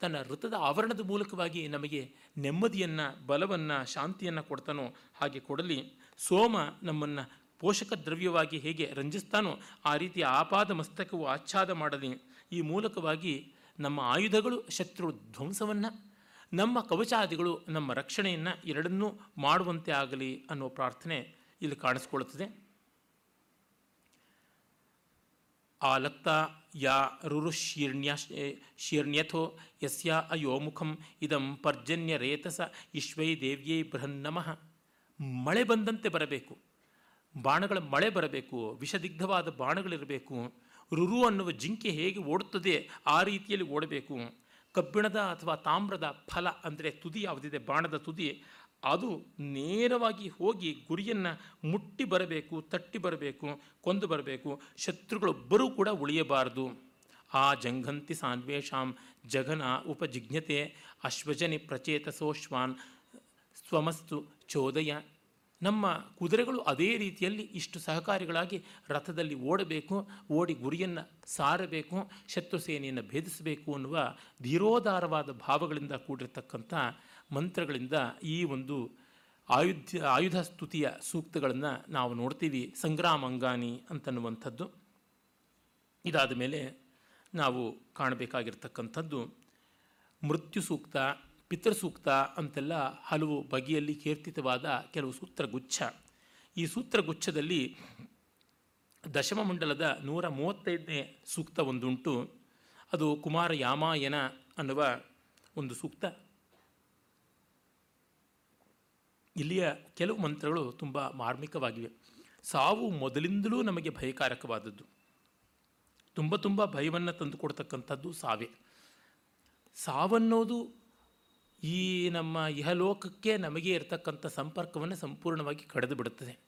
Speaker 2: ತನ್ನ ಋತದ ಆವರಣದ ಮೂಲಕವಾಗಿ ನಮಗೆ ನೆಮ್ಮದಿಯನ್ನು, ಬಲವನ್ನು, ಶಾಂತಿಯನ್ನು ಕೊಡ್ತಾನೋ ಹಾಗೆ ಕೊಡಲಿ. ಸೋಮ ನಮ್ಮನ್ನು ಪೋಷಕ ದ್ರವ್ಯವಾಗಿ ಹೇಗೆ ರಂಜಿಸ್ತಾನೋ ಆ ರೀತಿ ಆಪಾದ ಮಸ್ತಕವು ಆಚ್ಛಾದ ಮಾಡಲಿ. ಈ ಮೂಲಕವಾಗಿ ನಮ್ಮ ಆಯುಧಗಳು ಶತ್ರು ಧ್ವಂಸವನ್ನು, ನಮ್ಮ ಕವಚಾದಿಗಳು ನಮ್ಮ ರಕ್ಷಣೆಯನ್ನು ಎರಡನ್ನೂ ಮಾಡುವಂತೆ ಆಗಲಿ ಅನ್ನೋ ಪ್ರಾರ್ಥನೆ ಇಲ್ಲಿ ಕಾಣಿಸ್ಕೊಳ್ಳುತ್ತದೆ. ಆಲಕ್ತ ಯಾ ರುರುಶೀರ್ಣ್ಯ ಶೀರ್ಣ್ಯಥೋ ಯಸ್ಯ ಅಯೋಮುಖಂ ಇದಂ ಪರ್ಜನ್ಯ ರೇತಸ ಇಶ್ವೈ ದೇವ್ಯೈ ಬೃಹನ್ನಮಃ. ಮಳೆ ಬಂದಂತೆ ಬರಬೇಕು. ಬಾಣಗಳ ಮಳೆ ಬರಬೇಕು. ವಿಷದಿಗ್ಧವಾದ ಬಾಣಗಳಿರಬೇಕು. ರುರು ಅನ್ನುವ ಜಿಂಕೆ ಹೇಗೆ ಓಡುತ್ತದೆ ಆ ರೀತಿಯಲ್ಲಿ ಓಡಬೇಕು ಕಬ್ಬಿಣದ ಅಥವಾ ತಾಮ್ರದ ಫಲ ಅಂದರೆ ತುದಿ ಯಾವುದಿದೆ ಬಾಣದ ತುದಿ ಅದು ನೇರವಾಗಿ ಹೋಗಿ ಗುರಿಯನ್ನು ಮುಟ್ಟಿ ಬರಬೇಕು ತಟ್ಟಿ ಬರಬೇಕು ಕೊಂದು ಬರಬೇಕು ಶತ್ರುಗಳೊಬ್ಬರೂ ಕೂಡ ಉಳಿಯಬಾರದು ಆ ಜಂಘಂತಿ ಸಾನ್ವೇಷಾಂ ಜಗನ ಉಪಜಿಜ್ಞತೆ ಅಶ್ವಜನಿ ಪ್ರಚೇತಸೋಶ್ವಾನ್ ಸ್ವಮಸ್ತು ಚೋದಯ ನಮ್ಮ ಕುದುರೆಗಳು ಅದೇ ರೀತಿಯಲ್ಲಿ ಇಷ್ಟು ಸಹಕಾರಿಗಳಾಗಿ ರಥದಲ್ಲಿ ಓಡಬೇಕು, ಓಡಿ ಗುರಿಯನ್ನು ಸಾರಬೇಕು, ಶತ್ರು ಸೇನೆಯನ್ನು ಭೇದಿಸಬೇಕು ಅನ್ನುವ ಧೀರೋದಾರವಾದ ಭಾವಗಳಿಂದ ಕೂಡಿರತಕ್ಕಂಥ ಮಂತ್ರಗಳಿಂದ ಈ ಒಂದು ಆಯುಧ ಆಯುಧ ಸ್ತುತಿಯ ಸೂಕ್ತಗಳನ್ನು ನಾವು ನೋಡ್ತೀವಿ. ಸಂಗ್ರಾಮಂಗಾನಿ ಅಂತನ್ನುವಂಥದ್ದು. ಇದಾದ ಮೇಲೆ ನಾವು ಕಾಣಬೇಕಾಗಿರ್ತಕ್ಕಂಥದ್ದು ಮೃತ್ಯು ಸೂಕ್ತ ಪಿತೃಸೂಕ್ತ ಅಂತೆಲ್ಲ ಹಲವು ಬಗೆಯಲ್ಲಿ ಕೀರ್ತಿತವಾದ ಕೆಲವು ಸೂತ್ರಗುಚ್ಛ. ಈ ಸೂತ್ರಗುಚ್ಛದಲ್ಲಿ ದಶಮ ಮಂಡಲದ ನೂರ ಮೂವತ್ತೈದನೇ ಸೂಕ್ತ ಒಂದುಂಟು. ಅದು ಕುಮಾರ ಯಾಮಾಯನ ಅನ್ನುವ ಒಂದು ಸೂಕ್ತ. ಇಲ್ಲಿಯ ಕೆಲವು ಮಂತ್ರಗಳು ತುಂಬ ಮಾರ್ಮಿಕವಾಗಿವೆ. ಸಾವು ಮೊದಲಿಂದಲೂ ನಮಗೆ ಭಯಕಾರಕವಾದದ್ದು. ತುಂಬ ತುಂಬ ಭಯವನ್ನು ತಂದುಕೊಡ್ತಕ್ಕಂಥದ್ದು ಸಾವೇ. ಸಾವನ್ನೋದು ಈ ನಮ್ಮ ಇಹಲೋಕಕ್ಕೆ ನಮಗೆ ಇರತಕ್ಕಂಥ ಸಂಪರ್ಕವನ್ನು ಸಂಪೂರ್ಣವಾಗಿ ಕಡಿದು ಬಿಡುತ್ತದೆ.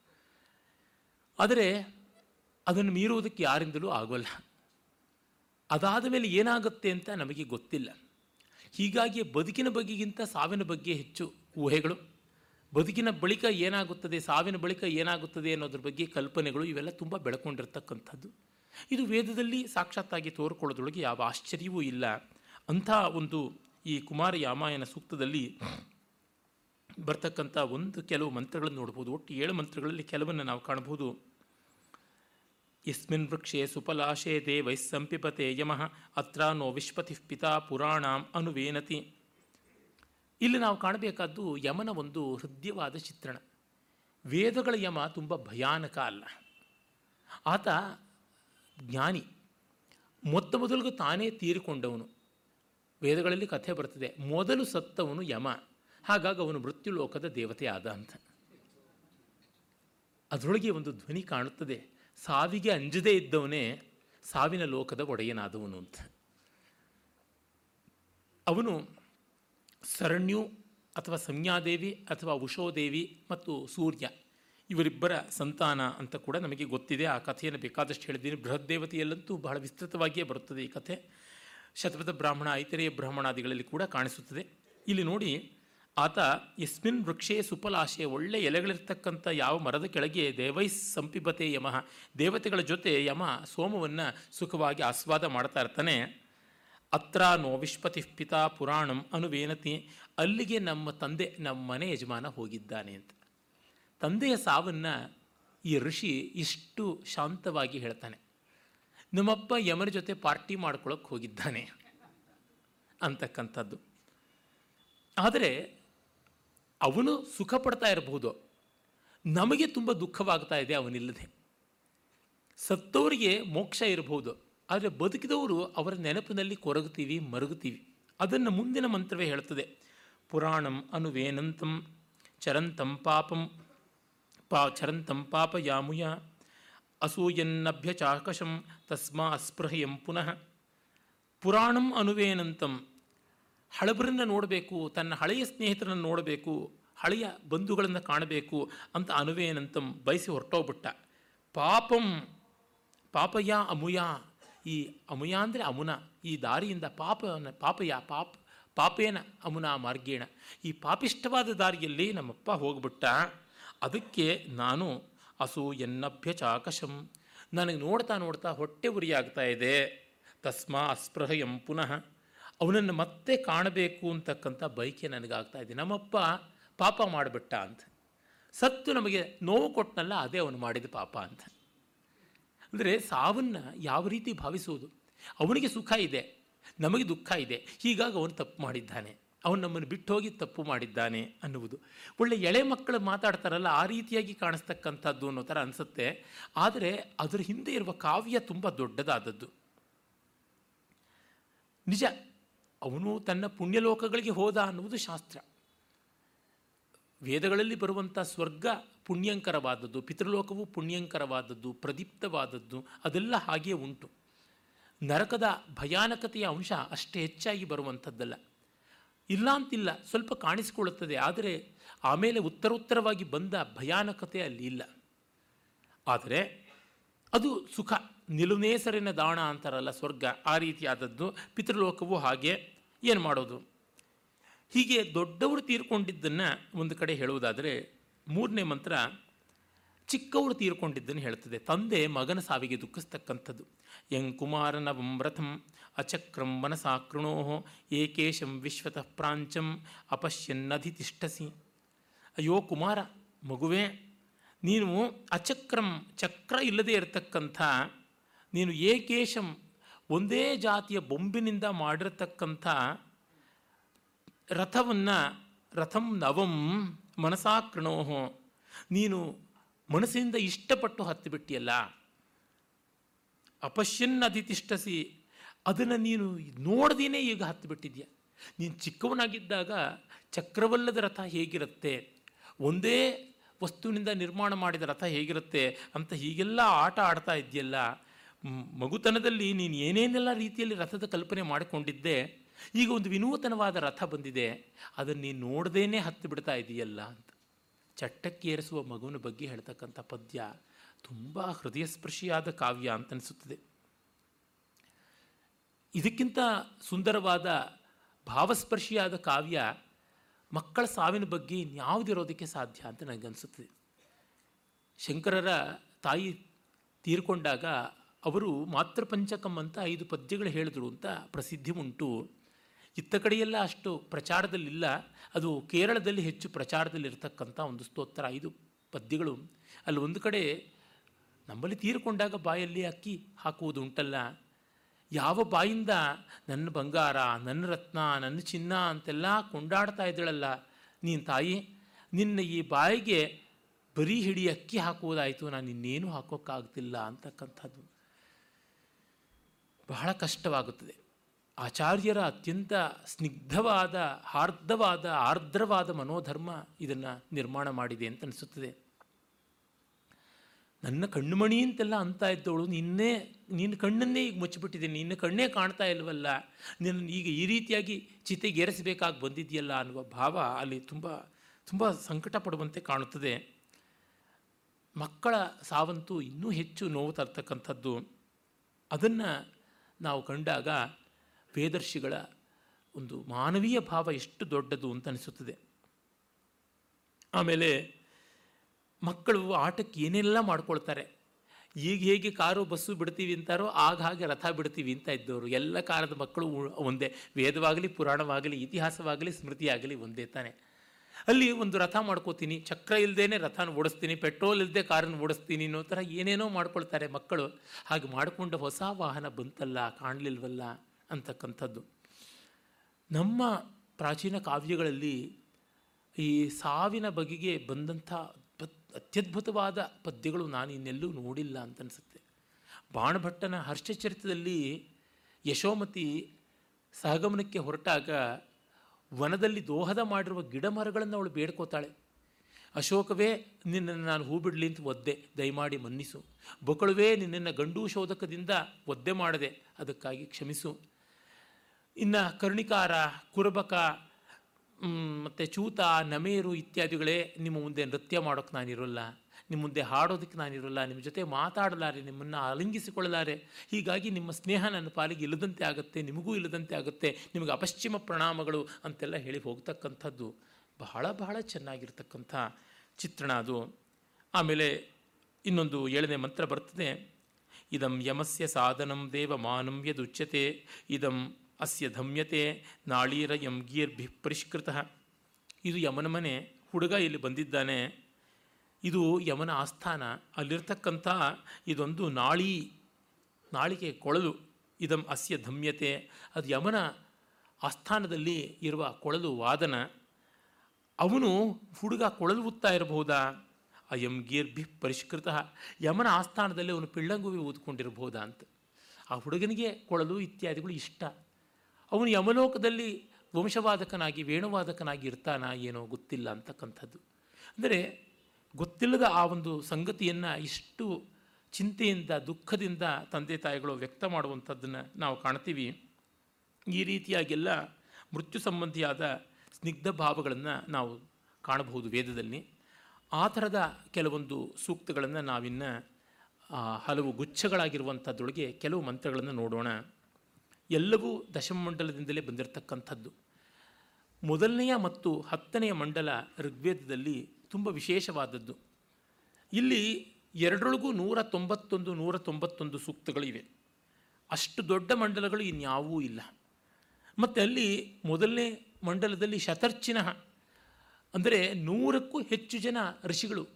Speaker 2: ಆದರೆ ಅದನ್ನು ಮೀರುವುದಕ್ಕೆ ಯಾರಿಂದಲೂ ಆಗೋಲ್ಲ. ಅದಾದ ಮೇಲೆ ಏನಾಗುತ್ತೆ ಅಂತ ನಮಗೆ ಗೊತ್ತಿಲ್ಲ. ಹೀಗಾಗಿ ಬದುಕಿನ ಬಗೆಗಿಂತ ಸಾವಿನ ಬಗ್ಗೆ ಹೆಚ್ಚು ಊಹೆಗಳು, ಬದುಕಿನ ಬಳಿಕ ಏನಾಗುತ್ತದೆ, ಸಾವಿನ ಬಳಿಕ ಏನಾಗುತ್ತದೆ ಅನ್ನೋದ್ರ ಬಗ್ಗೆ ಕಲ್ಪನೆಗಳು ಇವೆಲ್ಲ ತುಂಬ ಬೆಳಕೊಂಡಿರ್ತಕ್ಕಂಥದ್ದು. ಇದು ವೇದದಲ್ಲಿ ಸಾಕ್ಷಾತ್ತಾಗಿ ತೋರ್ಕೊಳ್ಳೋದ್ರೊಳಗೆ ಯಾವ ಆಶ್ಚರ್ಯವೂ ಇಲ್ಲ. ಅಂಥ ಒಂದು ಈ ಕುಮಾರ ಯಾಮಾಯನ ಸೂಕ್ತದಲ್ಲಿ ಬರ್ತಕ್ಕಂಥ ಒಂದು ಕೆಲವು ಮಂತ್ರಗಳನ್ನು ನೋಡ್ಬೋದು. ಒಟ್ಟು ಏಳು ಮಂತ್ರಗಳಲ್ಲಿ ಕೆಲವನ್ನು ನಾವು ಕಾಣಬಹುದು. ಯಸ್ಮಿನ್ ವೃಕ್ಷೇ ಸುಪಲಾಶೇ ದೇ ವೈಸ್ಸಂಪಿಪತೆ ಯಮಃ ಅತ್ರ ನೋ ವಿಶ್ಪತಿ ಪಿತಾ ಪುರಾಣಾಂ ಅನುವೇನತಿ. ಇಲ್ಲಿ ನಾವು ಕಾಣಬೇಕಾದ್ದು ಯಮನ ಒಂದು ಹೃದಯವಾದ ಚಿತ್ರಣ. ವೇದಗಳ ಯಮ ತುಂಬ ಭಯಾನಕ ಅಲ್ಲ. ಆತ ಜ್ಞಾನಿ. ಮೊತ್ತ ಮೊದಲಿಗೂ ತಾನೇ ತೀರಿಕೊಂಡವನು. ವೇದಗಳಲ್ಲಿ ಕಥೆ ಬರ್ತದೆ, ಮೊದಲು ಸತ್ತವನು ಯಮ, ಹಾಗಾಗಿ ಅವನು ಮೃತ್ಯುಲೋಕದ ದೇವತೆ ಆದ ಅಂತ. ಅದರೊಳಗೆ ಒಂದು ಧ್ವನಿ ಕಾಣುತ್ತದೆ, ಸಾವಿಗೆ ಅಂಜದೇ ಇದ್ದವನೇ ಸಾವಿನ ಲೋಕದ ಒಡೆಯನಾದವನು ಅಂತ. ಅವನು ಸರಣ್ಯು ಅಥವಾ ಸಂಜ್ಞಾದೇವಿ ಅಥವಾ ಉಷೋದೇವಿ ಮತ್ತು ಸೂರ್ಯ, ಇವರಿಬ್ಬರ ಸಂತಾನ ಅಂತ ಕೂಡ ನಮಗೆ ಗೊತ್ತಿದೆ. ಆ ಕಥೆಯನ್ನು ಬೇಕಾದಷ್ಟು ಹೇಳಿದ್ದೀನಿ. ಬೃಹದ್ದೇವತೆಯಲ್ಲಂತೂ ಬಹಳ ವಿಸ್ತೃತವಾಗಿಯೇ ಬರುತ್ತದೆ ಈ ಕಥೆ. ಶತಪಥ ಬ್ರಾಹ್ಮಣ, ಐತರೇಯ ಬ್ರಾಹ್ಮಣಾದಿಗಳಲ್ಲಿ ಕೂಡ ಕಾಣಿಸುತ್ತದೆ. ಇಲ್ಲಿ ನೋಡಿ, ಆತ ಯಸ್ಮಿನ್ ವೃಕ್ಷೇ ಸುಪಲಾಶೆ, ಒಳ್ಳೆ ಎಲೆಗಳಿರ್ತಕ್ಕಂಥ ಯಾವ ಮರದ ಕೆಳಗೆ ದೇವೈಸ್ ಸಂಪಿಬತೆ ಯಮಃ, ದೇವತೆಗಳ ಜೊತೆ ಯಮ ಸೋಮವನ್ನು ಸುಖವಾಗಿ ಆಸ್ವಾದ ಮಾಡ್ತಾ ಇರ್ತಾನೆ. ಅತ್ರ ನೋ ವಿಶ್ಪತಿ ಪಿತಾ ಪುರಾಣಂ ಅನುವೇನತಿ, ಅಲ್ಲಿಗೆ ನಮ್ಮ ತಂದೆ, ನಮ್ಮ ಮನೆ ಯಜಮಾನ ಹೋಗಿದ್ದಾನೆ ಅಂತ. ತಂದೆಯ ಸಾವನ್ನು ಈ ಋಷಿ ಇಷ್ಟು ಶಾಂತವಾಗಿ ಹೇಳ್ತಾನೆ. ನಮ್ಮಪ್ಪ ಯಮರ ಜೊತೆ ಪಾರ್ಟಿ ಮಾಡ್ಕೊಳ್ಳೋಕೆ ಹೋಗಿದ್ದಾನೆ ಅಂತಕ್ಕಂಥದ್ದು. ಆದರೆ ಅವನು ಸುಖ ಪಡ್ತಾ ಇರಬಹುದು. ನಮಗೆ ತುಂಬ ದುಃಖವಾಗ್ತಾ ಇದೆ, ಅವನಿಲ್ಲದೆ. ಸತ್ತವರಿಗೆ ಮೋಕ್ಷ ಇರಬಹುದು. ಆದರೆ ಬದುಕಿದವರು ಅವರ ನೆನಪಿನಲ್ಲಿ ಕೊರಗುತ್ತೀವಿ, ಮರುಗುತ್ತೀವಿ. ಅದನ್ನು ಮುಂದಿನ ಮಂತ್ರವೇ ಹೇಳ್ತದೆ. ಪುರಾಣಂ ಅನುವೇನಂತಂ ಚರಂತಂ ಪಾಪಂ ಪಾ ಚರಂತಂ ಪಾಪ ಯಾಮುಯ ಅಸೂಯನ್ನಭ್ಯ ಚಾಕಶಂ ತಸ್ಮಾ ಅಸ್ಪೃಹಯಂ ಪುನಃ ಪುರಾಣಂ ಅನುವೇನಂತಂ ಹಳಬರನ್ನು ನೋಡಬೇಕು, ತನ್ನ ಹಳೆಯ ಸ್ನೇಹಿತರನ್ನು ನೋಡಬೇಕು, ಹಳೆಯ ಬಂಧುಗಳನ್ನು ಕಾಣಬೇಕು ಅಂತ ಅನುವೇನಂತಂ ಬಯಸಿ ಹೊರಟೋಗ್ಬಿಟ್ಟ. ಪಾಪಂ, ಪಾಪಯ ಅಮುಯ, ಈ ಅಮುಯ ಅಂದರೆ ಅಮುನ, ಈ ದಾರಿಯಿಂದ ಪಾಪನ, ಪಾಪಯ, ಪಾಪ, ಪಾಪೇನ ಅಮುನ ಮಾರ್ಗೇಣ. ಈ ಪಾಪಿಷ್ಟವಾದ ದಾರಿಯಲ್ಲಿ ನಮ್ಮಪ್ಪ ಹೋಗ್ಬಿಟ್ಟ. ಅದಕ್ಕೆ ನಾನು ಅಸು ಎನ್ನಭ್ಯ ಚಾಕಶಂ. ನನಗೆ ನೋಡ್ತಾ ನೋಡ್ತಾ ಹೊಟ್ಟೆ ಉರಿಯಾಗ್ತಾ ಇದೆ. ತಸ್ಮಾ ಅಸ್ಪೃಹಯಂ ಪುನಃ ಅವನನ್ನು ಮತ್ತೆ ಕಾಣಬೇಕು ಅಂತಕ್ಕಂಥ ಬೈಕೆ ನನಗಾಗ್ತಾ ಇದೆ. ನಮ್ಮಪ್ಪ ಪಾಪ ಮಾಡಿಬಿಟ್ಟ ಅಂತ. ಸತ್ತು ನಮಗೆ ನೋವು ಕೊಟ್ಟನಲ್ಲ ಅದೇ ಅವನು ಮಾಡಿದ ಪಾಪ ಅಂತ. ಅಂದರೆ ಸಾವನ್ನು ಯಾವ ರೀತಿ ಭಾವಿಸುವುದು ಅವನಿಗೆ ಸುಖ ಇದೆ, ನಮಗೆ ದುಃಖ ಇದೆ. ಹೀಗಾಗಿ ಅವನು ತಪ್ಪು ಮಾಡಿದ್ದಾನೆ. ಅವನು ನಮ್ಮನ್ನು ಬಿಟ್ಟು ಹೋಗಿ ತಪ್ಪು ಮಾಡಿದ್ದಾನೆ ಅನ್ನುವುದು. ಒಳ್ಳೆ ಎಳೆ ಮಕ್ಕಳು ಮಾತಾಡ್ತಾರಲ್ಲ, ಆ ರೀತಿಯಾಗಿ ಕಾಣಿಸ್ತಕ್ಕಂಥದ್ದು ಅನ್ನೋ ಥರ ಅನಿಸುತ್ತೆ. ಆದರೆ ಅದರ ಹಿಂದೆ ಇರುವ ಕಾವ್ಯ ತುಂಬ ದೊಡ್ಡದಾದದ್ದು. ನಿಜ, ಅವನು ತನ್ನ ಪುಣ್ಯಲೋಕಗಳಿಗೆ ಹೋದ ಅನ್ನುವುದು ಶಾಸ್ತ್ರ. ವೇದಗಳಲ್ಲಿ ಬರುವಂಥ ಸ್ವರ್ಗ ಪುಣ್ಯಂಕರವಾದದ್ದು, ಪಿತೃಲೋಕವು ಪುಣ್ಯಂಕರವಾದದ್ದು, ಪ್ರದೀಪ್ತವಾದದ್ದು, ಅದೆಲ್ಲ ಹಾಗೆಯೇ ಉಂಟು. ನರಕದ ಭಯಾನಕತೆಯ ಅಂಶ ಅಷ್ಟೇ ಹೆಚ್ಚಾಗಿ ಬರುವಂಥದ್ದಲ್ಲ. ಇಲ್ಲ ಅಂತಿಲ್ಲ, ಸ್ವಲ್ಪ ಕಾಣಿಸಿಕೊಳ್ಳುತ್ತದೆ. ಆದರೆ ಆಮೇಲೆ ಉತ್ತರೋತ್ತರವಾಗಿ ಬಂದ ಭಯಾನಕತೆ ಅಲ್ಲಿ ಇಲ್ಲ. ಆದರೆ ಅದು ಸುಖ. ನಿಲುನೇಸರಿನ ದಾಣ ಅಂತಾರಲ್ಲ ಸ್ವರ್ಗ, ಆ ರೀತಿಯಾದದ್ದು. ಪಿತೃಲೋಕವು ಹಾಗೆ. ಏನು ಮಾಡೋದು? ಹೀಗೆ ದೊಡ್ಡವರು ತೀರ್ಕೊಂಡಿದ್ದನ್ನು ಒಂದು ಕಡೆ ಹೇಳುವುದಾದರೆ, ಮೂರನೇ ಮಂತ್ರ, ಚಿಕ್ಕವರು ತೀರ್ಕೊಂಡಿದ್ದನ್ನು ಹೇಳ್ತದೆ ತಂದೆ ಮಗನ ಸಾವಿಗೆ ದುಃಖಿಸ್ತಕ್ಕಂಥದ್ದು. ಯಂ ಕುಮಾರನ ಅಚಕ್ರಂ ಮನಸಾ ಕೃಣೋ ಏಕೇಶಂ ವಿಶ್ವತಃ ಪ್ರಾಂಚಂ ಅಪಶ್ಯನ್ನಧಿ ತಿಷ್ಠಸಿ. ಅಯ್ಯೋ ಕುಮಾರ, ಮಗುವೇ, ನೀನು ಅಚಕ್ರಂ ಚಕ್ರ ಇಲ್ಲದೆ ಇರತಕ್ಕಂಥ, ನೀನು ಏಕೇಶಂ ಒಂದೇ ಜಾತಿಯ ಬೊಂಬಿನಿಂದ ಮಾಡಿರತಕ್ಕಂಥ ರಥವನ್ನು, ರಥಂ ನವಂ ಮನಸಾ ಕೃಣೋಹೋ ನೀನು ಮನಸ್ಸಿಂದ ಇಷ್ಟಪಟ್ಟು ಹತ್ತಿಬಿಟ್ಟಿಯಲ್ಲ. ಅಪಶ್ಯನ್ ಅಧಿತಿಷ್ಠಸಿ ಅದನ್ನು ನೀನು ನೋಡ್ದೇನೆ ಈಗ ಹತ್ತು ಬಿಟ್ಟಿದ್ಯಾ ನೀನು ಚಿಕ್ಕವನಾಗಿದ್ದಾಗ ಚಕ್ರವಲ್ಲದ ರಥ ಹೇಗಿರುತ್ತೆ? ಒಂದೇ ವಸ್ತುವಿನಿಂದ ನಿರ್ಮಾಣ ಮಾಡಿದ ರಥ ಹೇಗಿರುತ್ತೆ ಅಂತ ಹೀಗೆಲ್ಲ ಆಟ ಆಡ್ತಾ ಇದೆಯಲ್ಲ ಮಗುತನದಲ್ಲಿ ನೀನು ಏನೇನೆಲ್ಲ ರೀತಿಯಲ್ಲಿ ರಥದ ಕಲ್ಪನೆ ಮಾಡಿಕೊಂಡಿದ್ದೆ, ಈಗ ಒಂದು ವಿನೂತನವಾದ ರಥ ಬಂದಿದೆ, ಅದನ್ನು ನೀನು ನೋಡ್ದೇನೆ ಹತ್ತು ಬಿಡ್ತಾ ಇದೆಯಲ್ಲ ಅಂತ. ಚಟ್ಟಕ್ಕೇರಿಸುವ ಮಗುವಿನ ಬಗ್ಗೆ ಹೇಳ್ತಕ್ಕಂಥ ಪದ್ಯ ತುಂಬ ಹೃದಯಸ್ಪರ್ಶಿಯಾದ ಕಾವ್ಯ ಅಂತ ಅನಿಸುತ್ತದೆ. ಇದಕ್ಕಿಂತ ಸುಂದರವಾದ ಭಾವಸ್ಪರ್ಶಿಯಾದ ಕಾವ್ಯ ಮಕ್ಕಳ ಸಾವಿನ ಬಗ್ಗೆ ಇನ್ಯಾವುದಿರೋದಕ್ಕೆ ಸಾಧ್ಯ ಅಂತ ನನಗನ್ಸುತ್ತದೆ ಶಂಕರರ ತಾಯಿ ತೀರ್ಕೊಂಡಾಗ ಅವರು ಮಾತೃಪಂಚಕಂ ಅಂತ ಐದು ಪದ್ಯಗಳು ಹೇಳಿದ್ರು ಅಂತ ಪ್ರಸಿದ್ಧಿ ಉಂಟು. ಇತ್ತ ಕಡೆಯೆಲ್ಲ ಅಷ್ಟು ಪ್ರಚಾರದಲ್ಲಿಲ್ಲ. ಅದು ಕೇರಳದಲ್ಲಿ ಹೆಚ್ಚು ಪ್ರಚಾರದಲ್ಲಿರ್ತಕ್ಕಂಥ ಒಂದು ಸ್ತೋತ್ರ, ಐದು ಪದ್ಯಗಳು. ಅಲ್ಲಿ ಒಂದು ಕಡೆ ನಮ್ಮಲ್ಲಿ ತೀರ್ಕೊಂಡಾಗ ಬಾಯಲ್ಲಿ ಅಕ್ಕಿ ಹಾಕುವುದು ಉಂಟಲ್ಲ. ಯಾವ ಬಾಯಿಂದ ನನ್ನ ಬಂಗಾರ, ನನ್ನ ರತ್ನ, ನನ್ನ ಚಿನ್ನ ಅಂತೆಲ್ಲ ಕೊಂಡಾಡ್ತಾ ಇದ್ದಳಲ್ಲ, ನೀನು ತಾಯಿ, ನಿನ್ನ ಈ ಬಾಯಿಗೆ ಬರೀ ಹಿಡಿ ಅಕ್ಕಿ ಹಾಕುವುದಾಯಿತು, ನಾನು ಇನ್ನೇನು ಹಾಕೋಕ್ಕಾಗ್ತಿಲ್ಲ ಅಂತಕ್ಕಂಥದ್ದು. ಬಹಳ ಕಷ್ಟವಾಗುತ್ತದೆ. ಆಚಾರ್ಯರ ಅತ್ಯಂತ ಸ್ನಿಗ್ಧವಾದ, ಹಾರ್ದವಾದ, ಆರ್ದ್ರವಾದ ಮನೋಧರ್ಮ ಇದನ್ನು ನಿರ್ಮಾಣ ಮಾಡಿದೆ ಅಂತ ಅನಿಸುತ್ತದೆ. ನನ್ನ ಕಣ್ಣುಮಣಿ ಅಂತೆಲ್ಲ ಅಂತ ಇದ್ದವಳು, ನಿನ್ನೆ ನಿನ್ನ ಕಣ್ಣನ್ನೇ ಈಗ ಮುಚ್ಚಿಬಿಟ್ಟಿದ್ದೀನಿ, ನಿನ್ನ ಕಣ್ಣೇ ಕಾಣ್ತಾ ಇಲ್ವಲ್ಲ, ನಿನ್ನ ಈಗ ಈ ರೀತಿಯಾಗಿ ಚಿತೆಗೇರಿಸಬೇಕಾಗಿ ಬಂದಿದೆಯಲ್ಲ ಅನ್ನುವ ಭಾವ ಅಲ್ಲಿ ತುಂಬ ತುಂಬ ಸಂಕಟ ಪಡುವಂತೆ ಕಾಣುತ್ತದೆ. ಮಕ್ಕಳ ಸಾವಂತೂ ಇನ್ನೂ ಹೆಚ್ಚು ನೋವು ತರ್ತಕ್ಕಂಥದ್ದು. ಅದನ್ನು ನಾವು ಕಂಡಾಗ ವೇದರ್ಶಿಗಳ ಒಂದು ಮಾನವೀಯ ಭಾವ ಎಷ್ಟು ದೊಡ್ಡದು ಅಂತ ಅನಿಸುತ್ತದೆ. ಆಮೇಲೆ ಮಕ್ಕಳು ಆಟಕ್ಕೆ ಏನೆಲ್ಲ ಮಾಡ್ಕೊಳ್ತಾರೆ? ಈಗ ಹೇಗೆ ಕಾರು, ಬಸ್ಸು ಬಿಡ್ತೀವಿ ಅಂತಾರೋ, ಆಗ ಹಾಗೆ ರಥ ಬಿಡ್ತೀವಿ ಅಂತ ಇದ್ದವರು. ಎಲ್ಲ ಕಾಲದ ಮಕ್ಕಳು ಒಂದೇ. ವೇದವಾಗಲಿ, ಪುರಾಣವಾಗಲಿ, ಇತಿಹಾಸವಾಗಲಿ, ಸ್ಮೃತಿಯಾಗಲಿ ಒಂದೇ ತಾನೆ. ಅಲ್ಲಿ ಒಂದು ರಥ ಮಾಡ್ಕೋತೀನಿ, ಚಕ್ರ ಇಲ್ಲದೇನೆ ರಥನ ಓಡಿಸ್ತೀನಿ, ಪೆಟ್ರೋಲ್ ಇಲ್ಲದೆ ಕಾರನ್ನು ಓಡಿಸ್ತೀನಿ ಅನ್ನೋ ಥರ ಏನೇನೋ ಮಾಡ್ಕೊಳ್ತಾರೆ ಮಕ್ಕಳು. ಹಾಗೆ ಮಾಡಿಕೊಂಡ ಹೊಸ ವಾಹನ ಬಂತಲ್ಲ, ಕಾಣಲಿಲ್ವಲ್ಲ ಅಂತಕ್ಕಂಥದ್ದು. ನಮ್ಮ ಪ್ರಾಚೀನ ಕಾವ್ಯಗಳಲ್ಲಿ ಈ ಸಾವಿನ ಬಗೆಗೆ ಬಂದಂಥ ಅತ್ಯದ್ಭುತವಾದ ಪದ್ಯಗಳು ನಾನು ಇನ್ನೆಲ್ಲೂ ನೋಡಿಲ್ಲ ಅಂತ ಅನಿಸುತ್ತೆ. ಬಾಣಭಟ್ಟನ ಹರ್ಷಚರಿತದಲ್ಲಿ ಯಶೋಮತಿ ಸಹಗಮನಕ್ಕೆ ಹೊರಟಾಗ ವನದಲ್ಲಿ ದೋಹದ ಮಾಡಿರುವ ಗಿಡ ಮರಗಳನ್ನು ಅವಳು ಬೇಡ್ಕೋತಾಳೆ. ಅಶೋಕವೇ, ನಿನ್ನನ್ನು ನಾನು ಹೂ ಬಿಡಲಿ ಅಂತ ಒದ್ದೆ, ದಯಮಾಡಿ ಮನ್ನಿಸು. ಬೊಕಳುವೇ, ನಿನ್ನನ್ನು ಗಂಡು ಶೋಧಕದಿಂದ ಒದ್ದೆ ಮಾಡದೆ, ಅದಕ್ಕಾಗಿ ಕ್ಷಮಿಸು. ಇನ್ನು ಕರ್ಣಿಕಾರ, ಕುರಬಕ ಮತ್ತು ಚೂತ, ನಮೇರು ಇತ್ಯಾದಿಗಳೇ ನಿಮ್ಮ ಮುಂದೆ ನೃತ್ಯ ಮಾಡೋಕ್ಕೆ ನಾನಿರೋಲ್ಲ ನಿಮ್ಮ ಮುಂದೆ ಹಾಡೋದಕ್ಕೆ ನಾನಿರೋಲ್ಲ ನಿಮ್ಮ ಜೊತೆ ಮಾತಾಡಲಾರೆ, ನಿಮ್ಮನ್ನು ಅಲಿಂಗಿಸಿಕೊಳ್ಳಲಾರೆ ಹೀಗಾಗಿ ನಿಮ್ಮ ಸ್ನೇಹ ನನ್ನ ಪಾಲಿಗೆ ಇಲ್ಲದಂತೆ ಆಗುತ್ತೆ, ನಿಮಗೂ ಇಲ್ಲದಂತೆ ಆಗುತ್ತೆ, ನಿಮಗೆ ಅಪಶ್ಚಿಮ ಪ್ರಣಾಮಗಳು ಅಂತೆಲ್ಲ ಹೇಳಿ ಹೋಗ್ತಕ್ಕಂಥದ್ದು. ಬಹಳ ಬಹಳ ಚೆನ್ನಾಗಿರ್ತಕ್ಕಂಥ ಚಿತ್ರಣ ಅದು. ಆಮೇಲೆ ಇನ್ನೊಂದು ಏಳನೇ ಮಂತ್ರ ಬರ್ತದೆ. ಇದಂ ಯಮಸ್ಯ ಸಾಧನಂ ದೇವ ಮಾನಂ ಯದುಚ್ಯತೆ. ಇದಂ ಅಸ್ಯ ಧಮ್ಯತೆ ನಾಳೀರ ಯಮಗೀರ್ ಗೀರ್ಭಿ ಪರಿಷ್ಕೃತ. ಇದು ಯಮನ ಮನೆ, ಹುಡುಗ ಇಲ್ಲಿ ಬಂದಿದ್ದಾನೆ. ಇದು ಯಮನ ಆಸ್ಥಾನ, ಅಲ್ಲಿರ್ತಕ್ಕಂಥ ಇದೊಂದು ನಾಳಿ, ನಾಳಿಗೆ ಕೊಳಲು, ಇದಂ ಅಸ್ಯ ಧಮ್ಯತೆ. ಅದು ಯಮನ ಆಸ್ಥಾನದಲ್ಲಿ ಇರುವ ಕೊಳಲು ವಾದನ. ಅವನು ಹುಡುಗ ಕೊಳಲು ಉತ್ತಾ ಇರಬಹುದಾ? ಅಯಂ ಗೀರ್ಭಿ ಪರಿಷ್ಕೃತ. ಯಮನ ಆಸ್ಥಾನದಲ್ಲಿ ಅವನು ಪಿಳ್ಳಂಗುವಿ ಊದ್ಕೊಂಡಿರಬಹುದಾ ಅಂತ. ಆ ಹುಡುಗನಿಗೆ ಕೊಳಲು ಇತ್ಯಾದಿಗಳು ಇಷ್ಟ. ಅವನು ಯಮಲೋಕದಲ್ಲಿ ವಂಶವಾದಕನಾಗಿ, ವೇಣುವಾದಕನಾಗಿ ಇರ್ತಾನ ಏನೋ ಗೊತ್ತಿಲ್ಲ ಅಂತಕ್ಕಂಥದ್ದು. ಅಂದರೆ ಗೊತ್ತಿಲ್ಲದ ಆ ಒಂದು ಸಂಗತಿಯನ್ನು ಇಷ್ಟು ಚಿಂತೆಯಿಂದ, ದುಃಖದಿಂದ ತಂದೆ ತಾಯಿಗಳು ವ್ಯಕ್ತ ಮಾಡುವಂಥದ್ದನ್ನು ನಾವು ಕಾಣ್ತೀವಿ. ಈ ರೀತಿಯಾಗೆಲ್ಲ ಮೃತ್ಯು ಸಂಬಂಧಿಯಾದ ಸ್ನಿಗ್ಧ ಭಾವಗಳನ್ನು ನಾವು ಕಾಣಬಹುದು ವೇದದಲ್ಲಿ. ಆ ಥರದ ಕೆಲವೊಂದು ಸೂಕ್ತಗಳನ್ನು ನಾವಿನ್ನು ಹಲವು ಗುಚ್ಛಗಳಾಗಿರುವಂಥದ್ರೊಳಗೆ ಕೆಲವು ಮಂತ್ರಗಳನ್ನು ನೋಡೋಣ. ಎಲ್ಲವೂ ದಶಮಮಂಡಲದಿಂದಲೇ ಬಂದಿರತಕ್ಕಂಥದ್ದು. ಮೊದಲನೆಯ ಮತ್ತು ಹತ್ತನೆಯ ಮಂಡಲ ಋಗ್ವೇದದಲ್ಲಿ ತುಂಬ ವಿಶೇಷವಾದದ್ದು. ಇಲ್ಲಿ ಎರಡರೊಳಗೂ ನೂರ ತೊಂಬತ್ತೊಂದು ನೂರ ತೊಂಬತ್ತೊಂದು ಸೂಕ್ತಗಳಿವೆ. ಅಷ್ಟು ದೊಡ್ಡ ಮಂಡಲಗಳು ಇನ್ಯಾವೂ ಇಲ್ಲ. ಮತ್ತು ಅಲ್ಲಿ ಮೊದಲನೇ ಮಂಡಲದಲ್ಲಿ ಶತರ್ಚಿನ, ಅಂದರೆ ನೂರಕ್ಕೂ ಹೆಚ್ಚು ಜನ ಋಷಿಗಳು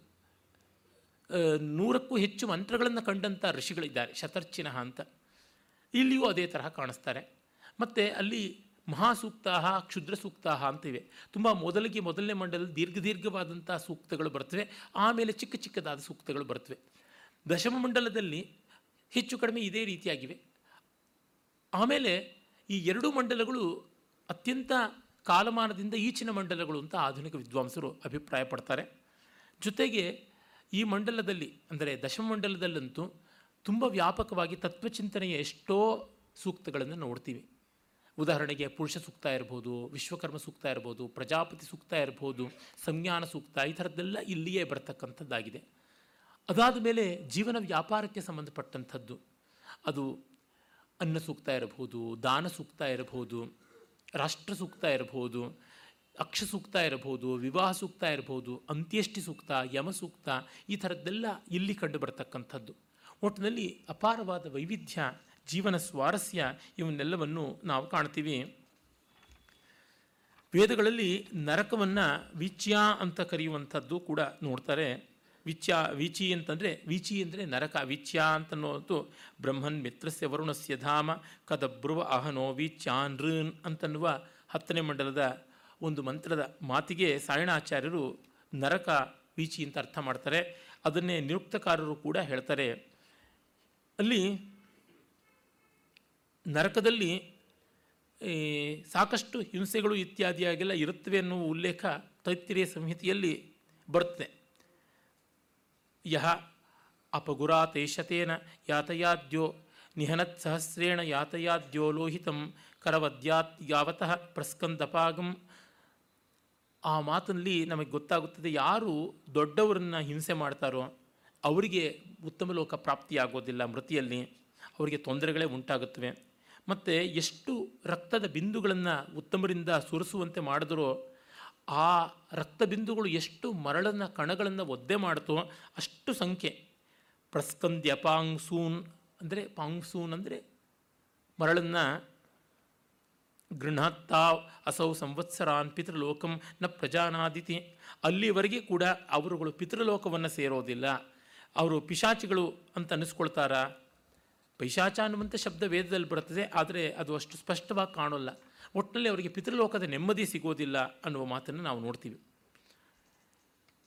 Speaker 2: ನೂರಕ್ಕೂ ಹೆಚ್ಚು ಮಂತ್ರಗಳನ್ನು ಕಂಡಂಥ ಋಷಿಗಳಿದ್ದಾರೆ, ಶತರ್ಚಿನ ಅಂತ. ಇಲ್ಲಿಯೂ ಅದೇ ತರಹ ಕಾಣಿಸ್ತಾರೆ. ಮತ್ತು ಅಲ್ಲಿ ಮಹಾಸೂಕ್ತ ಕ್ಷುದ್ರ ಸೂಕ್ತ ಅಂತಿವೆ. ತುಂಬ ಮೊದಲಿಗೆ ಮೊದಲನೇ ಮಂಡಲದಲ್ಲಿ ದೀರ್ಘ ದೀರ್ಘವಾದಂಥ ಸೂಕ್ತಗಳು ಬರ್ತವೆ ಆಮೇಲೆ ಚಿಕ್ಕ ಚಿಕ್ಕದಾದ ಸೂಕ್ತಗಳು ಬರ್ತವೆ ದಶಮ ಮಂಡಲದಲ್ಲಿ ಹೆಚ್ಚು ಕಡಿಮೆ ಇದೇ ರೀತಿಯಾಗಿವೆ. ಆಮೇಲೆ ಈ ಎರಡು ಮಂಡಲಗಳು ಅತ್ಯಂತ ಕಾಲಮಾನದಿಂದ ಈಚಿನ ಮಂಡಲಗಳು ಅಂತ ಆಧುನಿಕ ವಿದ್ವಾಂಸರು ಅಭಿಪ್ರಾಯಪಡ್ತಾರೆ. ಜೊತೆಗೆ ಈ ಮಂಡಲದಲ್ಲಿ, ಅಂದರೆ ದಶಮಂಡಲದಲ್ಲಂತೂ ತುಂಬ ವ್ಯಾಪಕವಾಗಿ ತತ್ವಚಿಂತನೆಯ ಎಷ್ಟೋ ಸೂಕ್ತಗಳನ್ನು ನೋಡ್ತೀವಿ. ಉದಾಹರಣೆಗೆ ಪುರುಷ ಸೂಕ್ತ ಇರ್ಬೋದು, ವಿಶ್ವಕರ್ಮ ಸೂಕ್ತ ಇರ್ಬೋದು, ಪ್ರಜಾಪತಿ ಸೂಕ್ತ ಇರ್ಬೋದು, ಸಂಜ್ಞಾನ ಸೂಕ್ತ ಈ ಥರದ್ದೆಲ್ಲ ಇಲ್ಲಿಯೇ ಬರ್ತಕ್ಕಂಥದ್ದಾಗಿದೆ. ಅದಾದ ಮೇಲೆ ಜೀವನ ವ್ಯಾಪಾರಕ್ಕೆ ಸಂಬಂಧಪಟ್ಟಂಥದ್ದು. ಅದು ಅನ್ನ ಸೂಕ್ತ ಇರಬಹುದು ದಾನ ಸೂಕ್ತ ಇರಬಹುದು ರಾಷ್ಟ್ರ ಸೂಕ್ತ ಇರಬಹುದು ಅಕ್ಷ ಸೂಕ್ತ ಇರಬಹುದು ವಿವಾಹ ಸೂಕ್ತ ಇರಬಹುದು ಅಂತ್ಯಷ್ಟಿ ಸೂಕ್ತ, ಯಮ ಸೂಕ್ತ ಈ ಥರದ್ದೆಲ್ಲ ಇಲ್ಲಿ ಕಂಡು ಬರ್ತಕ್ಕಂಥದ್ದು. ಒಟ್ಟಿನಲ್ಲಿ ಅಪಾರವಾದ ವೈವಿಧ್ಯ, ಜೀವನ ಸ್ವಾರಸ್ಯ ಇವನ್ನೆಲ್ಲವನ್ನು ನಾವು ಕಾಣ್ತೀವಿ ವೇದಗಳಲ್ಲಿ ನರಕವನ್ನು ವಿಚ್ಯ ಅಂತ ಕರೆಯುವಂಥದ್ದು ಕೂಡ ನೋಡ್ತಾರೆ. ವಿಚ್ಯ, ವೀಚಿ ಅಂತಂದರೆ, ವೀಚಿ ಅಂದರೆ ನರಕ, ವಿಚ್ಯ ಅಂತನ್ನೋದು ಬ್ರಹ್ಮನ್ ಮಿತ್ರಸ್ಯ ವರುಣಸ್ಯ ಧಾಮ, ಕದಬ್ರುವ ಅಹನೋ ವೀಚ್ಯಾನ್ರನ್ ಅಂತನ್ನುವ ಹತ್ತನೇ ಮಂಡಲದ ಒಂದು ಮಂತ್ರದ ಮಾತಿಗೆ ಸಾಯಣಾಚಾರ್ಯರು ನರಕ, ವೀಚಿ ಅಂತ ಅರ್ಥ ಮಾಡ್ತಾರೆ. ಅದನ್ನೇ ನಿರುಕ್ತಕಾರರು ಕೂಡ ಹೇಳ್ತಾರೆ. ಅಲ್ಲಿ ನರಕದಲ್ಲಿ ಸಾಕಷ್ಟು ಹಿಂಸೆಗಳು ಇತ್ಯಾದಿಯಾಗೆಲ್ಲ ಇರುತ್ತವೆ ಅನ್ನುವ ಉಲ್ಲೇಖ ತೈತ್ತಿರಿಯ ಸಂಹಿತೆಯಲ್ಲಿ ಬರುತ್ತೆ ಯಹ ಅಪಗುರಾತೇಶತೇನ ಯಾತಯಾದ್ಯೋ ನಿಹನತ್ ಸಹಸ್ರೇಣ ಯಾತಯಾದ್ಯೋ ಲೋಹಿತಂ ಕರವದ್ಯಾತ್ ಯಾವತಃ ಪ್ರಸ್ಕಂದಪಾಗಂ. ಆ ಮಾತಿನಲ್ಲಿ ನಮಗೆ ಗೊತ್ತಾಗುತ್ತದೆ ಯಾರು ದೊಡ್ಡವರನ್ನು ಹಿಂಸೆ ಮಾಡ್ತಾರೋ ಅವರಿಗೆ ಉತ್ತಮ ಲೋಕ ಪ್ರಾಪ್ತಿಯಾಗೋದಿಲ್ಲ ಮೃತಿಯಲ್ಲಿ, ಅವರಿಗೆ ತೊಂದರೆಗಳೇ ಉಂಟಾಗುತ್ತವೆ. ಮತ್ತು ಎಷ್ಟು ರಕ್ತದ ಬಿಂದುಗಳನ್ನು ಉತ್ತಮರಿಂದ ಸುರಿಸುವಂತೆ ಮಾಡಿದ್ರೋ, ಆ ರಕ್ತ ಬಿಂದುಗಳು ಎಷ್ಟು ಮರಳನ್ನು ಕಣಗಳನ್ನು ಒದ್ದೆ ಮಾಡ್ತೋ ಅಷ್ಟು ಸಂಖ್ಯೆ. ಪ್ರಸ್ಕಂದ್ಯ ಪಾಂಗ್ಸೂನ್ ಅಂದರೆ ಪಾಂಗ್ಸೂನ್ ಅಂದರೆ ಮರಳನ್ನು ಗೃಹತ್ತಾ ಅಸೌ ಸಂವತ್ಸರಾನ್ ಪಿತೃಲೋಕಂ ನ ಪ್ರಜಾನಾದಿತಿ. ಅಲ್ಲಿವರೆಗೆ ಕೂಡ ಅವರುಗಳು ಪಿತೃಲೋಕವನ್ನು ಸೇರೋದಿಲ್ಲ. ಅವರು ಪಿಶಾಚಿಗಳು ಅಂತ ಅನ್ನಿಸ್ಕೊಳ್ತಾರ? ಪೈಶಾಚ ಅನ್ನುವಂಥ ಶಬ್ದ ವೇದದಲ್ಲಿ ಬರುತ್ತದೆ, ಆದರೆ ಅದು ಅಷ್ಟು ಸ್ಪಷ್ಟವಾಗಿ ಕಾಣೋಲ್ಲ. ಒಟ್ಟಿನಲ್ಲಿ ಅವರಿಗೆ ಪಿತೃಲೋಕದ ನೆಮ್ಮದಿ ಸಿಗೋದಿಲ್ಲ ಅನ್ನುವ ಮಾತನ್ನು ನಾವು ನೋಡ್ತೀವಿ.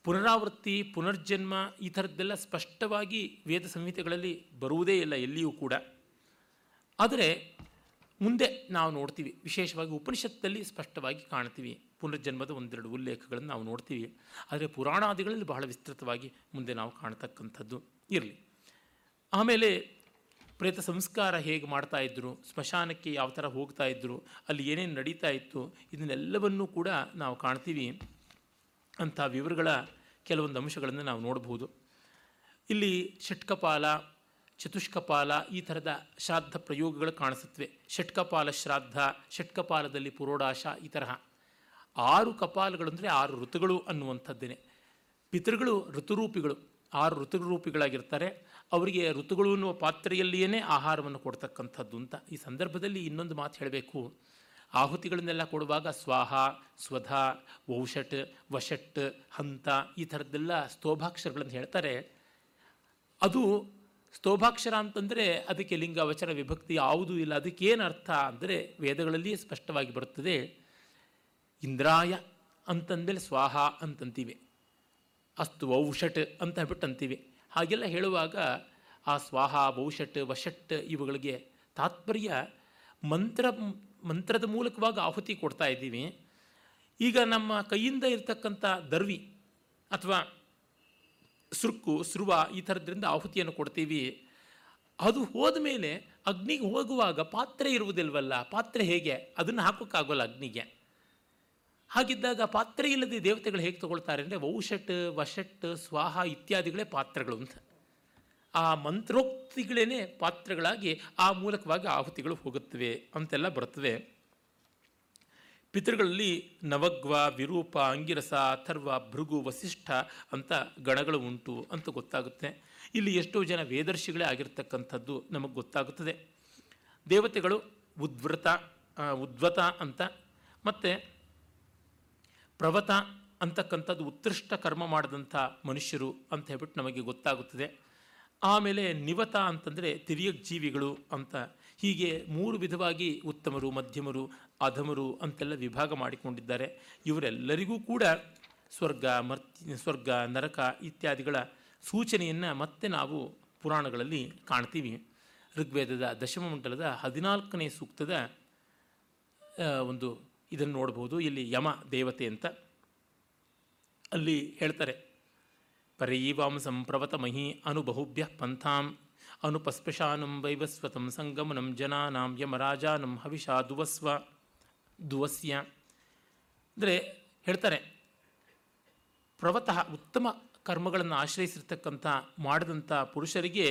Speaker 2: ಪುನರಾವೃತ್ತಿ, ಪುನರ್ಜನ್ಮ ಈ ಥರದ್ದೆಲ್ಲ ಸ್ಪಷ್ಟವಾಗಿ ವೇದ ಸಂಹಿತೆಗಳಲ್ಲಿ ಬರುವುದೇ ಇಲ್ಲ ಎಲ್ಲಿಯೂ ಕೂಡ. ಆದರೆ ಮುಂದೆ ನಾವು ನೋಡ್ತೀವಿ. ವಿಶೇಷವಾಗಿ ಉಪನಿಷತ್ತಲ್ಲಿ ಸ್ಪಷ್ಟವಾಗಿ ಕಾಣ್ತೀವಿ. ಪುನರ್ಜನ್ಮದ ಒಂದೆರಡು ಉಲ್ಲೇಖಗಳನ್ನು ನಾವು ನೋಡ್ತೀವಿ. ಆದರೆ ಪುರಾಣಾದಿಗಳಲ್ಲಿ ಬಹಳ ವಿಸ್ತೃತವಾಗಿ ಮುಂದೆ ನಾವು ಕಾಣ್ತಕ್ಕಂಥದ್ದು. ಇರಲಿ. ಆಮೇಲೆ ಪ್ರೇತ ಸಂಸ್ಕಾರ ಹೇಗೆ ಮಾಡ್ತಾ ಇದ್ದರು ಸ್ಮಶಾನಕ್ಕೆ ಯಾವ ಥರ ಹೋಗ್ತಾ ಇದ್ದರು ಅಲ್ಲಿ ಏನೇನು ನಡೀತಾ ಇತ್ತು, ಇದನ್ನೆಲ್ಲವನ್ನೂ ಕೂಡ ನಾವು ಕಾಣ್ತೀವಿ. ಅಂಥ ವಿವರಗಳ ಕೆಲವೊಂದು ಅಂಶಗಳನ್ನು ನಾವು ನೋಡಬಹುದು ಇಲ್ಲಿ ಷಟ್ಕಪಾಲ ಚತುಷ್ಕಪಾಲ ಈ ಥರದ ಶ್ರಾದ್ದ ಪ್ರಯೋಗಗಳು ಕಾಣಿಸುತ್ತವೆ. ಷಟ್ಕಪಾಲ ಶ್ರಾದ್ದ, ಷಟ್ಕಪಾಲದಲ್ಲಿ ಪುರೋಡಾಶ ಈ ತರಹ. ಆರು ಕಪಾಲಗಳು ಅಂದರೆ ಆರು ಋತುಗಳು ಅನ್ನುವಂಥದ್ದೇನೆ. ಪಿತೃಗಳು ಋತುರೂಪಿಗಳು. ಆರು ಋತುರೂಪಿಗಳಾಗಿರ್ತಾರೆ. ಅವರಿಗೆ ಋತುಗಳು ಅನ್ನುವ ಪಾತ್ರೆಯಲ್ಲಿಯೇ ಆಹಾರವನ್ನು ಕೊಡ್ತಕ್ಕಂಥದ್ದು ಅಂತ ಈ ಸಂದರ್ಭದಲ್ಲಿ ಇನ್ನೊಂದು ಮಾತು ಹೇಳಬೇಕು. ಆಹುತಿಗಳನ್ನೆಲ್ಲ ಕೊಡುವಾಗ ಸ್ವಾಹ, ಸ್ವಧ, ಔಷಟ್, ವಶಟ್, ಹಂತ ಈ ಥರದ್ದೆಲ್ಲ ಸ್ತೋಭಾಕ್ಷರಗಳನ್ನು ಹೇಳ್ತಾರೆ. ಅದು ಸ್ತೋಭಾಕ್ಷರ ಅಂತಂದರೆ ಅದಕ್ಕೆ ಲಿಂಗ, ವಚನ, ವಿಭಕ್ತಿ ಯಾವುದೂ ಇಲ್ಲ. ಅದಕ್ಕೇನು ಅರ್ಥ ಅಂದರೆ ವೇದಗಳಲ್ಲಿ ಸ್ಪಷ್ಟವಾಗಿ ಬರುತ್ತದೆ, ಇಂದ್ರಾಯ ಅಂತಂದಮೇಲೆ ಸ್ವಾಹ ಅಂತಂತೀವಿ. ಅಸ್ತು ಔಷಟ್ ಅಂತ ಹೇಳ್ಬಿಟ್ಟು ಅಂತೀವಿ ಹಾಗೆಲ್ಲ ಹೇಳುವಾಗ ಆ ಸ್ವಾಹ, ಔಷಟ್ ವಷಟ್ ಇವುಗಳಿಗೆ ತಾತ್ಪರ್ಯ ಮಂತ್ರ, ಮಂತ್ರದ ಮೂಲಕವಾಗಿ ಆಹುತಿ ಕೊಡ್ತಾ ಇದ್ದೀವಿ. ಈಗ ನಮ್ಮ ಕೈಯಿಂದ ಇರತಕ್ಕಂಥ ದರ್ವಿ ಅಥವಾ ಸುರ್ಕು, ಸುರುವ ಈ ಥರದ್ರಿಂದ ಆಹುತಿಯನ್ನು ಕೊಡ್ತೀವಿ. ಅದು ಹೋದ ಮೇಲೆ ಅಗ್ನಿಗೆ ಹೋಗುವಾಗ ಪಾತ್ರೆ ಇರುವುದಿಲ್ವಲ್ಲ, ಪಾತ್ರೆ ಹೇಗೆ? ಅದನ್ನು ಹಾಕೋಕ್ಕಾಗೋಲ್ಲ ಅಗ್ನಿಗೆ. ಹಾಗಿದ್ದಾಗ ಪಾತ್ರೆ ಇಲ್ಲದೆ ದೇವತೆಗಳು ಹೇಗೆ ತಗೊಳ್ತಾರೆ ಅಂದರೆ ವೌಷಟ್ ವಶಟ್ ಸ್ವಾಹ ಇತ್ಯಾದಿಗಳೇ ಪಾತ್ರೆಗಳು ಅಂತ. ಆ ಮಂತ್ರೋಕ್ತಿಗಳೇ ಪಾತ್ರೆಗಳಾಗಿ ಆ ಮೂಲಕವಾಗಿ ಆಹುತಿಗಳು ಹೋಗುತ್ತವೆ ಅಂತೆಲ್ಲ ಬರುತ್ತವೆ ಪಿತೃಗಳಲ್ಲಿ ನವಗ್ವ, ವಿರೂಪ, ಅಂಗಿರಸ, ಅಥರ್ವ, ಭೃಗು, ವಸಿಷ್ಠ ಅಂತ ಗಣಗಳು ಉಂಟು ಅಂತ ಗೊತ್ತಾಗುತ್ತೆ. ಇಲ್ಲಿ ಎಷ್ಟೋ ಜನ ವೇದರ್ಶಿಗಳೇ ಆಗಿರ್ತಕ್ಕಂಥದ್ದು ನಮಗೆ ಗೊತ್ತಾಗುತ್ತದೆ. ದೇವತೆಗಳು ಉದ್ವೃತ ಉದ್ವತ ಅಂತ ಮತ್ತು ಪ್ರವತ ಅಂತಕ್ಕಂಥದ್ದು ಉತ್ಕೃಷ್ಟ ಕರ್ಮ ಮಾಡಿದಂಥ ಮನುಷ್ಯರು ಅಂತ ಹೇಳ್ಬಿಟ್ಟು ನಮಗೆ ಗೊತ್ತಾಗುತ್ತದೆ. ಆಮೇಲೆ ನಿವತ ಅಂತಂದರೆ ತಿರಿಯಕ್ ಜೀವಿಗಳು ಅಂತ ಹೀಗೆ ಮೂರು ವಿಧವಾಗಿ ಉತ್ತಮರು, ಮಧ್ಯಮರು ಅಧಮರು ಅಂತೆಲ್ಲ ವಿಭಾಗ ಮಾಡಿಕೊಂಡಿದ್ದಾರೆ. ಇವರೆಲ್ಲರಿಗೂ ಕೂಡ ಸ್ವರ್ಗ, ಮರ್ತಿ, ಸ್ವರ್ಗ, ನರಕ ಇತ್ಯಾದಿಗಳ ಸೂಚನೆಯನ್ನು ಮತ್ತೆ ನಾವು ಪುರಾಣಗಳಲ್ಲಿ ಕಾಣ್ತೀವಿ. ಋಗ್ವೇದದ ದಶಮ ಮಂಡಲದ ಹದಿನಾಲ್ಕನೇ ಸೂಕ್ತದ ಒಂದು ಇದನ್ನು ನೋಡ್ಬೋದು. ಇಲ್ಲಿ ಯಮ ದೇವತೆ ಅಂತ ಅಲ್ಲಿ ಹೇಳ್ತಾರೆ. ಪರೈವಾಂಸಂ ಪ್ರವತಮಹಿ ಅನುಬಹುಭ್ಯ ಪಂಥಾಂ ಅನುಪಸ್ಪಶಾನಂ ವೈವಸ್ವತಂ ಸಂಗಮನಂ ಜನಾನಾಂ ಯಮರಾಜಾನಂ ಹವಿಷಾ ದುವಸ್ವ ದುವಸ್ಯ. ಅಂದರೆ ಹೇಳ್ತಾರೆ, ಪ್ರವತಃ ಉತ್ತಮ ಕರ್ಮಗಳನ್ನು ಆಶ್ರಯಿಸಿರ್ತಕ್ಕಂಥ, ಮಾಡಿದಂಥ ಪುರುಷರಿಗೆ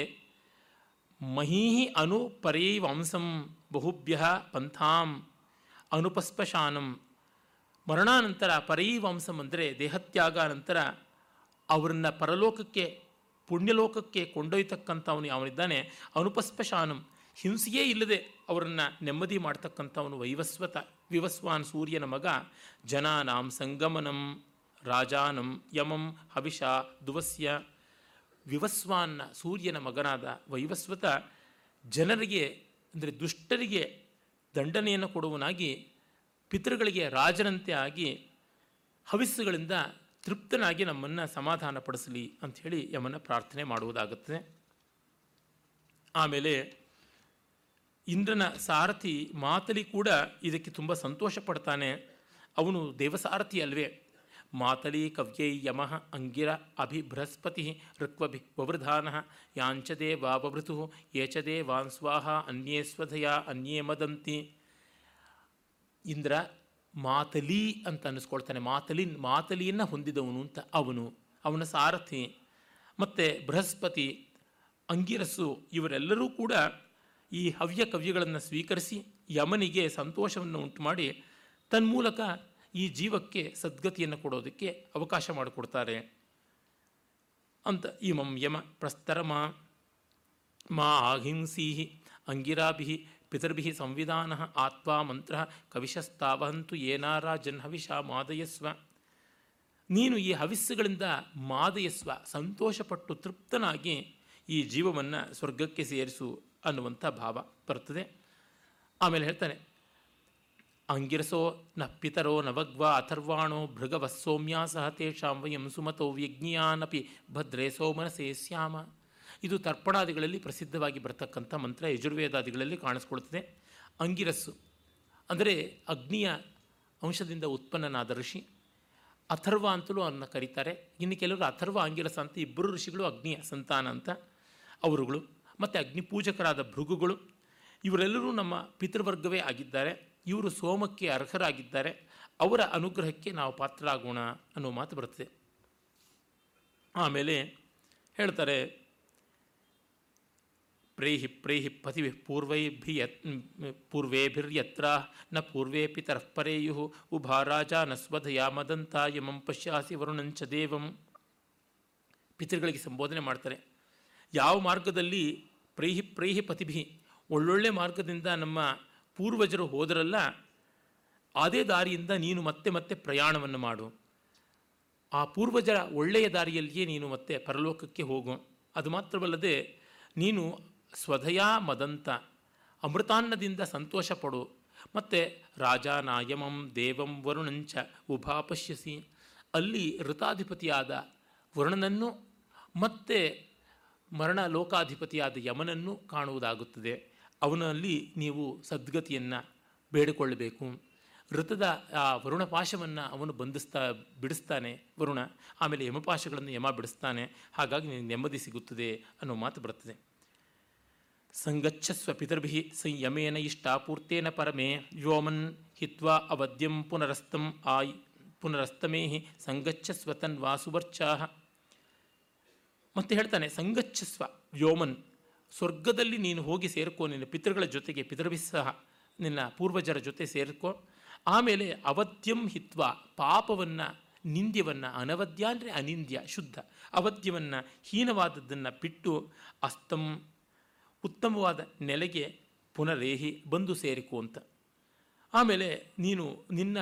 Speaker 2: ಮಹೀಹಿ ಅನು ಪರೈವಾಂಸಂ ಬಹುಭ್ಯ ಪಂಥಾಂ ಅನುಪಸ್ಪಶಾನಂ. ಮರಣಾನಂತರ ಪರೈವಾಂಸಂ ಅಂದರೆ ದೇಹತ್ಯಾಗ ನಂತರ ಅವರನ್ನು ಪರಲೋಕಕ್ಕೆ, ಪುಣ್ಯಲೋಕಕ್ಕೆ ಕೊಂಡೊಯ್ತಕ್ಕಂಥವನು ಅವನಿದ್ದಾನೆ ಅನುಪಸ್ಪಶಾನಂ. ಹಿಂಸೆಯೇ ಇಲ್ಲದೆ ಅವರನ್ನು ನೆಮ್ಮದಿ ಮಾಡ್ತಕ್ಕಂಥವನು ವೈವಸ್ವತ. ವಿವಸ್ವಾನ್ ಸೂರ್ಯನ ಮಗ, ಜನಾನಾಂ ಸಂಗಮನಂ, ರಾಜಾನಂ ಯಮಂ ಹವಿಷ ದುವಸ್ಯ. ವಿವಸ್ವಾನ್ನ ಸೂರ್ಯನ ಮಗನಾದ ವೈವಸ್ವತ ಜನರಿಗೆ, ಅಂದರೆ ದುಷ್ಟರಿಗೆ ದಂಡನೆಯನ್ನು ಕೊಡುವನಾಗಿ ಪಿತೃಗಳಿಗೆ ರಾಜನಂತೆ ಆಗಿ ಹವಿಸ್ಸುಗಳಿಂದ ತೃಪ್ತನಾಗಿ ನಮ್ಮನ್ನು ಸಮಾಧಾನಪಡಿಸಲಿ ಅಂಥೇಳಿ ಯಮನ ಪ್ರಾರ್ಥನೆ ಮಾಡುವುದಾಗುತ್ತದೆ ಆಮೇಲೆ ಇಂದ್ರನ ಸಾರಥಿ ಮಾತಲಿ ಕೂಡ ಇದಕ್ಕೆ ತುಂಬ ಸಂತೋಷ ಪಡ್ತಾನೆ ಅವನು ದೇವಸಾರಥಿ ಅಲ್ವೇ. ಮಾತಲಿ ಕವ್ಯೈ ಯಮಃ ಅಂಗಿರ ಅಭಿ ಬೃಹಸ್ಪತಿ ಋಕ್ವಭಿ ವವೃಧಾನ ಯಾಂಚದೇ ವಾವೃತು ಏಚದೇ ವಾನ್ಸ್ವಾಹ ಅನ್ಯೇ ಸ್ವಧಯ ಅನ್ಯೇ ಮದಂತಿ. ಇಂದ್ರ ಮಾತಲಿ ಅಂತ ಅನ್ನಿಸ್ಕೊಳ್ತಾನೆ. ಮಾತಲಿ, ಮಾತಲಿಯನ್ನು ಹೊಂದಿದವನು ಅಂತ ಅವನು. ಅವನ ಸಾರಥಿ. ಮತ್ತು ಬೃಹಸ್ಪತಿ ಅಂಗಿರಸ್ಸು ಇವರೆಲ್ಲರೂ ಕೂಡ ಈ ಹವ್ಯ ಕವ್ಯಗಳನ್ನು ಸ್ವೀಕರಿಸಿ ಯಮನಿಗೆ ಸಂತೋಷವನ್ನು ಉಂಟು ಮಾಡಿ ತನ್ಮೂಲಕ ಈ ಜೀವಕ್ಕೆ ಸದ್ಗತಿಯನ್ನು ಕೊಡೋದಕ್ಕೆ ಅವಕಾಶ ಮಾಡಿಕೊಡ್ತಾರೆ. ಅಂತ ಇಮಂ ಯಮ ಪ್ರಸ್ತರಮ. ಮಾ ಅಹಿಂಸೀ ಅಂಗಿರಾಭಿ ಪಿತರ್ಭಿ ಸಂವಿಧಾನ ಆತ್ವಾ ಮಂತ್ರ ಕವಿಶಸ್ತಾವಹಂತು ಏನಾರ ಜನ್ಹವಿಷ ಮಾದಯಸ್ವ. ನೀನು ಈ ಹವಿಸ್ಸುಗಳಿಂದ ಮಾದಯಸ್ವ, ಸಂತೋಷಪಟ್ಟು ತೃಪ್ತನಾಗಿ ಈ ಜೀವವನ್ನು ಸ್ವರ್ಗಕ್ಕೆ ಸೇರಿಸು ಅನ್ನುವಂಥ ಭಾವ ಬರ್ತದೆ. ಆಮೇಲೆ ಹೇಳ್ತಾನೆ, ಅಂಗಿರಸೋ ನ ಪಿತರೋ ನವಗ್ವ ಅಥರ್ವಾಣೋ ಭೃಗವಸ್ಸೋಮ್ಯಾ ಸಹ ತೇಷಾಂ ವಯಂ ಸುಮತೋ ವ್ಯಜ್ಞಾನಪಿ ಭದ್ರೇ ಸೋಮನಸೇ ಸ್ಯಾಮ ಇದು ತರ್ಪಣಾದಿಗಳಲ್ಲಿ ಪ್ರಸಿದ್ಧವಾಗಿ ಬರತಕ್ಕಂಥ ಮಂತ್ರ, ಯಜುರ್ವೇದಾದಿಗಳಲ್ಲಿ ಕಾಣಿಸ್ಕೊಳ್ತದೆ. ಅಂಗಿರಸ್ಸು ಅಂದರೆ ಅಗ್ನಿಯ ಅಂಶದಿಂದ ಉತ್ಪನ್ನನಾದ ಋಷಿ, ಅಥರ್ವ ಅಂತಲೂ ಅವನ್ನ ಕರೀತಾರೆ. ಇನ್ನು ಕೆಲವರು ಅಥರ್ವ ಅಂಗಿರಸ ಅಂತ ಇಬ್ಬರು ಋಷಿಗಳು ಅಗ್ನಿಯ ಸಂತಾನ ಅಂತ ಅವರುಗಳು ಮತ್ತು ಅಗ್ನಿ ಪೂಜಕರಾದ ಭೃಗುಗಳು, ಇವರೆಲ್ಲರೂ ನಮ್ಮ ಪಿತೃವರ್ಗವೇ ಆಗಿದ್ದಾರೆ. ಇವರು ಸೋಮಕ್ಕೆ ಅರ್ಹರಾಗಿದ್ದಾರೆ. ಅವರ ಅನುಗ್ರಹಕ್ಕೆ ನಾವು ಪಾತ್ರರಾಗೋಣ ಅನ್ನೋ ಮಾತು ಬರ್ತದೆ ಆಮೇಲೆ ಹೇಳ್ತಾರೆ, ಪ್ರೇಹಿ ಪ್ರೇಹಿ ಪತಿಭಿ ಪೂರ್ವೈಭಿ ಪೂರ್ವೇಭಿರ್ಯತ್ರ ನ ಪೂರ್ವೇ ಪಿತರಃ ಪರೇಯು ಉಭಾ ರಾಜ ನ ಸ್ವಧಯ ಮದಂತ ಯಮಂ ಪಶ್ಯಾಸಿ ವರುಣಂಚ ದೇವಂ. ಪಿತೃಗಳಿಗೆ ಸಂಬೋಧನೆ ಮಾಡ್ತಾರೆ. ಯಾವ ಮಾರ್ಗದಲ್ಲಿ ಪ್ರೇಹಿ ಪ್ರೇಹಿ ಪತಿಭಿ ಒಳ್ಳೊಳ್ಳೆ ಮಾರ್ಗದಿಂದ ನಮ್ಮ ಪೂರ್ವಜರು ಹೋದರಲ್ಲ, ಅದೇ ದಾರಿಯಿಂದ ನೀನು ಮತ್ತೆ ಮತ್ತೆ ಪ್ರಯಾಣವನ್ನು ಮಾಡು. ಆ ಪೂರ್ವಜರ ಒಳ್ಳೆಯ ದಾರಿಯಲ್ಲಿಯೇ ನೀನು ಮತ್ತೆ ಪರಲೋಕಕ್ಕೆ ಹೋಗು. ಅದು ಮಾತ್ರವಲ್ಲದೆ, ನೀನು ಸ್ವಧಯಾ ಮದಂತ, ಅಮೃತಾನ್ನದಿಂದ ಸಂತೋಷ ಪಡು ಮತ್ತು ರಾಜಾನಾಯಮಂ ದೇವಂ ವರುಣಂಚ ಉಭಾಪಶ್ಯಸಿ. ಅಲ್ಲಿ ಋತಾಧಿಪತಿಯಾದ ವರುಣನನ್ನು ಮತ್ತೆ ಮರಣ ಲೋಕಾಧಿಪತಿಯಾದ ಯಮನನ್ನು ಕಾಣುವುದಾಗುತ್ತದೆ. ಅವನಲ್ಲಿ ನೀವು ಸದ್ಗತಿಯನ್ನು ಬೇಡಿಕೊಳ್ಳಬೇಕು. ಋತದ ಆ, ವರುಣಪಾಶವನ್ನು ಅವನು ಬಂಧಿಸ್ತಾ, ಬಿಡಿಸ್ತಾನೆ ವರುಣ. ಆಮೇಲೆ ಯಮಪಾಶಗಳನ್ನು ಯಮ ಬಿಡಿಸ್ತಾನೆ. ಹಾಗಾಗಿ ನೆಮ್ಮದಿ ಸಿಗುತ್ತದೆ ಅನ್ನೋ ಮಾತು ಬರ್ತದೆ. ಸಂಗಚ್ಛಸ್ವ ಪಿತರ್ಭಿ ಸಂಯಮೇನ ಇಷ್ಟಾಪೂರ್ತೇನ ಪರಮೇ ವ್ಯೋಮನ್ ಹಿತ್ವಾ ಅವಧ್ಯಂ ಪುನರಸ್ತಂ ಆಯ್, ಪುನರಸ್ತಮೇಹಿ ಸಂಗಚ್ಛಸ್ವ ತನ್ವಾ ಸುವರ್ಚಾಹ. ಮತ್ತೆ ಹೇಳ್ತಾನೆ, ಸಂಗಚ್ಛಸ್ವ, ವ್ಯೋಮನ್, ಸ್ವರ್ಗದಲ್ಲಿ ನೀನು ಹೋಗಿ ಸೇರ್ಕೋ, ನಿನ್ನ ಪಿತೃಗಳ ಜೊತೆಗೆ ಪಿತೃಭಿಸ್ಸಹ ನಿನ್ನ ಪೂರ್ವಜರ ಜೊತೆ ಸೇರ್ಕೋ. ಆಮೇಲೆ ಅವಧ್ಯಂ ಹಿತ್ವ, ಪಾಪವನ್ನು, ನಿಂದ್ಯವನ್ನು, ಅನವದ್ಯ ಅಂದರೆ ಅನಿಂದ್ಯ, ಶುದ್ಧ. ಅವಧ್ಯವನ್ನು ಹೀನವಾದದ್ದನ್ನು ಬಿಟ್ಟು ಅಸ್ತಂ, ಉತ್ತಮವಾದ ನೆಲೆಗೆ ಪುನರೇಹಿ, ಬಂದು ಸೇರಿಕೋ ಅಂತ. ಆಮೇಲೆ ನೀನು ನಿನ್ನ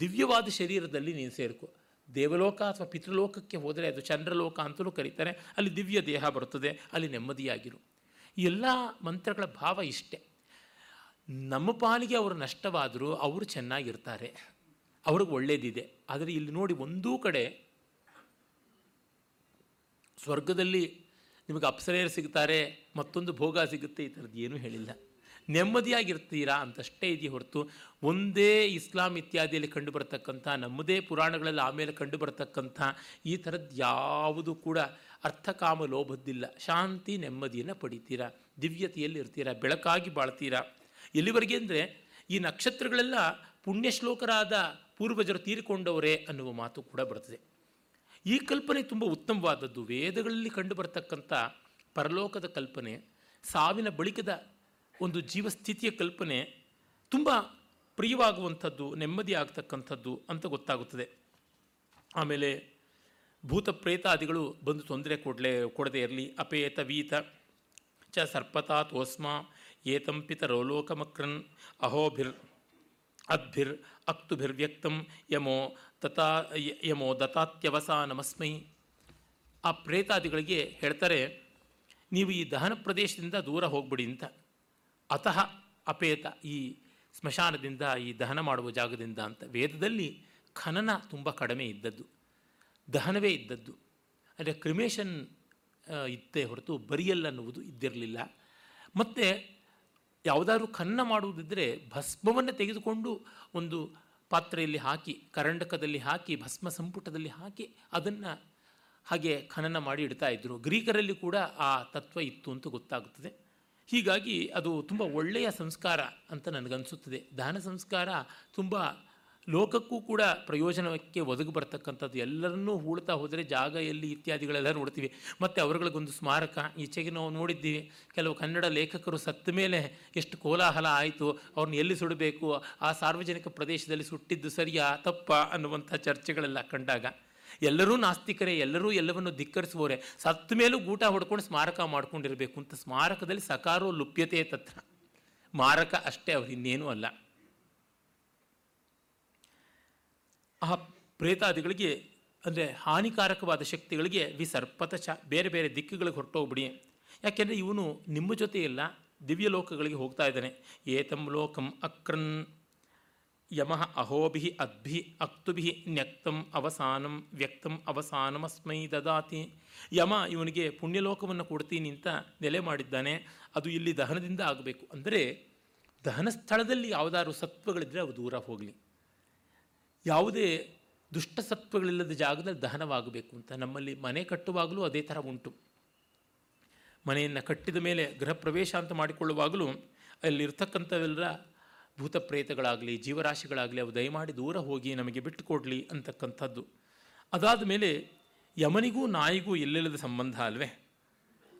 Speaker 2: ದಿವ್ಯವಾದ ಶರೀರದಲ್ಲಿ ನೀನು ಸೇರಿಕೋ. ದೇವಲೋಕ ಅಥವಾ ಪಿತೃಲೋಕಕ್ಕೆ ಹೋದರೆ ಅದು ಚಂದ್ರಲೋಕ ಅಂತಲೂ ಕರೀತಾರೆ. ಅಲ್ಲಿ ದಿವ್ಯ ದೇಹ ಬರುತ್ತದೆ, ಅಲ್ಲಿ ನೆಮ್ಮದಿಯಾಗಿರು. ಎಲ್ಲ ಮಂತ್ರಗಳ ಭಾವ ಇಷ್ಟೆ. ನಮ್ಮ ಪಾಲಿಗೆ ಅವರು ನಷ್ಟವಾದರೂ ಅವರು ಚೆನ್ನಾಗಿರ್ತಾರೆ. ಅವ್ರಿಗೆ ಒಳ್ಳೇದಿದೆ. ಆದರೆ ಇಲ್ಲಿ ನೋಡಿ ಒಂದೂ ಕಡೆ ಸ್ವರ್ಗದಲ್ಲಿ ನಿಮಗೆ ಅಪ್ಸರೆಯರು ಸಿಗ್ತಾರೆ, ಮತ್ತೊಂದು ಭೋಗ ಸಿಗುತ್ತೆ, ಈ ಥರದ್ದು ಏನೂ ಹೇಳಿಲ್ಲ. ನೆಮ್ಮದಿಯಾಗಿರ್ತೀರಾ ಅಂತಷ್ಟೇ ಇದೆಯೇ ಹೊರತು ಒಂದೇ ಇಸ್ಲಾಂ ಇತ್ಯಾದಿಯಲ್ಲಿ ಕಂಡುಬರತಕ್ಕಂಥ, ನಮ್ಮದೇ ಪುರಾಣಗಳಲ್ಲಿ ಆಮೇಲೆ ಕಂಡುಬರತಕ್ಕಂಥ ಈ ಥರದ್ದು ಯಾವುದು ಕೂಡ ಅರ್ಥಕಾಮ ಲೋಭದ್ದಿಲ್ಲ. ಶಾಂತಿ ನೆಮ್ಮದಿಯನ್ನು ಪಡಿತೀರಾ? ದಿವ್ಯತೆಯಲ್ಲಿ ಇರ್ತೀರಾ? ಬೆಳಕಾಗಿ ಬಾಳ್ತೀರಾ? ಎಲ್ಲಿವರೆಗೆ ಅಂದರೆ ಈ ನಕ್ಷತ್ರಗಳೆಲ್ಲ ಪುಣ್ಯಶ್ಲೋಕರಾದ ಪೂರ್ವಜರು ತೀರಿಕೊಂಡವರೇ ಅನ್ನುವ ಮಾತು ಕೂಡ ಬರ್ತದೆ. ಈ ಕಲ್ಪನೆ ತುಂಬ ಉತ್ತಮವಾದದ್ದು. ವೇದಗಳಲ್ಲಿ ಕಂಡುಬರ್ತಕ್ಕಂಥ ಪರಲೋಕದ ಕಲ್ಪನೆ, ಸಾವಿನ ಬಳಿಕದ ಒಂದು ಜೀವಸ್ಥಿತಿಯ ಕಲ್ಪನೆ ತುಂಬ ಪ್ರಿಯವಾಗುವಂಥದ್ದು, ನೆಮ್ಮದಿ ಆಗ್ತಕ್ಕಂಥದ್ದು ಅಂತ ಗೊತ್ತಾಗುತ್ತದೆ. ಆಮೇಲೆ ಭೂತ ಪ್ರೇತಾದಿಗಳು ಬಂದು ತೊಂದರೆ ಕೊಡಲೇ, ಕೊಡದೇ ಇರಲಿ. ಅಪೇತ ವೀತ, ಚ ಸರ್ಪತಾ ತೋಸ್ಮ ಏತಂಪಿತ ರೋಲೋಕಮಕ್ರನ್, ಅಹೋಭಿರ್, ಅದ್ಭಿರ್, ಅಕ್ತುಭಿರ್ವ್ಯಕ್ತಂ, ಯಮೋ ತಥಾ ಯಮೋ ಯಮೋ ದತ್ತಾತ್ಯವಸಾನಮಸ್ಮೈ. ಆ ಪ್ರೇತಾದಿಗಳಿಗೆ ಹೇಳ್ತಾರೆ, ನೀವು ಈ ದಹನ ಪ್ರದೇಶದಿಂದ ದೂರ ಹೋಗ್ಬಿಡಿ ಅಂತ. ಅತಃ ಅಪೇತ ಈ ಸ್ಮಶಾನದಿಂದ, ಈ ದಹನ ಮಾಡುವ ಜಾಗದಿಂದ ಅಂತ ವೇದದಲ್ಲಿ ಖನನ ತುಂಬ ಕಡಿಮೆ ಇದ್ದದ್ದು. ದಹನವೇ ಇದ್ದದ್ದು. ಅಂದರೆ ಕ್ರಿಮೇಷನ್ ಇತ್ತೇ ಹೊರತು ಬರಿಯಲ್ಲ ಅನ್ನುವುದು ಇದ್ದಿರಲಿಲ್ಲ. ಮತ್ತು ಯಾವುದಾದ್ರೂ ಖನನ ಮಾಡುವುದಿದ್ದರೆ ಭಸ್ಮವನ್ನು ತೆಗೆದುಕೊಂಡು ಒಂದು ಪಾತ್ರೆಯಲ್ಲಿ ಹಾಕಿ, ಕರಂಡಕದಲ್ಲಿ ಹಾಕಿ, ಭಸ್ಮ ಸಂಪುಟದಲ್ಲಿ ಹಾಕಿ ಅದನ್ನು ಹಾಗೆ ಖನನ ಮಾಡಿ ಇಡ್ತಾ ಇದ್ದರು ಗ್ರೀಕರಲ್ಲಿ ಕೂಡ ಆ ತತ್ವ ಇತ್ತು ಅಂತ ಗೊತ್ತಾಗುತ್ತದೆ. ಹೀಗಾಗಿ ಅದು ತುಂಬ ಒಳ್ಳೆಯ ಸಂಸ್ಕಾರ ಅಂತ ನನಗನ್ಸುತ್ತದೆ. ದಾನ ಸಂಸ್ಕಾರ ತುಂಬ ಲೋಕಕ್ಕೂ ಕೂಡ ಪ್ರಯೋಜನಕ್ಕೆ ಒದಗಿ ಬರ್ತಕ್ಕಂಥದ್ದು. ಎಲ್ಲರನ್ನೂ ಹೂಳ್ತಾ ಹೋದರೆ ಜಾಗ, ಎಲ್ಲಿ ಇತ್ಯಾದಿಗಳೆಲ್ಲ ನೋಡ್ತೀವಿ. ಮತ್ತು ಅವರುಗಳಿಗೊಂದು ಸ್ಮಾರಕ, ಈಚೆಗೆ ನಾವು ನೋಡಿದ್ದೀವಿ. ಕೆಲವು ಕನ್ನಡ ಲೇಖಕರು ಸತ್ತ ಮೇಲೆ ಎಷ್ಟು ಕೋಲಾಹಲ ಆಯಿತು, ಅವ್ರನ್ನ ಎಲ್ಲಿ ಸುಡಬೇಕು, ಆ ಸಾರ್ವಜನಿಕ ಪ್ರದೇಶದಲ್ಲಿ ಸುಟ್ಟಿದ್ದು ಸರಿಯಾ, ತಪ್ಪ ಅನ್ನುವಂಥ ಚರ್ಚೆಗಳೆಲ್ಲ ಕಂಡಾಗ ಎಲ್ಲರೂ ನಾಸ್ತಿಕರೇ, ಎಲ್ಲರೂ ಎಲ್ಲವನ್ನು ಧಿಕ್ಕರಿಸುವವರೇ ಸತ್ತ ಮೇಲೂ ಗೂಟ ಹೊಡ್ಕೊಂಡು ಸ್ಮಾರಕ ಮಾಡ್ಕೊಂಡಿರಬೇಕು ಅಂತ ಸ್ಮಾರಕದಲ್ಲಿ ಸಕಾರೋ ಲುಪ್ಯತೆ ತತ್ರ. ಮಾರಕ ಅಷ್ಟೇ ಅವ್ರು, ಇನ್ನೇನೂ ಅಲ್ಲ. ಆ ಪ್ರೇತಾದಿಗಳಿಗೆ, ಅಂದರೆ ಹಾನಿಕಾರಕವಾದ ಶಕ್ತಿಗಳಿಗೆ ವಿಸರ್ಪತ ಚ, ಬೇರೆ ಬೇರೆ ದಿಕ್ಕುಗಳಿಗೆ ಹೊರಟೋಗ್ಬಿಡಿ. ಯಾಕೆಂದರೆ ಇವನು ನಿಮ್ಮ ಜೊತೆ ಇಲ್ಲ ದಿವ್ಯ ಲೋಕಗಳಿಗೆ ಹೋಗ್ತಾ ಇದ್ದಾನೆ. ಏತಂ ಲೋಕಂ ಅಕ್ರನ್. ಯಮಃ ಅಹೋಭಿ ಅದ್ಭಿ ಅಕ್ತುಭಿ ನ್ಯಕ್ತಂ ಅವಸಾನಂ ವ್ಯಕ್ತಂ ಅವಸಾನಮಸ್ಮೈ ದದಾತಿ ಯಮ ಇವನಿಗೆ ಪುಣ್ಯಲೋಕವನ್ನು ಕೊಡ್ತೀನಿ ಅಂತ ನೆಲೆ ಮಾಡಿದ್ದಾನೆ. ಅದು ಇಲ್ಲಿ ದಹನದಿಂದ ಆಗಬೇಕು. ಅಂದರೆ ದಹನ ಸ್ಥಳದಲ್ಲಿ ಯಾವುದಾದ್ರು ಸತ್ವಗಳಿದ್ದರೆ ಅವು ದೂರ ಹೋಗಲಿ. ಯಾವುದೇ ದುಷ್ಟ ಸತ್ವಗಳಿಲ್ಲದ ಜಾಗದಲ್ಲಿ ದಹನವಾಗಬೇಕು ಅಂತ. ನಮ್ಮಲ್ಲಿ ಮನೆ ಕಟ್ಟುವಾಗಲೂ ಅದೇ ಥರ ಉಂಟು. ಮನೆಯನ್ನು ಕಟ್ಟಿದ ಮೇಲೆ ಗೃಹ ಪ್ರವೇಶ ಅಂತ ಮಾಡಿಕೊಳ್ಳುವಾಗಲೂ ಅಲ್ಲಿರ್ತಕ್ಕಂಥವೆಲ್ಲ ಭೂತ ಪ್ರೇತಗಳಾಗಲಿ ಜೀವರಾಶಿಗಳಾಗಲಿ ಅವು ದಯಮಾಡಿ ದೂರ ಹೋಗಿ ನಮಗೆ ಬಿಟ್ಟು ಕೊಡಲಿ ಅಂತಕ್ಕಂಥದ್ದು. ಅದಾದ ಮೇಲೆ ಯಮನಿಗೂ ನಾಯಿಗೂ ಎಲ್ಲೆಲ್ಲದ ಸಂಬಂಧ ಅಲ್ವೇ?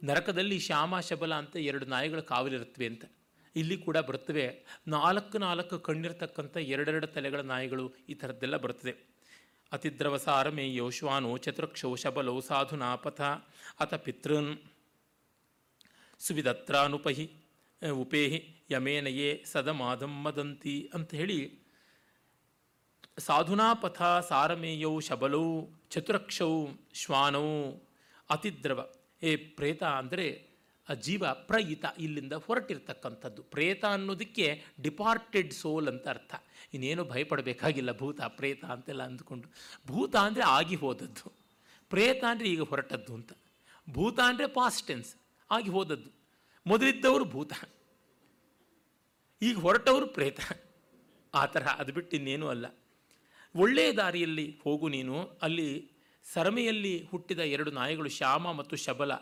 Speaker 2: ನರಕದಲ್ಲಿ ಶ್ಯಾಮ, ಶಬಲ ಅಂತ ಎರಡು ನಾಯಿಗಳ ಕಾವಲಿರುತ್ತವೆ ಅಂತ. ಇಲ್ಲಿ ಕೂಡ ಬರ್ತವೆ ನಾಲ್ಕು ನಾಲ್ಕು ಕಣ್ಣಿರ್ತಕ್ಕಂಥ ಎರಡೆರಡು ತಲೆಗಳ ನಾಯಿಗಳು ಈ ಥರದ್ದೆಲ್ಲ ಬರ್ತದೆ ಅತಿಥಿದ್ರವಸ ಅರಮೆ ಯೋಶ್ವಾನೋ ಚತುರಕ್ಷೋ ಶಬಲೋ ಸಾಧುನಾಪಥ ಅಥ ಪಿತೃನ್ ಸುವಿದತ್ರಾನುಪಹಿ ಉಪೇಹಿ ಯಮೇನಯೇ ಸದಮಾದಂ ಮದಂತಿ ಅಂತ ಹೇಳಿ ಸಾಧುನಾಪಥ ಸಾರಮೇಯೌ ಶಬಲೌ ಚತುರಕ್ಷೌ ಶ್ವಾನೌ ಅತಿದ್ರವ. ಏ ಪ್ರೇತ ಅಂದರೆ ಆ ಜೀವ ಪ್ರಯಿತ ಇಲ್ಲಿಂದ ಹೊರಟಿರ್ತಕ್ಕಂಥದ್ದು. ಪ್ರೇತ ಅನ್ನೋದಕ್ಕೆ ಡಿಪಾರ್ಟೆಡ್ ಸೋಲ್ ಅಂತ ಅರ್ಥ. ಇನ್ನೇನು ಭಯಪಡಬೇಕಾಗಿಲ್ಲ ಭೂತ, ಪ್ರೇತ ಅಂತೆಲ್ಲ ಅಂದ್ಕೊಂಡು. ಭೂತ ಅಂದರೆ ಆಗಿ ಹೋದದ್ದು. ಪ್ರೇತ ಅಂದರೆ ಈಗ ಹೊರಟದ್ದು ಅಂತ. ಭೂತ ಅಂದರೆ ಪಾಸ್ಟೆನ್ಸ್ ಆಗಿ ಹೋದದ್ದು. ಮೊದಲಿದ್ದವರು ಭೂತ, ಈಗ ಹೊರಟವರು ಪ್ರೇತ. ಆ ತರಹ ಅದು ಬಿಟ್ಟು ಇನ್ನೇನೂ ಅಲ್ಲ. ಒಳ್ಳೆಯ ದಾರಿಯಲ್ಲಿ ಹೋಗು ನೀನು. ಅಲ್ಲಿ ಸರಮೆಯಲ್ಲಿ ಹುಟ್ಟಿದ ಎರಡು ನಾಯಿಗಳು ಶ್ಯಾಮ ಮತ್ತು ಶಬಲ.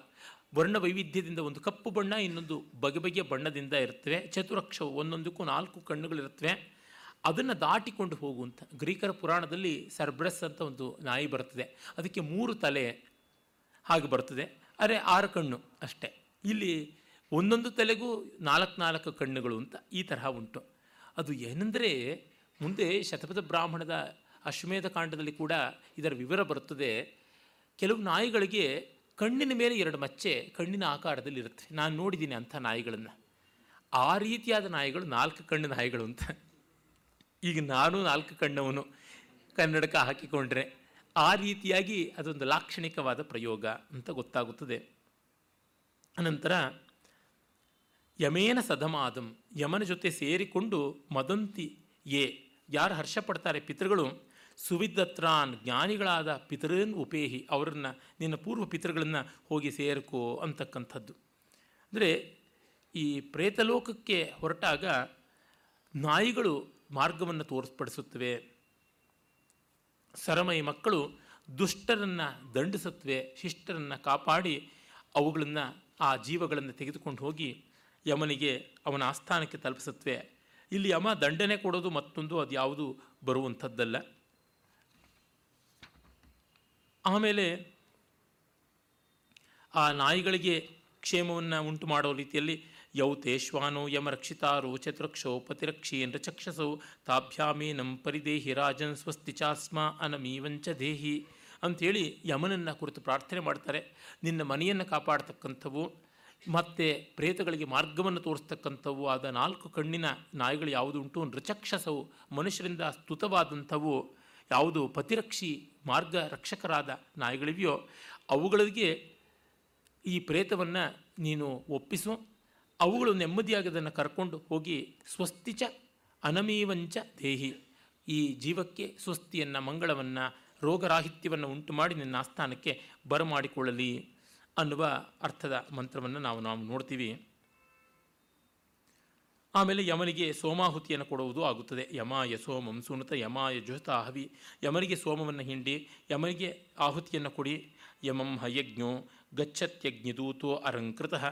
Speaker 2: ವರ್ಣ ವೈವಿಧ್ಯದಿಂದ ಒಂದು ಕಪ್ಪು ಬಣ್ಣ, ಇನ್ನೊಂದು ಬಗೆ ಬಗೆಯ ಬಣ್ಣದಿಂದ ಇರ್ತವೆ ಚತುರಕ್ಷ ಒಂದೊಂದಕ್ಕೂ ನಾಲ್ಕು ಕಣ್ಣುಗಳಿರುತ್ತವೆ. ಅದನ್ನು ದಾಟಿಕೊಂಡು ಹೋಗು ಅಂತ. ಗ್ರೀಕರ ಪುರಾಣದಲ್ಲಿ ಸರ್ಬ್ರಸ್ ಅಂತ ಒಂದು ನಾಯಿ ಬರ್ತದೆ ಅದಕ್ಕೆ ಮೂರು ತಲೆ ಹಾಗೆ ಬರ್ತದೆ ಅರೆ ಆರು ಕಣ್ಣು ಅಷ್ಟೇ. ಇಲ್ಲಿ ಒಂದೊಂದು ತಲೆಗೂ ನಾಲ್ಕು ನಾಲ್ಕು ಕಣ್ಣುಗಳು ಅಂತ ಈ ತರಹ ಉಂಟು. ಅದು ಏನೆಂದರೆ ಮುಂದೆ ಶತಪಥ ಬ್ರಾಹ್ಮಣದ ಅಶ್ವಮೇಧ ಕಾಂಡದಲ್ಲಿ ಕೂಡ ಇದರ ವಿವರ ಬರುತ್ತದೆ. ಕೆಲವು ನಾಯಿಗಳಿಗೆ ಕಣ್ಣಿನ ಮೇಲೆ ಎರಡು ಮಚ್ಚೆ ಕಣ್ಣಿನ ಆಕಾರದಲ್ಲಿ ಇರುತ್ತೆ. ನಾನು ನೋಡಿದ್ದೀನಿ ಅಂಥ ನಾಯಿಗಳನ್ನು. ಆ ರೀತಿಯಾದ ನಾಯಿಗಳು ನಾಲ್ಕು ಕಣ್ಣು ನಾಯಿಗಳು ಅಂತ. ಈಗ ನಾನು ನಾಲ್ಕು ಕಣ್ಣವನು ಕನ್ನಡಕ ಹಾಕಿಕೊಂಡ್ರೆ ಆ ರೀತಿಯಾಗಿ ಅದೊಂದು ಲಾಕ್ಷಣಿಕವಾದ ಪ್ರಯೋಗ ಅಂತ ಗೊತ್ತಾಗುತ್ತದೆ. ಅನಂತರ ಯಮೇನ ಸದಮಾದಂ ಯಮನ ಜೊತೆ ಸೇರಿಕೊಂಡು ಮದಂತಿ ಏ ಯಾರು ಹರ್ಷ ಪಡ್ತಾರೆ ಪಿತೃಗಳು? ಸುವಿದತ್ರಾನ್ ಜ್ಞಾನಿಗಳಾದ ಪಿತೃನ್ ಉಪೇಹಿ, ಅವರನ್ನು ನಿನ್ನ ಪೂರ್ವ ಪಿತೃಗಳನ್ನು ಹೋಗಿ ಸೇರ್ಕೋ ಅಂತಕ್ಕಂಥದ್ದು. ಅಂದರೆ ಈ ಪ್ರೇತಲೋಕಕ್ಕೆ ಹೊರಟಾಗ ನಾಯಿಗಳು ಮಾರ್ಗವನ್ನು ತೋರ್ಪಡಿಸುತ್ತವೆ ಸರಮೈ ಮಕ್ಕಳು ದುಷ್ಟರನ್ನು ದಂಡಿಸುತ್ತವೆ, ಶಿಷ್ಟರನ್ನು ಕಾಪಾಡಿ ಅವುಗಳನ್ನು ಆ ಜೀವಗಳನ್ನು ತೆಗೆದುಕೊಂಡು ಹೋಗಿ ಯಮನಿಗೆ ಅವನ ಆಸ್ಥಾನಕ್ಕೆ ತಲುಪಿಸುತ್ತವೆ ಇಲ್ಲಿ ಯಮ ದಂಡನೆ ಕೊಡೋದು ಮತ್ತೊಂದು, ಅದು ಯಾವುದು ಬರುವಂಥದ್ದಲ್ಲ. ಆಮೇಲೆ ಆ ನಾಯಿಗಳಿಗೆ ಕ್ಷೇಮವನ್ನು ಉಂಟು ಮಾಡೋ ರೀತಿಯಲ್ಲಿ ಯೌ ಶ್ವಾನೋ ಯಮ ರಕ್ಷಿತಾರೋ ಚತುರಕ್ಷೋ ಪತಿರಕ್ಷೀನ್ ಚಕ್ಷಸೌ ತಾಭ್ಯಾಮೇನಂ ಪರಿದೇಹಿ ರಾಜನ್ ಸ್ವಸ್ತಿ ಚಾಸ್ಮ ಅನಮೀವಂಚ ದೇಹಿ ಅಂಥೇಳಿ ಯಮನನ್ನು ಕುರಿತು ಪ್ರಾರ್ಥನೆ ಮಾಡ್ತಾರೆ. ನಿನ್ನ ಮನೆಯನ್ನು ಕಾಪಾಡ್ತಕ್ಕಂಥವು ಮತ್ತು ಪ್ರೇತಗಳಿಗೆ ಮಾರ್ಗವನ್ನು ತೋರಿಸ್ತಕ್ಕಂಥವು ಆದ ನಾಲ್ಕು ಕಣ್ಣಿನ ನಾಯಿಗಳು ಯಾವುದು ಉಂಟು? ನೃಚಕ್ಷಸವು, ಮನುಷ್ಯರಿಂದ ಸ್ತುತವಾದಂಥವು ಯಾವುದು? ಪತಿರಕ್ಷಿ ಮಾರ್ಗ ರಕ್ಷಕರಾದ ನಾಯಿಗಳಿವೆಯೋ? ಅವುಗಳಿಗೆ ಈ ಪ್ರೇತವನ್ನು ನೀನು ಒಪ್ಪಿಸು. ಅವುಗಳು ನೆಮ್ಮದಿಯಾಗಿ ಅದನ್ನು ಕರ್ಕೊಂಡು ಹೋಗಿ ಸ್ವಸ್ತಿಚ ಅನಮೀವಂಚ ದೇಹಿ. ಈ ಜೀವಕ್ಕೆ ಸ್ವಸ್ತಿಯನ್ನು, ಮಂಗಳವನ್ನು, ರೋಗರಾಹಿತ್ಯವನ್ನು ಉಂಟು ಮಾಡಿ ನಿನ್ನ ಆಸ್ಥಾನಕ್ಕೆ ಬರಮಾಡಿಕೊಳ್ಳಲಿ. ಅನ್ನುವ ಅರ್ಥದ ಮಂತ್ರವನ್ನು ನಾವು ನಾವು ನೋಡ್ತೀವಿ. ಆಮೇಲೆ ಯಮನಿಗೆ ಸೋಮಾಹುತಿಯನ್ನು ಕೊಡುವುದು ಆಗುತ್ತದೆ. ಯಮಾಯ ಸೋಮಂ ಸುನತ, ಯಮಾಯ ಜುಹತ ಹವಿ. ಯಮನಿಗೆ ಸೋಮವನ್ನು ಹಿಂಡಿ ಯಮನಿಗೆ ಆಹುತಿಯನ್ನು ಕೊಡಿ. ಯಮಂ ಹಯಜ್ಞೋ ಗಚ್ಚತ್ಯಜ್ಞದೂತೋ ಅರಂಕೃತಃ.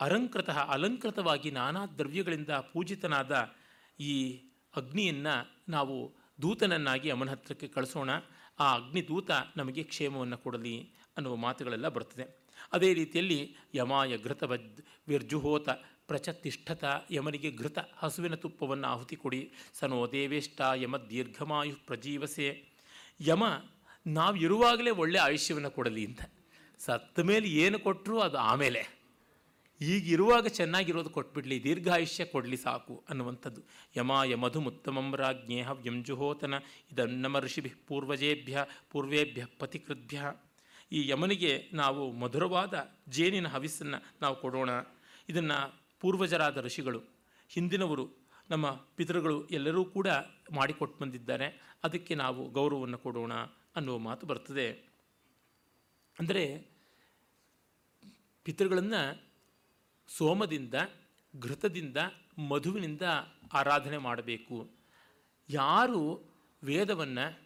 Speaker 2: ಅರಂಕೃತಃ ಅಲಂಕೃತವಾಗಿ ನಾನಾ ದ್ರವ್ಯಗಳಿಂದ ಪೂಜಿತನಾದ ಈ ಅಗ್ನಿಯನ್ನು ನಾವು ದೂತನನ್ನಾಗಿ ಯಮನ ಹತ್ರಕ್ಕೆ ಕಳಿಸೋಣ. ಆ ಅಗ್ನಿದೂತ ನಮಗೆ ಕ್ಷೇಮವನ್ನು ಕೊಡಲಿ. ಅನ್ನುವ ಮಾತುಗಳೆಲ್ಲ ಬರ್ತದೆ. ಅದೇ ರೀತಿಯಲ್ಲಿ ಯಮಾಯ ಘೃತವದ್ ವಿರ್ಜುಹೋತ ಪ್ರಚತಿಷ್ಠತ ಯಮನಿಗೆ ಘೃತ ಹಸುವಿನ ತುಪ್ಪವನ್ನು ಆಹುತಿ ಕೊಡಿ. ಸನೋ ದೇವೇಷ್ಟ ಯಮ ದೀರ್ಘಮಾಯು ಪ್ರಜೀವಸೆ. ಯಮ, ನಾವು ಇರುವಾಗಲೇ ಒಳ್ಳೆಯ ಆಯುಷ್ಯವನ್ನು ಕೊಡಲಿ ಅಂತ. ಸತ್ತ ಮೇಲೆ ಏನು ಕೊಟ್ಟರು ಅದು ಆಮೇಲೆ. ಈಗ ಇರುವಾಗ ಚೆನ್ನಾಗಿರೋದು ಕೊಟ್ಬಿಡ್ಲಿ, ದೀರ್ಘಾಯುಷ್ಯ ಕೊಡಲಿ ಸಾಕು ಅನ್ನುವಂಥದ್ದು. ಯಮಾಯ ಮಧುಮುತ್ತಮಂ ರಾಜ್ಞೇಹ ವ್ಯಂಜುಹೋತನ ಇದನ್ನಮ ಋಷಿಭಿ ಪೂರ್ವಜೇಭ್ಯ ಪೂರ್ವೇಭ್ಯ ಪತಿಕೃದ್ಭ್ಯ. ಈ ಯಮನಿಗೆ ನಾವು ಮಧುರವಾದ ಜೇನಿನ ಹವಿಸ್ಸನ್ನು ನಾವು ಕೊಡೋಣ. ಇದನ್ನು ಪೂರ್ವಜರಾದ ಋಷಿಗಳು, ಹಿಂದಿನವರು ನಮ್ಮ ಪಿತೃಗಳು ಎಲ್ಲರೂ ಕೂಡ ಮಾಡಿಕೊಟ್ಟು ಬಂದಿದ್ದಾರೆ. ಅದಕ್ಕೆ ನಾವು ಗೌರವವನ್ನು ಕೊಡೋಣ ಅನ್ನುವ ಮಾತು ಬರ್ತದೆ. ಅಂದರೆ ಪಿತೃಗಳನ್ನು ಸೋಮದಿಂದ, ಘೃತದಿಂದ, ಮಧುವಿನಿಂದ ಆರಾಧನೆ ಮಾಡಬೇಕು. ಯಾರು ವೇದವನ್ನು,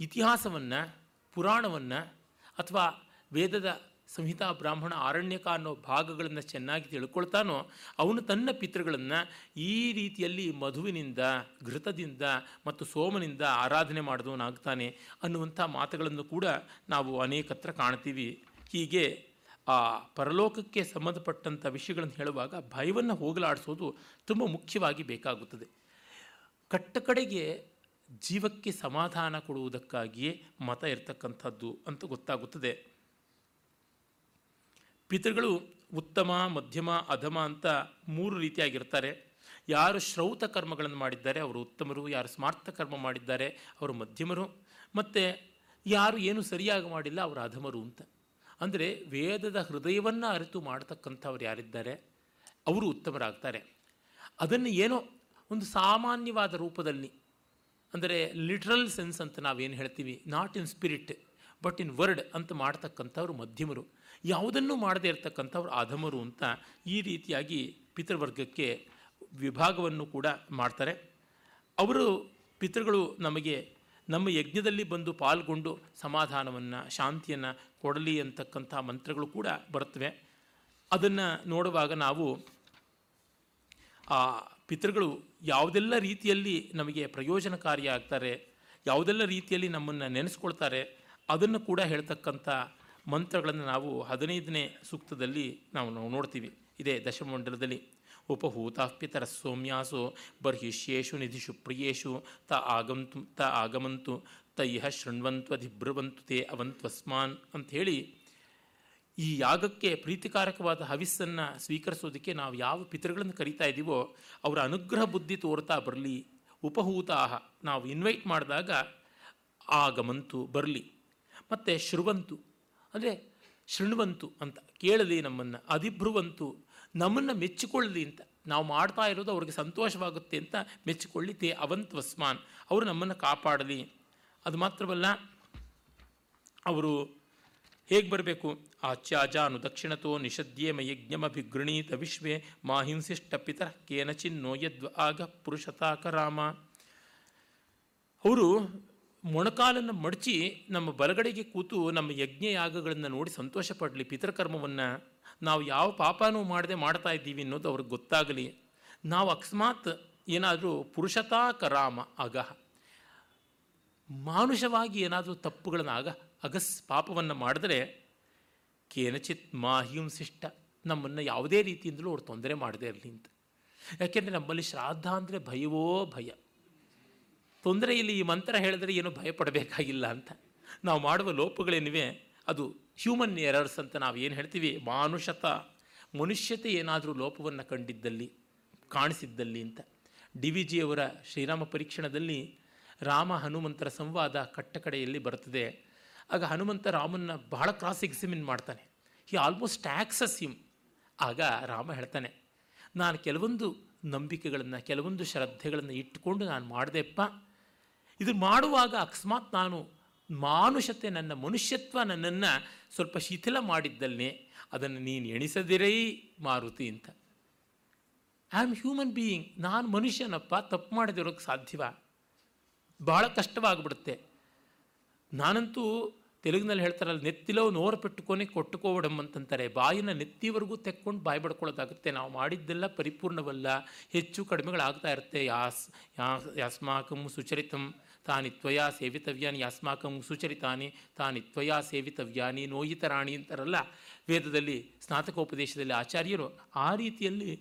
Speaker 2: ಇತಿಹಾಸವನ್ನು, ಪುರಾಣವನ್ನು ಅಥವಾ ವೇದದ ಸಂಹಿತಾ ಬ್ರಾಹ್ಮಣ ಆರಣ್ಯಕ ಅನ್ನೋ ಭಾಗಗಳನ್ನು ಚೆನ್ನಾಗಿ ತಿಳ್ಕೊಳ್ತಾನೋ, ಅವನು ತನ್ನ ಪಿತೃಗಳನ್ನು ಈ ರೀತಿಯಲ್ಲಿ ಮಧುವಿನಿಂದ, ಘೃತದಿಂದ ಮತ್ತು ಸೋಮನಿಂದ ಆರಾಧನೆ ಮಾಡಿದವನಾಗ್ತಾನೆ ಅನ್ನುವಂಥ ಮಾತುಗಳನ್ನು ಕೂಡ ನಾವು ಅನೇಕತ್ರ ಕಾಣ್ತೀವಿ. ಹೀಗೆ ಆ ಪರಲೋಕಕ್ಕೆ ಸಂಬಂಧಪಟ್ಟಂಥ ವಿಷಯಗಳನ್ನು ಹೇಳುವಾಗ ಭಯವನ್ನು ಹೋಗಲಾಡಿಸೋದು ತುಂಬ ಮುಖ್ಯವಾಗಿ ಬೇಕಾಗುತ್ತದೆ. ಕಟ್ಟ ಕಡೆಗೆ ಜೀವಕ್ಕೆ ಸಮಾಧಾನ ಕೊಡುವುದಕ್ಕಾಗಿಯೇ ಮತ ಇರತಕ್ಕಂಥದ್ದು ಅಂತ ಗೊತ್ತಾಗುತ್ತದೆ. ಪಿತೃಗಳು ಉತ್ತಮ, ಮಧ್ಯಮ, ಅಧಮ ಅಂತ ಮೂರು ರೀತಿಯಾಗಿರ್ತಾರೆ. ಯಾರು ಶ್ರೌತ ಕರ್ಮಗಳನ್ನು ಮಾಡಿದ್ದಾರೆ, ಅವರು ಉತ್ತಮರು. ಯಾರು ಸ್ಮಾರ್ಥ ಕರ್ಮ ಮಾಡಿದ್ದಾರೆ, ಅವರು ಮಧ್ಯಮರು. ಮತ್ತು ಯಾರು ಏನು ಸರಿಯಾಗಿ ಮಾಡಿಲ್ಲ, ಅವರು ಅಧಮರು ಅಂತ. ಅಂದರೆ ವೇದದ ಹೃದಯವನ್ನು ಅರಿತು ಮಾಡ್ತಕ್ಕಂಥವ್ರು ಯಾರಿದ್ದಾರೆ, ಅವರು ಉತ್ತಮರಾಗ್ತಾರೆ. ಅದನ್ನು ಏನೋ ಒಂದು ಸಾಮಾನ್ಯವಾದ ರೂಪದಲ್ಲಿ ಅಂದರೆ ಲಿಟ್ರಲ್ ಸೆನ್ಸ್ ಅಂತ ನಾವೇನು ಹೇಳ್ತೀವಿ? Not in spirit but in word ಅಂತ ಮಾಡ್ತಕ್ಕಂಥವ್ರು ಮಧ್ಯಮರು. ಯಾವುದನ್ನು ಮಾಡದೇ ಇರತಕ್ಕಂಥವ್ರು ಅಧಮರು ಅಂತ ಈ ರೀತಿಯಾಗಿ ಪಿತೃವರ್ಗಕ್ಕೆ ವಿಭಾಗವನ್ನು ಕೂಡ ಮಾಡ್ತಾರೆ. ಅವರು ಪಿತೃಗಳು ನಮಗೆ ನಮ್ಮ ಯಜ್ಞದಲ್ಲಿ ಬಂದು ಪಾಲ್ಗೊಂಡು ಸಮಾಧಾನವನ್ನು, ಶಾಂತಿಯನ್ನು ಕೊಡಲಿ ಅಂತಕ್ಕಂಥ ಮಂತ್ರಗಳು ಕೂಡ ಬರುತ್ತವೆ. ಅದನ್ನು ನೋಡುವಾಗ ನಾವು ಪಿತೃಗಳು ಯಾವುದೆಲ್ಲ ರೀತಿಯಲ್ಲಿ ನಮಗೆ ಪ್ರಯೋಜನಕಾರಿಯಾಗ್ತಾರೆ ಯಾವುದೆಲ್ಲ ರೀತಿಯಲ್ಲಿ ನಮ್ಮನ್ನು ನೆನೆಸ್ಕೊಳ್ತಾರೆ, ಅದನ್ನು ಕೂಡ ಹೇಳ್ತಕ್ಕಂಥ ಮಂತ್ರಗಳನ್ನು ನಾವು ಹದಿನೈದನೇ ಸೂಕ್ತದಲ್ಲಿ ನಾವು ನಾವು ನೋಡ್ತೀವಿ. ಇದೇ ದಶಮಂಡಲದಲ್ಲಿ. ಉಪಹೂತ ಪಿತರ ಸೌಮ್ಯಾಸು ಬರ್ಹಿಷ್ಯೇಷು ನಿಧಿಷು ಪ್ರಿಯೇಷು ತ ಆಗಂತು, ತ ಆಗಮಂತು ತ ಇಹ ಶೃಣ್ವಂತು ಅಧಿಬ್ರುವಂತು ತೇ ಅವಂತ್ವಸ್ಮಾನ್ ಅಂಥೇಳಿ ಈ ಯಾಗಕ್ಕೆ ಪ್ರೀತಿಕಾರಕವಾದ ಹವಿಸ್ಸನ್ನು ಸ್ವೀಕರಿಸೋದಕ್ಕೆ ನಾವು ಯಾವ ಪಿತೃಗಳನ್ನು ಕರಿತಾ ಇದ್ದೀವೋ ಅವರ ಅನುಗ್ರಹ ಬುದ್ಧಿ ತೋರ್ತಾ ಬರಲಿ, ಉಪಹೂತಾಹ. ನಾವು ಇನ್ವೈಟ್ ಮಾಡಿದಾಗ ಆಗಮಂತು ಬರಲಿ. ಮತ್ತು ಶೃವಂತು ಅಂದರೆ ಶೃಣ್ವಂತು ಅಂತ ಕೇಳಲಿ ನಮ್ಮನ್ನು, ಅಧಿಭ್ರುವಂತು, ನಮ್ಮನ್ನು ಮೆಚ್ಚಿಕೊಳ್ಳಲಿ ಅಂತ. ನಾವು ಮಾಡ್ತಾ ಇರೋದು ಅವ್ರಿಗೆ ಸಂತೋಷವಾಗುತ್ತೆ ಅಂತ ಮೆಚ್ಚಿಕೊಳ್ಳಿ ತೇ ಅವಂತ್ವಸ್ಮಾನ್. ಅವರು ನಮ್ಮನ್ನು ಕಾಪಾಡಲಿ. ಅದು ಮಾತ್ರವಲ್ಲ, ಅವರು ಹೇಗೆ ಬರಬೇಕು? ಆಚ್ಯಾಜಾನು ದಕ್ಷಿಣತೋ ನಿಷದ್ಯೇ ಮಯಜ್ಞಮಭಿಗೃಣೀತ ವಿಶ್ವೇ ಮಾಹಿಂಸಿಷ್ಟ ಪಿತರ ಕೇನಚಿನ್ನೋ ಯದ್ವ ಆಗ ಪುರುಷತಾಕರಾಮ. ಅವರು ಮೊಣಕಾಲನ್ನು ಮಡಚಿ ನಮ್ಮ ಬಲಗಡೆಗೆ ಕೂತು ನಮ್ಮ ಯಜ್ಞ ಯಾಗಗಳನ್ನು ನೋಡಿ ಸಂತೋಷ ಪಡಲಿ ಪಿತೃಕರ್ಮವನ್ನು. ನಾವು ಯಾವ ಪಾಪನೂ ಮಾಡದೆ ಮಾಡ್ತಾ ಇದ್ದೀವಿ ಅನ್ನೋದು ಅವ್ರಿಗೆ ಗೊತ್ತಾಗಲಿ. ನಾವು ಅಕಸ್ಮಾತ್ ಏನಾದರೂ ಪುರುಷತಾ ಕರಾಮ ಅಗಹ ಮಾನುಷವಾಗಿ ಏನಾದರೂ ತಪ್ಪುಗಳನ್ನು ಆಗ ಅಗಸ್ ಪಾಪವನ್ನು ಮಾಡಿದ್ರೆ ಕೇನಚಿತ್ ಮಾಹಿಂಸಿಷ್ಟ ನಮ್ಮನ್ನು ಯಾವುದೇ ರೀತಿಯಿಂದಲೂ ಅವ್ರು ತೊಂದರೆ ಮಾಡದೇ ಇರಲಿ ಅಂತ. ಯಾಕೆಂದರೆ ನಮ್ಮಲ್ಲಿ ಶ್ರಾದ್ದ ಅಂದರೆ ಭಯವೋ ಭಯ. ತೊಂದರೆ ಇಲ್ಲಿ ಈ ಮಂತ್ರ ಹೇಳಿದ್ರೆ ಏನೂ ಭಯಪಡಬೇಕಾಗಿಲ್ಲ ಅಂತ. ನಾವು ಮಾಡುವ ಲೋಪಗಳೇನಿವೆ, ಅದು ಹ್ಯೂಮನ್ ಎರರ್ಸ್ ಅಂತ ನಾವು ಏನು ಹೇಳ್ತೀವಿ? ಮಾನುಷತ, ಮನುಷ್ಯತೆ ಏನಾದರೂ ಲೋಪವನ್ನು ಕಂಡಿದ್ದಲ್ಲಿ, ಕಾಣಿಸಿದ್ದಲ್ಲಿ ಅಂತ. ಡಿ ವಿ ಜಿಯವರ ಶ್ರೀರಾಮ ಪರೀಕ್ಷಣದಲ್ಲಿ ರಾಮ ಹನುಮಂತರ ಸಂವಾದ ಕಟ್ಟ ಕಡೆಯಲ್ಲಿ ಬರ್ತದೆ. ಆಗ ಹನುಮಂತ ರಾಮನ್ನ ಬಹಳ ಕ್ರಾಸ್ ಎಕ್ಸಿಮಿನ್ ಮಾಡ್ತಾನೆ. ಹಿ ಆಲ್ಮೋಸ್ಟ್ ಟ್ಯಾಕ್ಸಸ್ ಹಿಮ್ ಆಗ ರಾಮ ಹೇಳ್ತಾನೆ, ನಾನು ಕೆಲವೊಂದು ನಂಬಿಕೆಗಳನ್ನು, ಕೆಲವೊಂದು ಶ್ರದ್ಧೆಗಳನ್ನು ಇಟ್ಟುಕೊಂಡು ನಾನು ಮಾಡಿದೆಪ್ಪ. ಇದು ಮಾಡುವಾಗ ಅಕಸ್ಮಾತ್ ನಾನು ಮಾನುಷತೆ, ನನ್ನ ಮನುಷ್ಯತ್ವ ನನ್ನನ್ನು ಸ್ವಲ್ಪ ಶಿಥಿಲ ಮಾಡಿದ್ದಲ್ಲೇ ಅದನ್ನು ನೀನು ಎಣಿಸದಿರೈ ಮಾರುತಿ ಅಂತ. ಐ ಆಮ್ ಹ್ಯೂಮನ್ ಬೀಯಿಂಗ್ ನಾನು ಮನುಷ್ಯನಪ್ಪ. ತಪ್ಪು ಮಾಡದಿರೋಕ್ಕೆ ಸಾಧ್ಯವ? ಭಾಳ ಕಷ್ಟವಾಗಿಬಿಡುತ್ತೆ. ನಾನಂತೂ ತೆಲುಗಿನಲ್ಲಿ ಹೇಳ್ತಾರಲ್ಲ ನೆತ್ತಿಲೋ ನೋರು ಪೆಟ್ಟುಕೊನೆ ಕೊಟ್ಟುಕೋವಡಮ್ ಅಂತಂತಾರೆ ಬಾಯಿನ ನೆತ್ತಿವರೆಗೂ ತೆಕ್ಕೊಂಡು ಬಾಯಿ ಬಡ್ಕೊಳ್ಳೋದಾಗುತ್ತೆ. ನಾವು ಮಾಡಿದ್ದೆಲ್ಲ ಪರಿಪೂರ್ಣವಲ್ಲ. ಹೆಚ್ಚು ಕಡಿಮೆಗಳಾಗ್ತಾ ಇರುತ್ತೆ. ಯಾಸ್ ಯಾಸ್ಮಾಕಂ ಸುಚರಿತಂ ತಾನಿ ತ್ವಯಾ ಸೇವಿತವ್ಯಾನಿ. ಯಾಸ್ಮಾಕಂ ಸುಚರಿತಾನಿ ತಾನಿ ತ್ವಯಾ ಸೇವಿತವ್ಯಾನಿ. ನೋಯಿತರಾಣಿ ಅಂತಾರಲ್ಲ ವೇದದಲ್ಲಿ, ಸ್ನಾತಕೋಪದೇಶದಲ್ಲಿ ಆಚಾರ್ಯರು ಆ ರೀತಿಯಲ್ಲಿ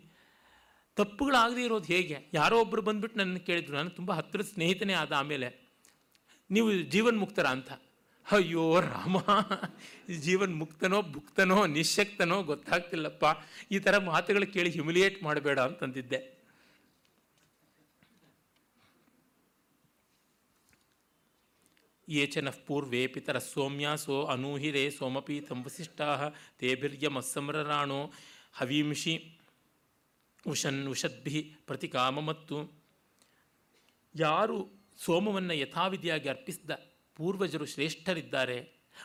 Speaker 2: ತಪ್ಪುಗಳಾಗದೇ ಇರೋದು ಹೇಗೆ? ಯಾರೋ ಒಬ್ಬರು ಬಂದ್ಬಿಟ್ಟು ನನ್ನ ಕೇಳಿದ್ರು. ನಾನು ತುಂಬ ಹತ್ತಿರದ ಸ್ನೇಹಿತನೇ ಆದ ಆಮೇಲೆ. ನೀವು ಜೀವನ್ ಮುಕ್ತರ ಅಂತ. ಅಯ್ಯೋ, ರಾಮ ಜೀವನ್ ಮುಕ್ತನೋ ಭುಕ್ತನೋ, ನಿಶಕ್ತನೋ ಗೊತ್ತಾಗ್ತಿಲ್ಲಪ್ಪ. ಈ ಥರ ಮಾತುಗಳು ಕೇಳಿ ಹ್ಯುಮಿಲಿಯೇಟ್ ಮಾಡಬೇಡ ಅಂತಂದಿದ್ದೆ. ಯೇ ಚ ನಃ ಪೂರ್ವೇ ಪಿತರ ಸೋಮ್ಯಾಸೋ ಅನೂಹಿರೇ ಸೋಮಪೀತಂ ವಸಿಷ್ಠಾ ತೇಭಿರ್ಯಮಸ್ಸಮ್ರರಾಣೋ ಹವೀಂಷಿ ಉಷನ್, ಉಷದ್ಭಿ ಪ್ರತಿಕಾಮಮತ್ತು. ಯಾರು ಸೋಮವನ್ನು ಯಥಾವಿಧಿಯಾಗಿ ಅರ್ಪಿಸಿದ ಪೂರ್ವಜರು ಶ್ರೇಷ್ಠರಿದ್ದಾರೆ,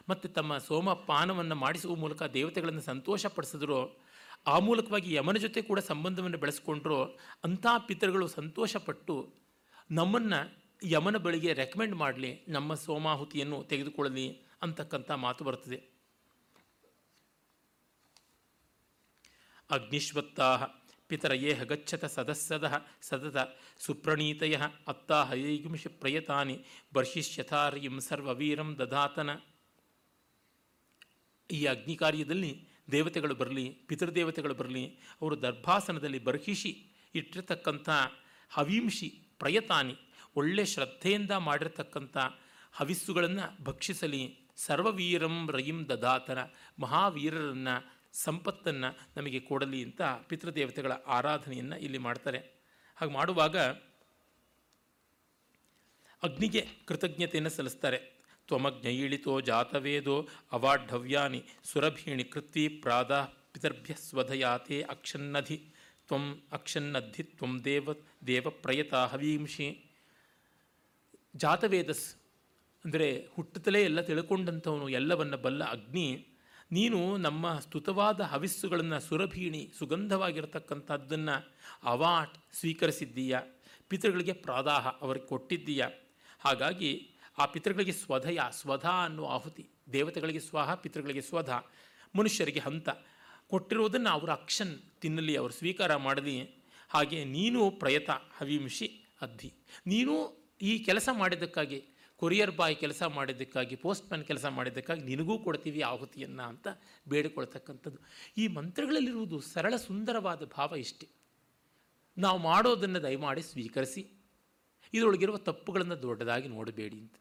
Speaker 2: ಮತ್ತು ತಮ್ಮ ಸೋಮಪಾನವನ್ನು ಮಾಡಿಸುವ ಮೂಲಕ ದೇವತೆಗಳನ್ನು ಸಂತೋಷಪಡಿಸಿದ್ರು. ಆ ಮೂಲಕವಾಗಿ ಯಮನ ಜೊತೆ ಕೂಡ ಸಂಬಂಧವನ್ನು ಬೆಳೆಸ್ಕೊಂಡ್ರು. ಅಂಥ ಪಿತೃಗಳು ಸಂತೋಷಪಟ್ಟು ನಮ್ಮನ್ನು ಯಮನ ಬಳಿಗೆ ರೆಕಮೆಂಡ್ ಮಾಡಲಿ, ನಮ್ಮ ಸೋಮಾಹುತಿಯನ್ನು ತೆಗೆದುಕೊಳ್ಳಲಿ ಅಂತಕ್ಕಂಥ ಮಾತು ಬರ್ತದೆ ಅಗ್ನಿಶ್ವತ್ತಾ ಪಿತರಯೇ ಗಚ್ಚತ ಸದಸ್ಸದ ಸತತ ಸುಪ್ರಣೀತಯ ಅತ್ತ ಹಯೈಗುಂಶಿ ಪ್ರಯತಾನಿ ಬರ್ಷಿಷ್ಯಥಾರ್ಯಂ ಸರ್ವವೀರಂ ದಧಾತನ ಈ ಅಗ್ನಿ ಕಾರ್ಯದಲ್ಲಿ ದೇವತೆಗಳು ಬರಲಿ, ಪಿತೃದೇವತೆಗಳು ಬರಲಿ, ಅವರು ದರ್ಭಾಸನದಲ್ಲಿ ಬರ್ಹಿಷಿ ಇಟ್ಟಿರತಕ್ಕಂಥ ಹವಿಂಷಿ ಪ್ರಯತಾನಿ ಒಳ್ಳೆ ಶ್ರದ್ಧೆಯಿಂದ ಮಾಡಿರತಕ್ಕಂಥ ಹವಿಸ್ಸುಗಳನ್ನು ಭಕ್ಷಿಸಲಿ, ಸರ್ವವೀರಂ ರಯಿಂ ದದಾತನ ಮಹಾವೀರರನ್ನು ಸಂಪತ್ತನ್ನು ನಮಗೆ ಕೊಡಲಿ ಅಂತ ಪಿತೃದೇವತೆಗಳ ಆರಾಧನೆಯನ್ನು ಇಲ್ಲಿ ಮಾಡ್ತಾರೆ. ಹಾಗೆ ಮಾಡುವಾಗ ಅಗ್ನಿಗೆ ಕೃತಜ್ಞತೆಯನ್ನು ಸಲ್ಲಿಸ್ತಾರೆ. ತ್ವಮಜ್ಞಯಿಳಿತೋ ಜಾತವೇದೋ ಅವಾಢವ್ಯಾನಿ ಸುರಭೀಣಿ ಕೃತ್ವಿ ಪ್ರಾದ ಪಿತರ್ಭ್ಯ ಸ್ವಧಯಾತೆ ಅಕ್ಷನ್ನಧಿ ತ್ವಂ ಅಕ್ಷನ್ನಧಿ ತ್ವಂ ದೇವ ದೇವ ಪ್ರಯತ ಹವೀಂಷಿ ಜಾತವೇದಸ್ ಅಂದರೆ ಹುಟ್ಟುತ್ತಲೇ ಎಲ್ಲ ತಿಳ್ಕೊಂಡಂಥವನು ಎಲ್ಲವನ್ನ ಬಲ್ಲ ಅಗ್ನಿ ನೀನು ನಮ್ಮ ಸ್ತುತವಾದ ಹವಿಸ್ಸುಗಳನ್ನು ಸುರಭೀಣಿ, ಸುಗಂಧವಾಗಿರತಕ್ಕಂಥದ್ದನ್ನು ಅವಾಟ್ ಸ್ವೀಕರಿಸಿದ್ದೀಯ. ಪಿತೃಗಳಿಗೆ ಪ್ರಾದಾಹ ಅವರಿಗೆ ಕೊಟ್ಟಿದ್ದೀಯ. ಹಾಗಾಗಿ ಆ ಪಿತೃಗಳಿಗೆ ಸ್ವಧಯ, ಸ್ವಧ ಅನ್ನುವ ಆಹುತಿ, ದೇವತೆಗಳಿಗೆ ಸ್ವಹ, ಪಿತೃಗಳಿಗೆ ಸ್ವಧ, ಮನುಷ್ಯರಿಗೆ ಹಂತ. ಕೊಟ್ಟಿರುವುದನ್ನು ಅವರ ಅಕ್ಷನ್ ತಿನ್ನಲಿ, ಅವರು ಸ್ವೀಕಾರ ಮಾಡಲಿ. ಹಾಗೆ ನೀನು ಪ್ರಯತ ಹವಿಂಶಿ ಅದ್ಧಿ. ನೀನು ಈ ಕೆಲಸ ಮಾಡಿದ್ದಕ್ಕಾಗಿ ಕೊರಿಯರ್ ಬಾಯ್ ಕೆಲಸ ಮಾಡಿದ್ದಕ್ಕಾಗಿ, ಪೋಸ್ಟ್ಮ್ಯಾನ್ ಕೆಲಸ ಮಾಡಿದ್ದಕ್ಕಾಗಿ ನಿನಗೂ ಕೊಡ್ತೀವಿ ಆಹುತಿಯನ್ನು ಅಂತ ಬೇಡಿಕೊಳ್ತಕ್ಕಂಥದ್ದು. ಈ ಮಂತ್ರಗಳಲ್ಲಿರುವುದು ಸರಳ ಸುಂದರವಾದ ಭಾವ ಇಷ್ಟೇ. ನಾವು ಮಾಡೋದನ್ನು ದಯಮಾಡಿ ಸ್ವೀಕರಿಸಿ. ಇದರೊಳಗಿರುವ ತಪ್ಪುಗಳನ್ನು ದೊಡ್ಡದಾಗಿ ನೋಡಬೇಡಿ ಅಂತ.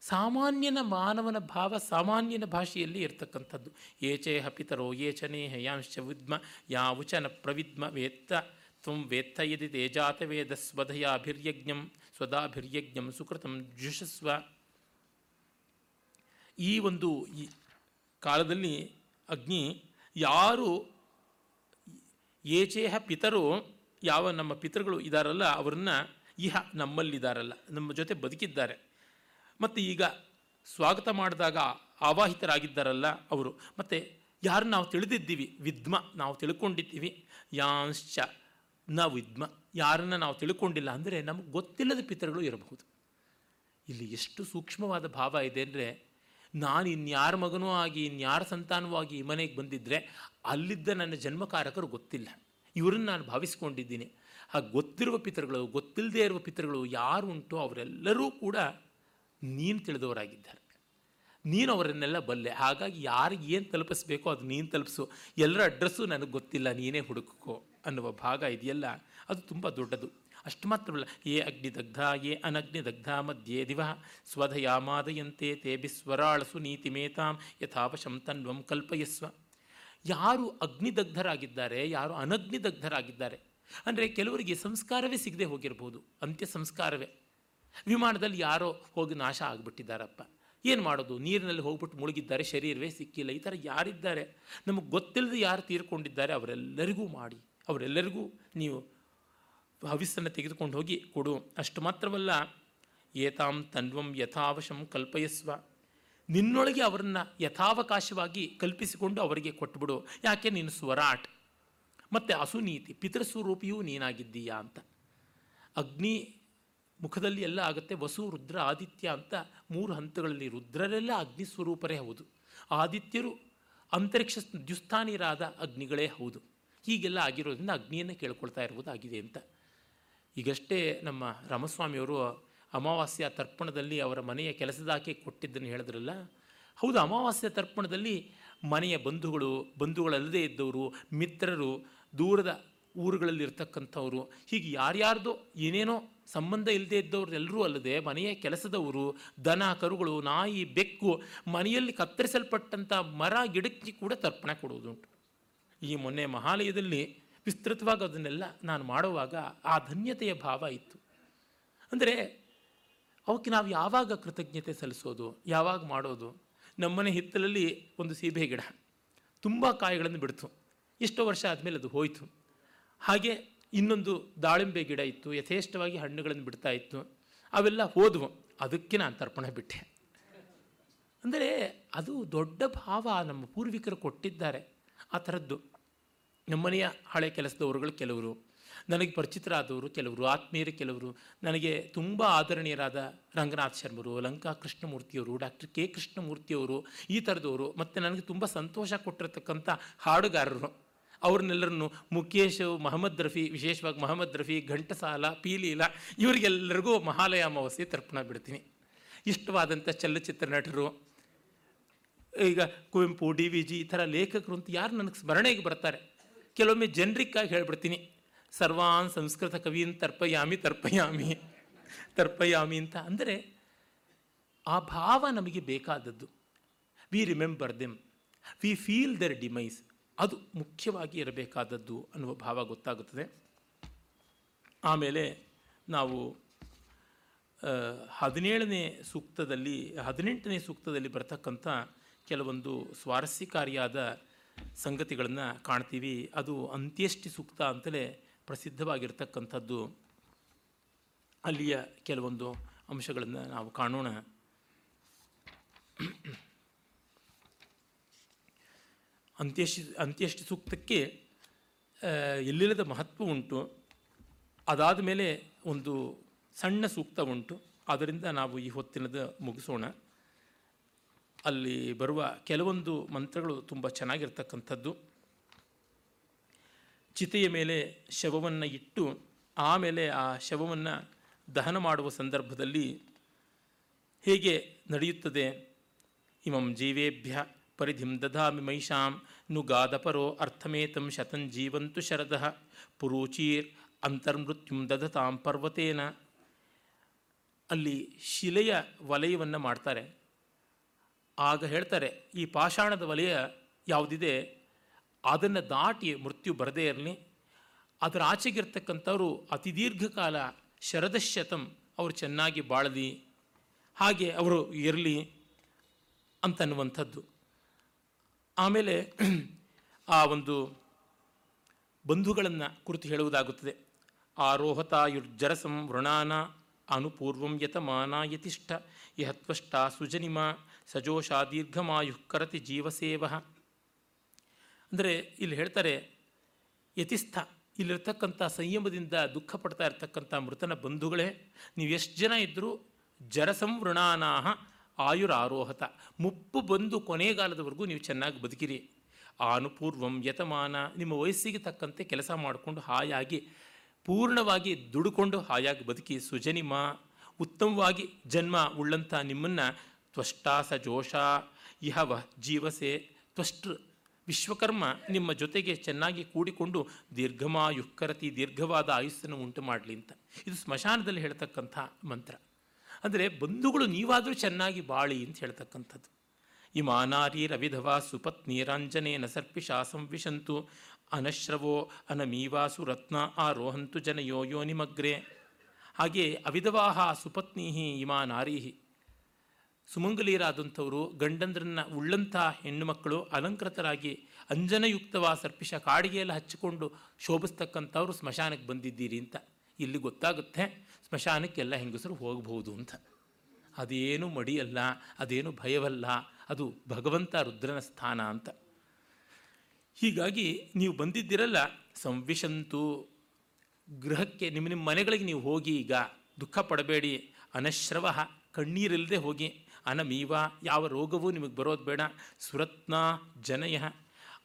Speaker 2: ಸಾಮಾನ್ಯನ ಮಾನವನ ಭಾವ ಸಾಮಾನ್ಯನ ಭಾಷೆಯಲ್ಲಿ ಇರತಕ್ಕಂಥದ್ದು. ಏಚೇಹ ಪಿತರೋ ಚನೇ ಹಯಾಂಶ ವಿದ್ಮ, ಯಾವುಚನ ಪ್ರವಿದ್ಮ ವೇತ್ತ, ತ್ವ ವೇತ್ತ ಯದಿ ತೇಜಾತ ವೇದ ಸ್ವದಾಭಿರ್ಯಜ್ಞಂ ಸುಕೃತಂ ಜುಷಸ್ವ. ಈ ಒಂದು ಈ ಕಾಲದಲ್ಲಿ ಅಗ್ನಿ ಯಾರು ಏಚೇಹ ಪಿತರು ಯಾವ ನಮ್ಮ ಪಿತೃಗಳು ಇದ್ದಾರಲ್ಲ ಅವರನ್ನು ಇಹ ನಮ್ಮಲ್ಲಿದ್ದಾರಲ್ಲ ನಮ್ಮ ಜೊತೆ ಬದುಕಿದ್ದಾರೆ. ಮತ್ತು ಈಗ ಸ್ವಾಗತ ಮಾಡಿದಾಗ ಆವಾಹಿತರಾಗಿದ್ದಾರಲ್ಲ ಅವರು, ಮತ್ತು ಯಾರು ನಾವು ತಿಳಿದಿದ್ದೀವಿ, ವಿದ್ಮ ನಾವು ತಿಳ್ಕೊಂಡಿದ್ದೀವಿ ಯಾಂಶ್ಚ ನ ವಿದ್ಮ ಯಾರನ್ನು ನಾವು ತಿಳ್ಕೊಂಡಿಲ್ಲ ಅಂದರೆ ನಮಗೆ ಗೊತ್ತಿಲ್ಲದ ಪಿತೃಗಳು ಇರಬಹುದು. ಇಲ್ಲಿ ಎಷ್ಟು ಸೂಕ್ಷ್ಮವಾದ ಭಾವ ಇದೆ ಅಂದರೆ ನಾನು ಇನ್ಯಾರ ಮಗನೂ ಆಗಿ, ಇನ್ಯಾರ ಸಂತಾನವೂ ಆಗಿ ಈ ಮನೆಗೆ ಬಂದಿದ್ದರೆ ಅಲ್ಲಿದ್ದ ನನ್ನ ಜನ್ಮಕಾರಕರು ಗೊತ್ತಿಲ್ಲ. ಇವರನ್ನು ನಾನು ಭಾವಿಸ್ಕೊಂಡಿದ್ದೀನಿ. ಆ ಗೊತ್ತಿರುವ ಪಿತೃಗಳು ಗೊತ್ತಿಲ್ಲದೇ ಇರುವ ಪಿತೃಗಳು ಯಾರು ಉಂಟು ಅವರೆಲ್ಲರೂ ಕೂಡ ನೀನು ತಿಳಿದವರಾಗಿದ್ದಾರೆ. ನೀನು ಅವರನ್ನೆಲ್ಲ ಬಲ್ಲೆ. ಹಾಗಾಗಿ ಯಾರಿಗೆ ಏನು ತಲುಪಿಸ್ಬೇಕೋ ಅದು ನೀನು ತಲುಪಿಸು. ಎಲ್ಲರ ಅಡ್ರೆಸ್ಸು ನನಗೆ ಗೊತ್ತಿಲ್ಲ, ನೀನೇ ಹುಡುಕೋ ಅನ್ನುವ ಭಾಗ ಇದೆಯಲ್ಲ, ಅದು ತುಂಬ ದೊಡ್ಡದು. ಅಷ್ಟು ಮಾತ್ರವಲ್ಲ, ಏ ಅಗ್ನಿದಗ್ಧ ಏ ಅನಗ್ನಿದಗ್ಧ ಮಧ್ಯೆ ದಿವ, ಸ್ವಧಯಾಮಾದಯಂತೆ ತೇ ಬಿಸ್ವರಾಳಸು ನೀತಿಮೇತಾಂ ಯಥಾವಶಂ ತನ್ವಂ ಕಲ್ಪಯಸ್ವ. ಯಾರು ಅಗ್ನಿದಗ್ಧರಾಗಿದ್ದಾರೆ ಯಾರು ಅನಗ್ನಿದಗ್ಧರಾಗಿದ್ದಾರೆ ಅಂದರೆ ಕೆಲವರಿಗೆ ಸಂಸ್ಕಾರವೇ ಸಿಗದೆ ಹೋಗಿರ್ಬೋದು, ಅಂತ್ಯ ಸಂಸ್ಕಾರವೇ. ವಿಮಾನದಲ್ಲಿ ಯಾರೋ ಹೋಗಿ ನಾಶ ಆಗಿಬಿಟ್ಟಿದ್ದಾರಪ್ಪ. ಏನು ಮಾಡೋದು? ನೀರಿನಲ್ಲಿ ಹೋಗ್ಬಿಟ್ಟು ಮುಳುಗಿದ್ದಾರೆ, ಶರೀರವೇ ಸಿಕ್ಕಿಲ್ಲ. ಈ ಥರ ಯಾರಿದ್ದಾರೆ? ನಮಗೆ ಗೊತ್ತಿಲ್ಲದೆ ಯಾರು ತೀರ್ಕೊಂಡಿದ್ದಾರೆ, ಅವರೆಲ್ಲರಿಗೂ ಮಾಡಿ. ಅವರೆಲ್ಲರಿಗೂ ನೀವು ಹವಿಸ್ಸನ್ನು ತೆಗೆದುಕೊಂಡು ಹೋಗಿ ಕೊಡು. ಅಷ್ಟು ಮಾತ್ರವಲ್ಲ, ಏತಾಂ ತನ್ವಂ ಯಥಾವಶಂ ಕಲ್ಪಯಸ್ವ. ನಿನ್ನೊಳಗೆ ಅವರನ್ನು ಯಥಾವಕಾಶವಾಗಿ ಕಲ್ಪಿಸಿಕೊಂಡು ಅವರಿಗೆ ಕೊಟ್ಟುಬಿಡು ಯಾಕೆ? ನೀನು ಸ್ವರಾಟ್. ಮತ್ತು ಅಸುನೀತಿ, ಪಿತೃಸ್ವರೂಪಿಯೂ ನೀನಾಗಿದ್ದೀಯಾ ಅಂತ. ಅಗ್ನಿ ಮುಖದಲ್ಲಿ ಎಲ್ಲ ಆಗುತ್ತೆ, ವಸು, ರುದ್ರ, ಆದಿತ್ಯ ಅಂತ ಮೂರು ಹಂತಗಳಲ್ಲಿ. ರುದ್ರರೆಲ್ಲ ಅಗ್ನಿ ಸ್ವರೂಪರೇ ಹೌದು. ಆದಿತ್ಯರು ಅಂತರಿಕ್ಷ ದ್ಯುಸ್ಥಾನಿರಾದ ಅಗ್ನಿಗಳೇ ಹೌದು. ಹೀಗೆಲ್ಲ ಆಗಿರೋದ್ರಿಂದ ಅಗ್ನಿಯನ್ನು ಕೇಳ್ಕೊಳ್ತಾ ಇರುವುದಾಗಿದೆ ಅಂತ. ಈಗಷ್ಟೇ ನಮ್ಮ ರಾಮಸ್ವಾಮಿಯವರು ಅಮಾವಾಸ್ಯ ತರ್ಪಣದಲ್ಲಿ ಅವರ ಮನೆಯ ಕೆಲಸದಾಕೆ ಕೊಟ್ಟಿದ್ದನ್ನು ಹೇಳಿದ್ರಲ್ಲ, ಹೌದು ಅಮಾವಾಸ್ಯ ತರ್ಪಣದಲ್ಲಿ ಮನೆಯ ಬಂಧುಗಳು, ಬಂಧುಗಳಲ್ಲದೇ ಇದ್ದವರು, ಮಿತ್ರರು, ದೂರದ ಊರುಗಳಲ್ಲಿರ್ತಕ್ಕಂಥವರು, ಹೀಗೆ ಯಾರ್ಯಾರ್ದೋ ಏನೇನೋ ಸಂಬಂಧ ಇಲ್ಲದೇ ಇದ್ದವ್ರೆಲ್ಲರೂ ಅಲ್ಲದೆ ಮನೆಯ ಕೆಲಸದವರು, ದನ, ಕರುಗಳು, ನಾಯಿ, ಬೆಕ್ಕು ಮನೆಯಲ್ಲಿ ಕತ್ತರಿಸಲ್ಪಟ್ಟಂಥ ಮರ, ಗಿಡಕ್ಕೆ ಕೂಡ ತರ್ಪಣೆ ಕೊಡುವುದುಂಟು. ಈ ಮೊನ್ನೆ ಮಹಾಲಯದಲ್ಲಿ ವಿಸ್ತೃತವಾಗಿ ಅದನ್ನೆಲ್ಲ ನಾನು ಮಾಡುವಾಗ ಆ ಧನ್ಯತೆಯ ಭಾವ ಇತ್ತು. ಅಂದರೆ ಅವಕ್ಕೆ ನಾವು ಯಾವಾಗ ಕೃತಜ್ಞತೆ ಸಲ್ಲಿಸೋದು, ಯಾವಾಗ ಮಾಡೋದು? ನಮ್ಮನೆ ಹಿತ್ತಲಲ್ಲಿ ಒಂದು ಸೀಬೆ ಗಿಡ ತುಂಬ ಕಾಯಿಗಳನ್ನು ಬಿಡ್ತು. ಎಷ್ಟೋ ವರ್ಷ ಆದಮೇಲೆ ಅದು ಹೋಯಿತು. ಹಾಗೆ ಇನ್ನೊಂದು ದಾಳಿಂಬೆ ಗಿಡ ಇತ್ತು, ಯಥೇಷ್ಟವಾಗಿ ಹಣ್ಣುಗಳನ್ನು ಬಿಡ್ತಾ ಇತ್ತು. ಅವೆಲ್ಲ ಹೋದವು. ಅದಕ್ಕೆ ನಾನು ತರ್ಪಣ ಬಿಟ್ಟೆ. ಅಂದರೆ ಅದು ದೊಡ್ಡ ಭಾವ ನಮ್ಮ ಪೂರ್ವಿಕರು ಕೊಟ್ಟಿದ್ದಾರೆ. ಆ ಥರದ್ದು ನಮ್ಮನೆಯ ಹಳೆ ಕೆಲಸದವರುಗಳು ಕೆಲವರು, ನನಗೆ ಪರಿಚಿತರಾದವರು ಕೆಲವರು, ಆತ್ಮೀಯರು ಕೆಲವರು, ನನಗೆ ತುಂಬ ಆದರಣೀಯರಾದ ರಂಗನಾಥ್ ಶರ್ಮರು, ಲಂಕಾ ಕೃಷ್ಣಮೂರ್ತಿಯವರು, ಡಾಕ್ಟರ್ ಕೆ ಕೃಷ್ಣಮೂರ್ತಿಯವರು, ಈ ಥರದವರು ಮತ್ತು ನನಗೆ ತುಂಬ ಸಂತೋಷ ಕೊಟ್ಟಿರತಕ್ಕಂಥ ಹಾಡುಗಾರರು. ಅವ್ರನ್ನೆಲ್ಲರನ್ನು ಮುಖೇಶ್ ಮಹಮ್ಮದ್ ರಫಿ, ವಿಶೇಷವಾಗಿ ಮಹಮ್ಮದ್ ರಫಿ, ಘಂಟಸಾಲ, ಪೀಲೀಲ, ಇವರಿಗೆಲ್ಲರಿಗೂ ಮಹಾಲಯ ಅಮಾವಾಸ್ಯೆ ತರ್ಪಣ ಬಿಡ್ತೀನಿ. ಇಷ್ಟವಾದಂಥ ಚಲನಚಿತ್ರ ನಟರು ಈಗ ಕುವೆಂಪು, ಡಿ ವಿ ಜಿ ಈ ಥರ ಲೇಖಕರು ಅಂತ ಯಾರು ನನಗೆ ಸ್ಮರಣೆಗೆ ಬರ್ತಾರೆ? ಕೆಲವೊಮ್ಮೆ ಜನರಿಕ್ಕಾಗಿ ಹೇಳ್ಬಿಡ್ತೀನಿ. ಸರ್ವಾನ್ ಸಂಸ್ಕೃತ ಕವಿಯನ್ ತರ್ಪಯಾಮಿ ತರ್ಪಯಾಮಿ ತರ್ಪಯಾಮಿ ಅಂತ. ಅಂದರೆ ಆ ಭಾವ ನಮಗೆ ಬೇಕಾದದ್ದು. We remember them. We feel their demise. ಅದು ಮುಖ್ಯವಾಗಿ ಇರಬೇಕಾದದ್ದು ಅನ್ನುವ ಭಾವ ಗೊತ್ತಾಗುತ್ತದೆ. ಆಮೇಲೆ ನಾವು ಹದಿನೇಳನೇ ಸೂಕ್ತದಲ್ಲಿ, ಹದಿನೆಂಟನೇ ಸೂಕ್ತದಲ್ಲಿ ಬರ್ತಕ್ಕಂಥ ಕೆಲವೊಂದು ಸ್ವಾರಸ್ಯಕಾರಿಯಾದ ಸಂಗತಿಗಳನ್ನು ಕಾಣ್ತೀವಿ. ಅದು ಅಂತ್ಯಷ್ಟಿ ಸೂಕ್ತ ಅಂತಲೇ ಪ್ರಸಿದ್ಧವಾಗಿರ್ತಕ್ಕಂಥದ್ದು. ಅಲ್ಲಿಯ ಕೆಲವೊಂದು ಅಂಶಗಳನ್ನು ನಾವು ಕಾಣೋಣ. ಅಂತ್ಯಷ್ಟಿ ಅಂತ್ಯಷ್ಟಿ ಸೂಕ್ತಕ್ಕೆ ಎಲ್ಲಿಲ್ಲದ ಮಹತ್ವ ಉಂಟು. ಅದಾದ ಮೇಲೆ ಒಂದು ಸಣ್ಣ ಸೂಕ್ತ ಉಂಟು. ಅದರಿಂದ ನಾವು ಈ ಹೊತ್ತಿನದ ಮುಗಿಸೋಣ. ಅಲ್ಲಿ ಬರುವ ಕೆಲವೊಂದು ಮಂತ್ರಗಳು ತುಂಬ ಚೆನ್ನಾಗಿರ್ತಕ್ಕಂಥದ್ದು. ಚಿತೆಯ ಮೇಲೆ ಶವವನ್ನು ಇಟ್ಟು, ಆಮೇಲೆ ಆ ಶವವನ್ನು ದಹನ ಮಾಡುವ ಸಂದರ್ಭದಲ್ಲಿ ಹೇಗೆ ನಡೆಯುತ್ತದೆ? ಇಮಂ ಜೀವೇಭ್ಯ ಪರಿಧಿಂ ದಧಾಮಿ ಮೈಷಾಂ ನುಗಾದಪರೋ ಅರ್ಥಮೇತಂ ಶತಂ ಜೀವಂತು ಶರದಃ ಪುರೂಚೀರ್ ಅಂತರ್ಮೃತ್ಯುಂ ದಧತಾಂ ಪರ್ವತೇನ. ಅಲ್ಲಿ ಶಿಲೆಯ ವಲಯವನ್ನು ಮಾಡ್ತಾರೆ. ಆಗ ಹೇಳ್ತಾರೆ, ಈ ಪಾಷಾಣದ ವಲಯ ಯಾವುದಿದೆ? ಅದನ್ನು ದಾಟಿ ಮೃತ್ಯು ಬರದೇ ಇರಲಿ. ಅದರ ಆಚೆಗಿರ್ತಕ್ಕಂಥವರು ಅತಿ ದೀರ್ಘಕಾಲ ಶರದಶತಂ, ಅವರು ಚೆನ್ನಾಗಿ ಬಾಳಲಿ, ಹಾಗೆ ಅವರು ಇರಲಿ ಅಂತನ್ನುವಂಥದ್ದು. ಆಮೇಲೆ ಆ ಒಂದು ಬಂಧುಗಳನ್ನು ಕುರಿತು ಹೇಳುವುದಾಗುತ್ತದೆ. ಆರೋಹತಾಯುರ್ಜರಸಂ ವೃಣಾನ ಅನುಪೂರ್ವಂ ಯತಮಾನ ಯತಿಷ್ಠ ಯಹತ್ವಷ್ಟ ಸುಜನಿಮ ಸಜೋಷ ದೀರ್ಘಮಾಯು ಕರತಿ ಜೀವಸೇವ. ಅಂದರೆ ಇಲ್ಲಿ ಹೇಳ್ತಾರೆ, ಯತಿಸ್ಥ, ಇಲ್ಲಿರ್ತಕ್ಕಂಥ ಸಂಯಮದಿಂದ ದುಃಖ ಪಡ್ತಾ ಇರ್ತಕ್ಕಂಥ ಮೃತನ ಬಂಧುಗಳೇ, ನೀವು ಎಷ್ಟು ಜನ ಇದ್ದರೂ ಜರಸಂವೃಣಾನಾಹ ಆಯುರಾರೋಹತ. ಮುಪ್ಪು ಬಂದು ಕೊನೆಗಾಲದವರೆಗೂ ನೀವು ಚೆನ್ನಾಗಿ ಬದುಕಿರಿ. ಆನುಪೂರ್ವಂ ಯತಮಾನ, ನಿಮ್ಮ ವಯಸ್ಸಿಗೆ ತಕ್ಕಂತೆ ಕೆಲಸ ಮಾಡಿಕೊಂಡು ಹಾಯಾಗಿ, ಪೂರ್ಣವಾಗಿ ದುಡುಕೊಂಡು ಹಾಯಾಗಿ ಬದುಕಿ, ಸುಜನಿಮ, ಉತ್ತಮವಾಗಿ ಜನ್ಮ ಉಳ್ಳಂಥ ನಿಮ್ಮನ್ನು ತ್ವಷ್ಟಾಸ ಜೋಷ ಇಹವ ಜೀವಸೆ ತ್ವಷ್ಟೃ. ವಿಶ್ವಕರ್ಮ ನಿಮ್ಮ ಜೊತೆಗೆ ಚೆನ್ನಾಗಿ ಕೂಡಿಕೊಂಡು ದೀರ್ಘಮಾಯುಕ್ಕರತಿ ದೀರ್ಘವಾದ ಆಯುಸ್ಸನ್ನು ಉಂಟು ಮಾಡಲಿ ಅಂತ ಇದು ಸ್ಮಶಾನದಲ್ಲಿ ಹೇಳ್ತಕ್ಕಂಥ ಮಂತ್ರ. ಅಂದರೆ ಬಂಧುಗಳು ನೀವಾದರೂ ಚೆನ್ನಾಗಿ ಬಾಳಿ ಅಂತ ಹೇಳ್ತಕ್ಕಂಥದ್ದು. ಇಮಾನಾರಿ ರವಿಧವಾ ಸುಪತ್ನೀರಾಂಜನೇನ ಸರ್ಪಿಷಾ ಸಂವಿಶಂತು ಅನಶ್ರವೋ ಅನಮೀವಾಸು ರತ್ನ ಆರೋಹಂತು ಜನಯೋ ಯೋನಿಮಗ್ರೆ ಹಾಗೆ ಅವಿಧವಾಹ ಸುಪತ್ನಿಹಿ ಇಮಾ ನಾರೀಹಿ ಸುಮಂಗಲೀರಾದಂಥವರು ಗಂಡಂದ್ರನ್ನ ಉಳ್ಳಂಥ ಹೆಣ್ಣುಮಕ್ಕಳು ಅಲಂಕೃತರಾಗಿ ಅಂಜನಯುಕ್ತವ ಸರ್ಪಿಷ ಕಾಡಿಗೆಯಲ್ಲಿ ಹಚ್ಚಿಕೊಂಡು ಶೋಭಿಸ್ತಕ್ಕಂಥವ್ರು ಸ್ಮಶಾನಕ್ಕೆ ಬಂದಿದ್ದೀರಿ ಅಂತ. ಇಲ್ಲಿ ಗೊತ್ತಾಗುತ್ತೆ ಸ್ಮಶಾನಕ್ಕೆಲ್ಲ ಹೆಂಗಸರು ಹೋಗಬಹುದು ಅಂತ. ಅದೇನು ಮಡಿಯಲ್ಲ, ಅದೇನು ಭಯವಲ್ಲ, ಅದು ಭಗವಂತ ರುದ್ರನ ಸ್ಥಾನ ಅಂತ. ಹೀಗಾಗಿ ನೀವು ಬಂದಿದ್ದಿರಲ್ಲ, ಸಂವಿಶಂತು, ಗೃಹಕ್ಕೆ ನಿಮ್ಮ ನಿಮ್ಮ ಮನೆಗಳಿಗೆ ನೀವು ಹೋಗಿ ಈಗ ದುಃಖ ಪಡಬೇಡಿ ಅನಶ್ರವ ಕಣ್ಣೀರಿಲ್ಲದೆ ಹೋಗಿ. ಅನಮೀವ, ಯಾವ ರೋಗವೂ ನಿಮಗೆ ಬರೋದು ಬೇಡ. ಸುರತ್ನ, ಜನಯ,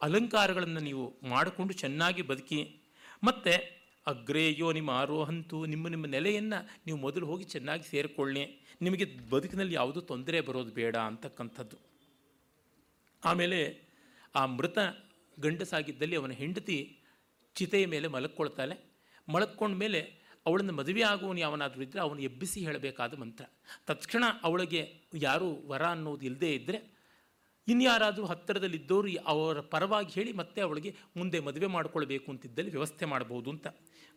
Speaker 2: ಅಲಂಕಾರಗಳನ್ನು ನೀವು ಮಾಡಿಕೊಂಡು ಚೆನ್ನಾಗಿ ಬದುಕಿ. ಮತ್ತು ಅಗ್ರೇಯೋ ನಿಮ್ಮ ಆರೋಹಂತು, ನಿಮ್ಮ ನಿಮ್ಮ ನೆಲೆಯನ್ನು ನೀವು ಮೊದಲು ಹೋಗಿ ಚೆನ್ನಾಗಿ ಸೇರಿಕೊಳ್ಳಿ. ನಿಮಗೆ ಬದುಕಿನಲ್ಲಿ ಯಾವುದೂ ತೊಂದರೆ ಬರೋದು ಬೇಡ ಅಂತಕ್ಕಂಥದ್ದು. ಆಮೇಲೆ ಆ ಮೃತ ಗಂಡಸಾಗಿದ್ದಲ್ಲಿ ಅವನ ಹೆಂಡತಿ ಚಿತೆಯ ಮೇಲೆ ಮಲಕ್ಕೊಳ್ತಾಳೆ ಮಲಕ್ಕೊಂಡ ಮೇಲೆ ಅವಳನ್ನು ಮದುವೆ ಆಗುವನು ಯಾವನಾದರೂ ಇದ್ದರೆ ಅವನು ಎಬ್ಬಿಸಿ ಹೇಳಬೇಕಾದ ಮಂತ್ರ. ತತ್ಕ್ಷಣ ಅವಳಿಗೆ ಯಾರೂ ವರ ಅನ್ನೋದು ಇಲ್ಲದೇ ಇದ್ದರೆ ಇನ್ಯಾರಾದರೂ ಹತ್ತಿರದಲ್ಲಿದ್ದವರು ಅವರ ಪರವಾಗಿ ಹೇಳಿ ಮತ್ತೆ ಅವಳಿಗೆ ಮುಂದೆ ಮದುವೆ ಮಾಡಿಕೊಳ್ಬೇಕು ಅಂತಿದ್ದಲ್ಲಿ ವ್ಯವಸ್ಥೆ ಮಾಡಬಹುದು ಅಂತ.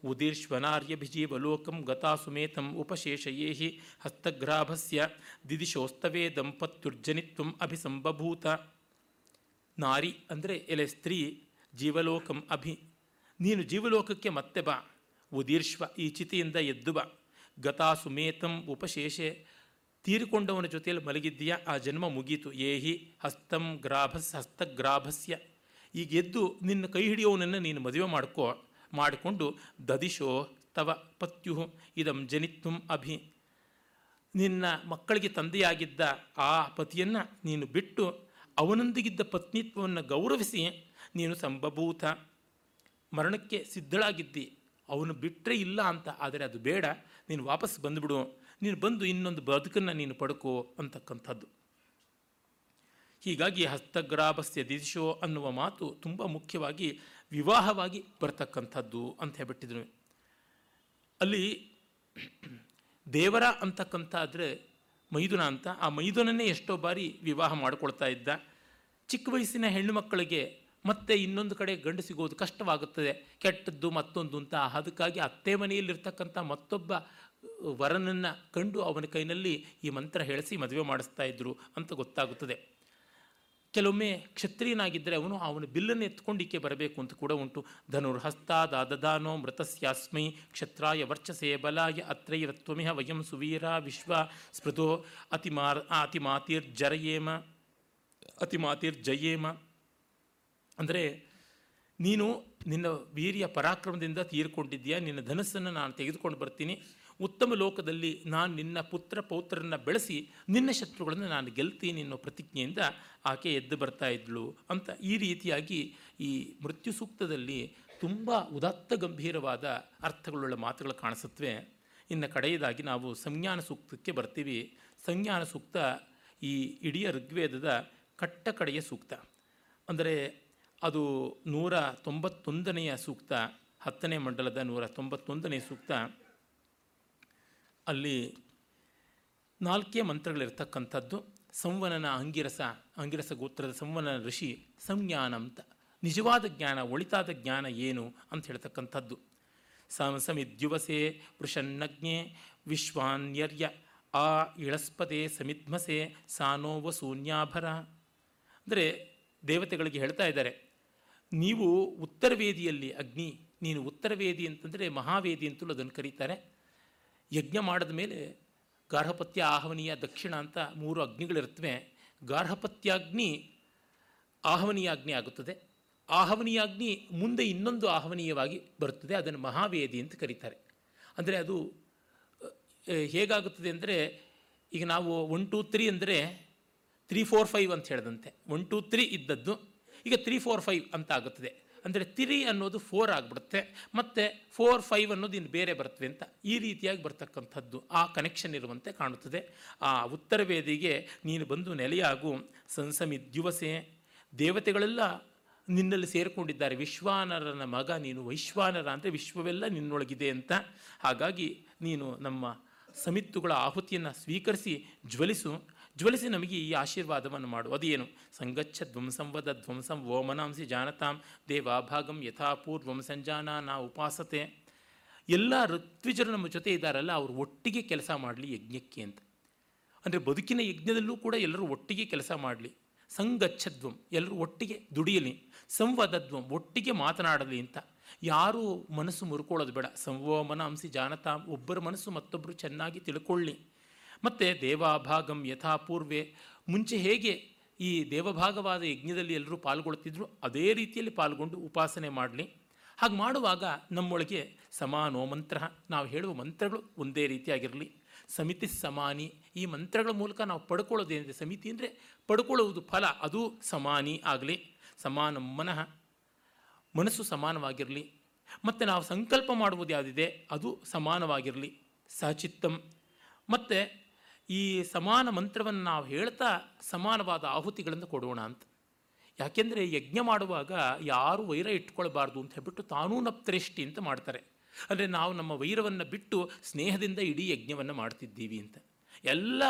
Speaker 2: ಉದೀರ್ಶ್ವನಾರ್ಯಭಿಜೀವಲೋಕಂ ಗತಾ ಸುಮೇತಂ ಉಪಶೇಷಯೇಹಿ ಹಸ್ತಗ್ರಾಭಸ್ಯ ದಿದಿಶೋಸ್ತವೇ ದಂಪತ್ಯುರ್ಜನಿತ್ವಂ ಅಭಿಸಂಬಭೂತ. ನಾರಿ ಅಂದರೆ ಎಲೆ ಸ್ತ್ರೀ, ಜೀವಲೋಕಂ ಅಭಿ. ನೀನು ಜೀವಲೋಕಕ್ಕೆ ಮತ್ತೆ ಬಾ. ಉದೀರ್ಶ್ವ ಈ ಚಿತಿಯಿಂದ ಎದ್ದುವ ಗತಾ ಸುಮೇತಂ ಉಪಶೇಷೆ. ತೀರಿಕೊಂಡವನ ಜೊತೆಯಲ್ಲಿ ಮಲಗಿದ್ದೀಯಾ? ಆ ಜನ್ಮ ಮುಗೀತು. ಏಹಿ ಹಸ್ತಂ ಗ್ರಾಭಸ್, ಹಸ್ತಗ್ರಾಭಸ್ಯ. ಈಗ ಎದ್ದು ನಿನ್ನ ಕೈ ಹಿಡಿಯೋವನನ್ನು ನೀನು ಮದುವೆ ಮಾಡ್ಕೋ, ಮಾಡಿಕೊಂಡು ದದಿಶೋ ತವ ಪತ್ಯು ಇದಂ ಜನಿತ್ವಂ ಅಭಿ. ನಿನ್ನ ಮಕ್ಕಳಿಗೆ ತಂದೆಯಾಗಿದ್ದ ಆ ಪತಿಯನ್ನು ನೀನು ಬಿಟ್ಟು ಅವನೊಂದಿಗಿದ್ದ ಪತ್ನಿತ್ವವನ್ನು ಗೌರವಿಸಿ, ನೀನು ಸಂಭಭೂತ ಮರಣಕ್ಕೆ ಸಿದ್ಧಳಾಗಿದ್ದಿ. ಅವನು ಬಿಟ್ಟರೆ ಇಲ್ಲ ಅಂತ ಆದರೆ ಅದು ಬೇಡ. ನೀನು ವಾಪಸ್ ಬಂದುಬಿಡು. ನೀನು ಬಂದು ಇನ್ನೊಂದು ಬದುಕನ್ನು ನೀನು ಪಡ್ಕೋ ಅಂತಕ್ಕಂಥದ್ದು. ಹೀಗಾಗಿ ಹಸ್ತಗ್ರಾಭಸ್ಯ ದಿಶೋ ಅನ್ನುವ ಮಾತು ತುಂಬ ಮುಖ್ಯವಾಗಿ ವಿವಾಹವಾಗಿ ಬರ್ತಕ್ಕಂಥದ್ದು ಅಂತ ಹೇಳ್ಬಿಟ್ಟಿದ್ರು. ಅಲ್ಲಿ ದೇವರ ಅಂತಕ್ಕಂಥ ಆದರೆ ಮೈದುನ ಅಂತ. ಆ ಮೈದುನನ್ನೇ ಎಷ್ಟೋ ಬಾರಿ ವಿವಾಹ ಮಾಡಿಕೊಳ್ತಾ ಇದ್ದ. ಚಿಕ್ಕ ವಯಸ್ಸಿನ ಹೆಣ್ಣು ಮಕ್ಕಳಿಗೆ ಮತ್ತೆ ಇನ್ನೊಂದು ಕಡೆ ಗಂಡು ಸಿಗೋದು ಕಷ್ಟವಾಗುತ್ತದೆ. ಕೆಟ್ಟದ್ದು ಮತ್ತೊಂದು ಅಂತ. ಅದಕ್ಕಾಗಿ ಅತ್ತೆ ಮನೆಯಲ್ಲಿರ್ತಕ್ಕಂಥ ಮತ್ತೊಬ್ಬ ವರನನ್ನು ಕಂಡು ಅವನ ಕೈನಲ್ಲಿ ಈ ಮಂತ್ರ ಹೇಳಿಸಿ ಮದುವೆ ಮಾಡಿಸ್ತಾ ಇದ್ರು ಅಂತ ಗೊತ್ತಾಗುತ್ತದೆ. ಕೆಲವೊಮ್ಮೆ ಕ್ಷತ್ರಿಯನಾಗಿದ್ದರೆ ಅವನು ಅವನ ಬಿಲ್ಲನ್ನು ಎತ್ಕೊಂಡಿಕ್ಕೆ ಬರಬೇಕು ಅಂತ ಕೂಡ ಉಂಟು. ಧನುರ್ಹಸ್ತಾದಾದದಾನೋ ಮೃತಸ್ಯಾಸ್ಮೈ ಕ್ಷತ್ರಾಯ ವರ್ಚಸೆ ಬಲಾಯ ಅತ್ರೈರತ್ವಮಿಹ ವಯಂ ಸುವೀರ ವಿಶ್ವ ಸ್ಮೃತೋ ಅತಿಮಾರ್, ಅತಿಮಾತಿರ್ಜರಯೇಮ, ಅತಿಮಾತಿರ್ಜಯೇಮ. ಅಂದರೆ ನೀನು ನಿನ್ನ ವೀರ್ಯ ಪರಾಕ್ರಮದಿಂದ ತೀರ್ಕೊಂಡಿದ್ದೀಯಾ? ನಿನ್ನ ಧನಸ್ಸನ್ನು ನಾನು ತೆಗೆದುಕೊಂಡು ಬರ್ತೀನಿ. ಉತ್ತಮ ಲೋಕದಲ್ಲಿ ನಾನು ನಿನ್ನ ಪುತ್ರ ಪೌತ್ರರನ್ನು ಬೆಳೆಸಿ ನಿನ್ನ ಶತ್ರುಗಳನ್ನು ನಾನು ಗೆಲ್ತೀನಿ ಅನ್ನೋ ಪ್ರತಿಜ್ಞೆಯಿಂದ ಆಕೆ ಎದ್ದು ಬರ್ತಾ ಇದ್ಳು ಅಂತ ಈ ರೀತಿಯಾಗಿ ಈ ಮೃತ್ಯು ಸೂಕ್ತದಲ್ಲಿ ತುಂಬ ಉದಾತ್ತ ಗಂಭೀರವಾದ ಅರ್ಥಗಳುಳ್ಳ ಮಾತುಗಳು ಕಾಣಿಸುತ್ತವೆ. ಇನ್ನು ಕಡೆಯದಾಗಿ ನಾವು ಸಂಜ್ಞಾನ ಸೂಕ್ತಕ್ಕೆ ಬರ್ತೀವಿ. ಸಂಜ್ಞಾನ ಸೂಕ್ತ ಈ ಇಡೀ ಋಗ್ವೇದದ ಕಟ್ಟ ಕಡೆಯ ಸೂಕ್ತ. ಅಂದರೆ ಅದು ನೂರ ತೊಂಬತ್ತೊಂದನೆಯ ಸೂಕ್ತ, ಹತ್ತನೇ ಮಂಡಲದ ನೂರ ತೊಂಬತ್ತೊಂದನೇ ಸೂಕ್ತ. ಅಲ್ಲಿ ನಾಲ್ಕೇ ಮಂತ್ರಗಳಿರ್ತಕ್ಕಂಥದ್ದು, ಸಂವನನ ಅಂಗಿರಸ ಅಂಗಿರಸ ಗೋತ್ರದ ಸಂವನನ ಋಷಿ ಸಂಜ್ಞಾನ ಅಂತ ನಿಜವಾದ ಜ್ಞಾನ, ಒಳಿತಾದ ಜ್ಞಾನ ಏನು ಅಂತ ಹೇಳ್ತಕ್ಕಂಥದ್ದು. ಸಮಿದ್ಯುವಸೆ ವೃಷನ್ನಜ್ಞೆ ವಿಶ್ವಾನ್ಯರ್ಯ, ಆ ಇಳಸ್ಪದೆ ಸಮಿಧ್ಮಸೆ ಸಾನೋವ ಶೂನ್ಯಾಭರ. ಅಂದರೆ ದೇವತೆಗಳಿಗೆ ಹೇಳ್ತಾ ಇದ್ದಾರೆ ನೀವು ಉತ್ತರವೇದಿಯಲ್ಲಿ ಅಗ್ನಿ, ನೀನು ಉತ್ತರವೇದಿ ಅಂತಂದರೆ ಮಹಾವೇದಿ ಅಂತಲೂ ಅದನ್ನು ಕರೀತಾರೆ. ಯಜ್ಞ ಮಾಡಿದ ಮೇಲೆ ಗಾರ್ಹಪತ್ಯ ಆಹ್ವನೀಯ ದಕ್ಷಿಣ ಅಂತ ಮೂರು ಅಗ್ನಿಗಳಿರ್ತವೆ ಗಾರ್ಹಪತ್ಯಾಗ್ನಿ ಆಹವನೀಯಾಗ್ನಿ ಆಗುತ್ತದೆ. ಆಹ್ವನೀಯಾಗ್ನಿ ಮುಂದೆ ಇನ್ನೊಂದು ಆಹ್ವನೀಯವಾಗಿ ಬರುತ್ತದೆ, ಅದನ್ನು ಮಹಾವೇದಿ ಅಂತ ಕರೀತಾರೆ. ಅಂದರೆ ಅದು ಹೇಗಾಗುತ್ತದೆ ಅಂದರೆ, ಈಗ ನಾವು ಒನ್ ಟೂ ತ್ರೀ ಅಂದರೆ ತ್ರೀ ಫೋರ್ ಫೈವ್ ಅಂತ ಹೇಳಿದಂತೆ. ಒನ್ ಟೂ ತ್ರೀ ಇದ್ದದ್ದು. ಈಗ ತ್ರೀ ಫೋರ್ ಫೈವ್ ಅಂತ ಆಗುತ್ತದೆ. ಅಂದರೆ ತಿರಿ ಅನ್ನೋದು ಫೋರ್ ಆಗಿಬಿಡುತ್ತೆ. ಮತ್ತು ಫೋರ್ ಫೈವ್ ಅನ್ನೋದು ಇನ್ನು ಬೇರೆ ಬರ್ತವೆ ಅಂತ ಈ ರೀತಿಯಾಗಿ ಬರ್ತಕ್ಕಂಥದ್ದು ಆ ಕನೆಕ್ಷನ್ ಇರುವಂತೆ ಕಾಣುತ್ತದೆ. ಆ ಉತ್ತರ ವೇದಿಗೆ ನೀನು ಬಂದು ನೆಲೆಯಾಗು, ಸಂಸಮಿದ್ಯುವಸೆ, ದೇವತೆಗಳೆಲ್ಲ ನಿನ್ನಲ್ಲಿ ಸೇರಿಕೊಂಡಿದ್ದಾರೆ. ವಿಶ್ವಾನರನ ಮಗ, ನೀನು ವೈಶ್ವಾನರ ಅಂದರೆ ವಿಶ್ವವೆಲ್ಲ ನಿನ್ನೊಳಗಿದೆ ಅಂತ. ಹಾಗಾಗಿ ನೀನು ನಮ್ಮ ಸಮಿತ್ತುಗಳ ಆಹುತಿಯನ್ನು ಸ್ವೀಕರಿಸಿ, ಜ್ವಲಿಸು. ಜ್ವಲಿಸಿ ನಮಗೆ ಈ ಆಶೀರ್ವಾದವನ್ನು ಮಾಡು. ಅದೇನು? ಸಂಗಚ್ಛ ಧ್ವಂಸಂವದ ಧ್ವಂಸಂ ಓಮನಾಂಸಿ ಜಾನತಾಂ ದೇವಾಭಾಗಂ ಯಥಾಪೂರ್ವಂ ಸಂಜಾನ ನಾ ಉಪಾಸತೆ. ಎಲ್ಲ ಋತ್ವಿಜರು ನಮ್ಮ ಜೊತೆ ಇದ್ದಾರಲ್ಲ, ಅವರು ಒಟ್ಟಿಗೆ ಕೆಲಸ ಮಾಡಲಿ ಯಜ್ಞಕ್ಕೆ ಅಂತ. ಅಂದರೆ ಬದುಕಿನ ಯಜ್ಞದಲ್ಲೂ ಕೂಡ ಎಲ್ಲರೂ ಒಟ್ಟಿಗೆ ಕೆಲಸ ಮಾಡಲಿ. ಸಂಗಚ್ಛದ್ವಂ ಎಲ್ಲರೂ ಒಟ್ಟಿಗೆ ದುಡಿಯಲಿ. ಸಂವದದ್ವಂ ಒಟ್ಟಿಗೆ ಮಾತನಾಡಲಿ ಅಂತ. ಯಾರೂ ಮನಸ್ಸು ಮುರ್ಕೊಳ್ಳೋದು ಬೇಡ. ಸಂವೋಮನ ಅಂಸಿ ಜಾನತಾಂ, ಒಬ್ಬರ ಮನಸ್ಸು ಮತ್ತೊಬ್ಬರು ಚೆನ್ನಾಗಿ ತಿಳ್ಕೊಳ್ಳಿ. ಮತ್ತು ದೇವಾಭಾಗಂ ಯಥಾಪೂರ್ವೆ ಮುಂಚೆ ಹೇಗೆ ಈ ದೇವಭಾಗವಾದ ಯಜ್ಞದಲ್ಲಿ ಎಲ್ಲರೂ ಪಾಲ್ಗೊಳ್ತಿದ್ರು ಅದೇ ರೀತಿಯಲ್ಲಿ ಪಾಲ್ಗೊಂಡು ಉಪಾಸನೆ ಮಾಡಲಿ. ಹಾಗೆ ಮಾಡುವಾಗ ನಮ್ಮೊಳಗೆ ಸಮಾನೋ ಮಂತ್ರ. ನಾವು ಹೇಳುವ ಮಂತ್ರಗಳು ಒಂದೇ ರೀತಿಯಾಗಿರಲಿ. ಸಮಿತಿ ಸಮಾನಿ. ಈ ಮಂತ್ರಗಳ ಮೂಲಕ ನಾವು ಪಡ್ಕೊಳ್ಳೋದೇನಿದೆ ಸಮಿತಿ ಅಂದರೆ ಪಡ್ಕೊಳ್ಳುವುದು ಫಲ, ಅದು ಸಮಾನಿ ಆಗಲಿ. ಸಮಾನ ಮನಃ. ಮನಸ್ಸು ಸಮಾನವಾಗಿರಲಿ. ಮತ್ತು ನಾವು ಸಂಕಲ್ಪ ಮಾಡುವುದು ಯಾವುದಿದೆ, ಅದು ಸಮಾನವಾಗಿರಲಿ. ಸಹಚಿತ್ತಂ ಮತ್ತು ಈ ಸಮಾನ ಮಂತ್ರವನ್ನು ನಾವು ಹೇಳ್ತಾ ಸಮಾನವಾದ ಆಹುತಿಗಳನ್ನು ಕೊಡೋಣ ಅಂತ. ಯಾಕೆಂದರೆ ಯಜ್ಞ ಮಾಡುವಾಗ ಯಾರು ವೈರ ಇಟ್ಕೊಳ್ಬಾರ್ದು ಅಂತ ಹೇಳ್ಬಿಟ್ಟು ತಾನೂ ನಪ್ತರೆಷ್ಟಿ ಅಂತ ಮಾಡ್ತಾರೆ. ಅಂದರೆ ನಾವು ನಮ್ಮ ವೈರವನ್ನು ಬಿಟ್ಟು ಸ್ನೇಹದಿಂದ ಇಡೀ ಯಜ್ಞವನ್ನು ಮಾಡ್ತಿದ್ದೀವಿ ಅಂತ. ಎಲ್ಲ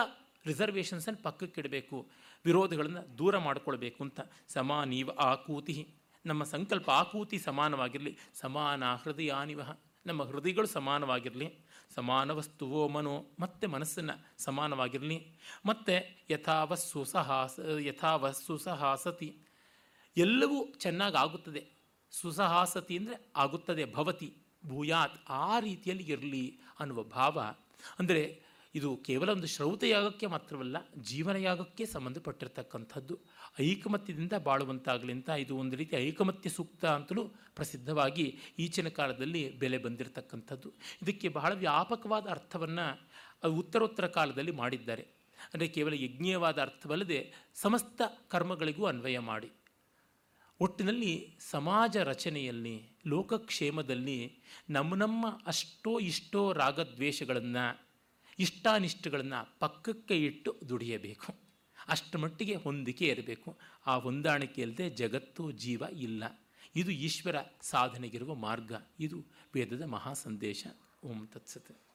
Speaker 2: ರಿಸರ್ವೇಷನ್ಸನ್ನು ಪಕ್ಕಕ್ಕಿಡಬೇಕು ವಿರೋಧಗಳನ್ನು ದೂರ ಮಾಡಿಕೊಳ್ಬೇಕು ಅಂತ. ಸಮಾನೀವ ಆಕೂತಿ. ನಮ್ಮ ಸಂಕಲ್ಪ ಆಕೂತಿ ಸಮಾನವಾಗಿರಲಿ. ಸಮಾನ ಹೃದಯಾನಿವಹ. ನಮ್ಮ ಹೃದಯಗಳು ಸಮಾನವಾಗಿರಲಿ. ಸಮಾನ ವಸ್ತುವೋ ಮನೋ, ಮತ್ತೆ ಮನಸ್ಸನ್ನು ಸಮಾನವಾಗಿರಲಿ. ಮತ್ತು ಯಥಾವಸ್ಸು ಸಹಾಸ, ಯಥಾವಸ್ಸು ಸಹಾಸತಿ. ಎಲ್ಲವೂ ಚೆನ್ನಾಗಿ ಆಗುತ್ತದೆ ಸುಸಹಾಸತಿ ಅಂದರೆ ಆಗುತ್ತದೆ, ಭವತಿ. ಭೂಯಾತ್, ಆ ರೀತಿಯಲ್ಲಿ ಇರಲಿ ಅನ್ನುವ ಭಾವ. ಅಂದರೆ ಇದು ಕೇವಲ ಒಂದು ಶ್ರೌತಯಾಗಕ್ಕೆ ಮಾತ್ರವಲ್ಲ, ಜೀವನಯಾಗಕ್ಕೆ ಸಂಬಂಧಪಟ್ಟಿರ್ತಕ್ಕಂಥದ್ದು. ಐಕಮತ್ಯದಿಂದ ಬಾಳುವಂತಾಗಲಿ ಅಂತ ಇದು ಒಂದು ರೀತಿ ಐಕಮತ್ಯ ಸೂಕ್ತ ಅಂತಲೂ ಪ್ರಸಿದ್ಧವಾಗಿ ಈಚಿನ ಕಾಲದಲ್ಲಿ ಬೆಲೆ ಬಂದಿರತಕ್ಕಂಥದ್ದು. ಇದಕ್ಕೆ ಬಹಳ ವ್ಯಾಪಕವಾದ ಅರ್ಥವನ್ನು ಉತ್ತರೋತ್ತರ ಕಾಲದಲ್ಲಿ ಮಾಡಿದ್ದಾರೆ. ಅಂದರೆ ಕೇವಲ ಯಜ್ಞೀಯವಾದ ಅರ್ಥವಲ್ಲದೆ ಸಮಸ್ತ ಕರ್ಮಗಳಿಗೂ ಅನ್ವಯ ಮಾಡಿ. ಒಟ್ಟಿನಲ್ಲಿ ಸಮಾಜ ರಚನೆಯಲ್ಲಿ, ಲೋಕಕ್ಷೇಮದಲ್ಲಿ ನಮ್ಮ ನಮ್ಮ ಅಷ್ಟೋ ಇಷ್ಟೋ ರಾಗದ್ವೇಷಗಳನ್ನು, ಇಷ್ಟಾನಿಷ್ಟಗಳನ್ನು ಪಕ್ಕಕ್ಕೆ ಇಟ್ಟು ದುಡಿಯಬೇಕು. ಅಷ್ಟು ಮಟ್ಟಿಗೆ ಹೊಂದಿಕೆ ಇರಬೇಕು. ಆ ಹೊಂದಾಣಿಕೆ ಇಲ್ಲದೆ ಜಗತ್ತು ಜೀವ ಇಲ್ಲ. ಇದು ಈಶ್ವರ ಸಾಧನೆಗಿರುವ ಮಾರ್ಗ. ಇದು ವೇದದ ಮಹಾ ಸಂದೇಶ ಓಂ ತತ್ಸತ್.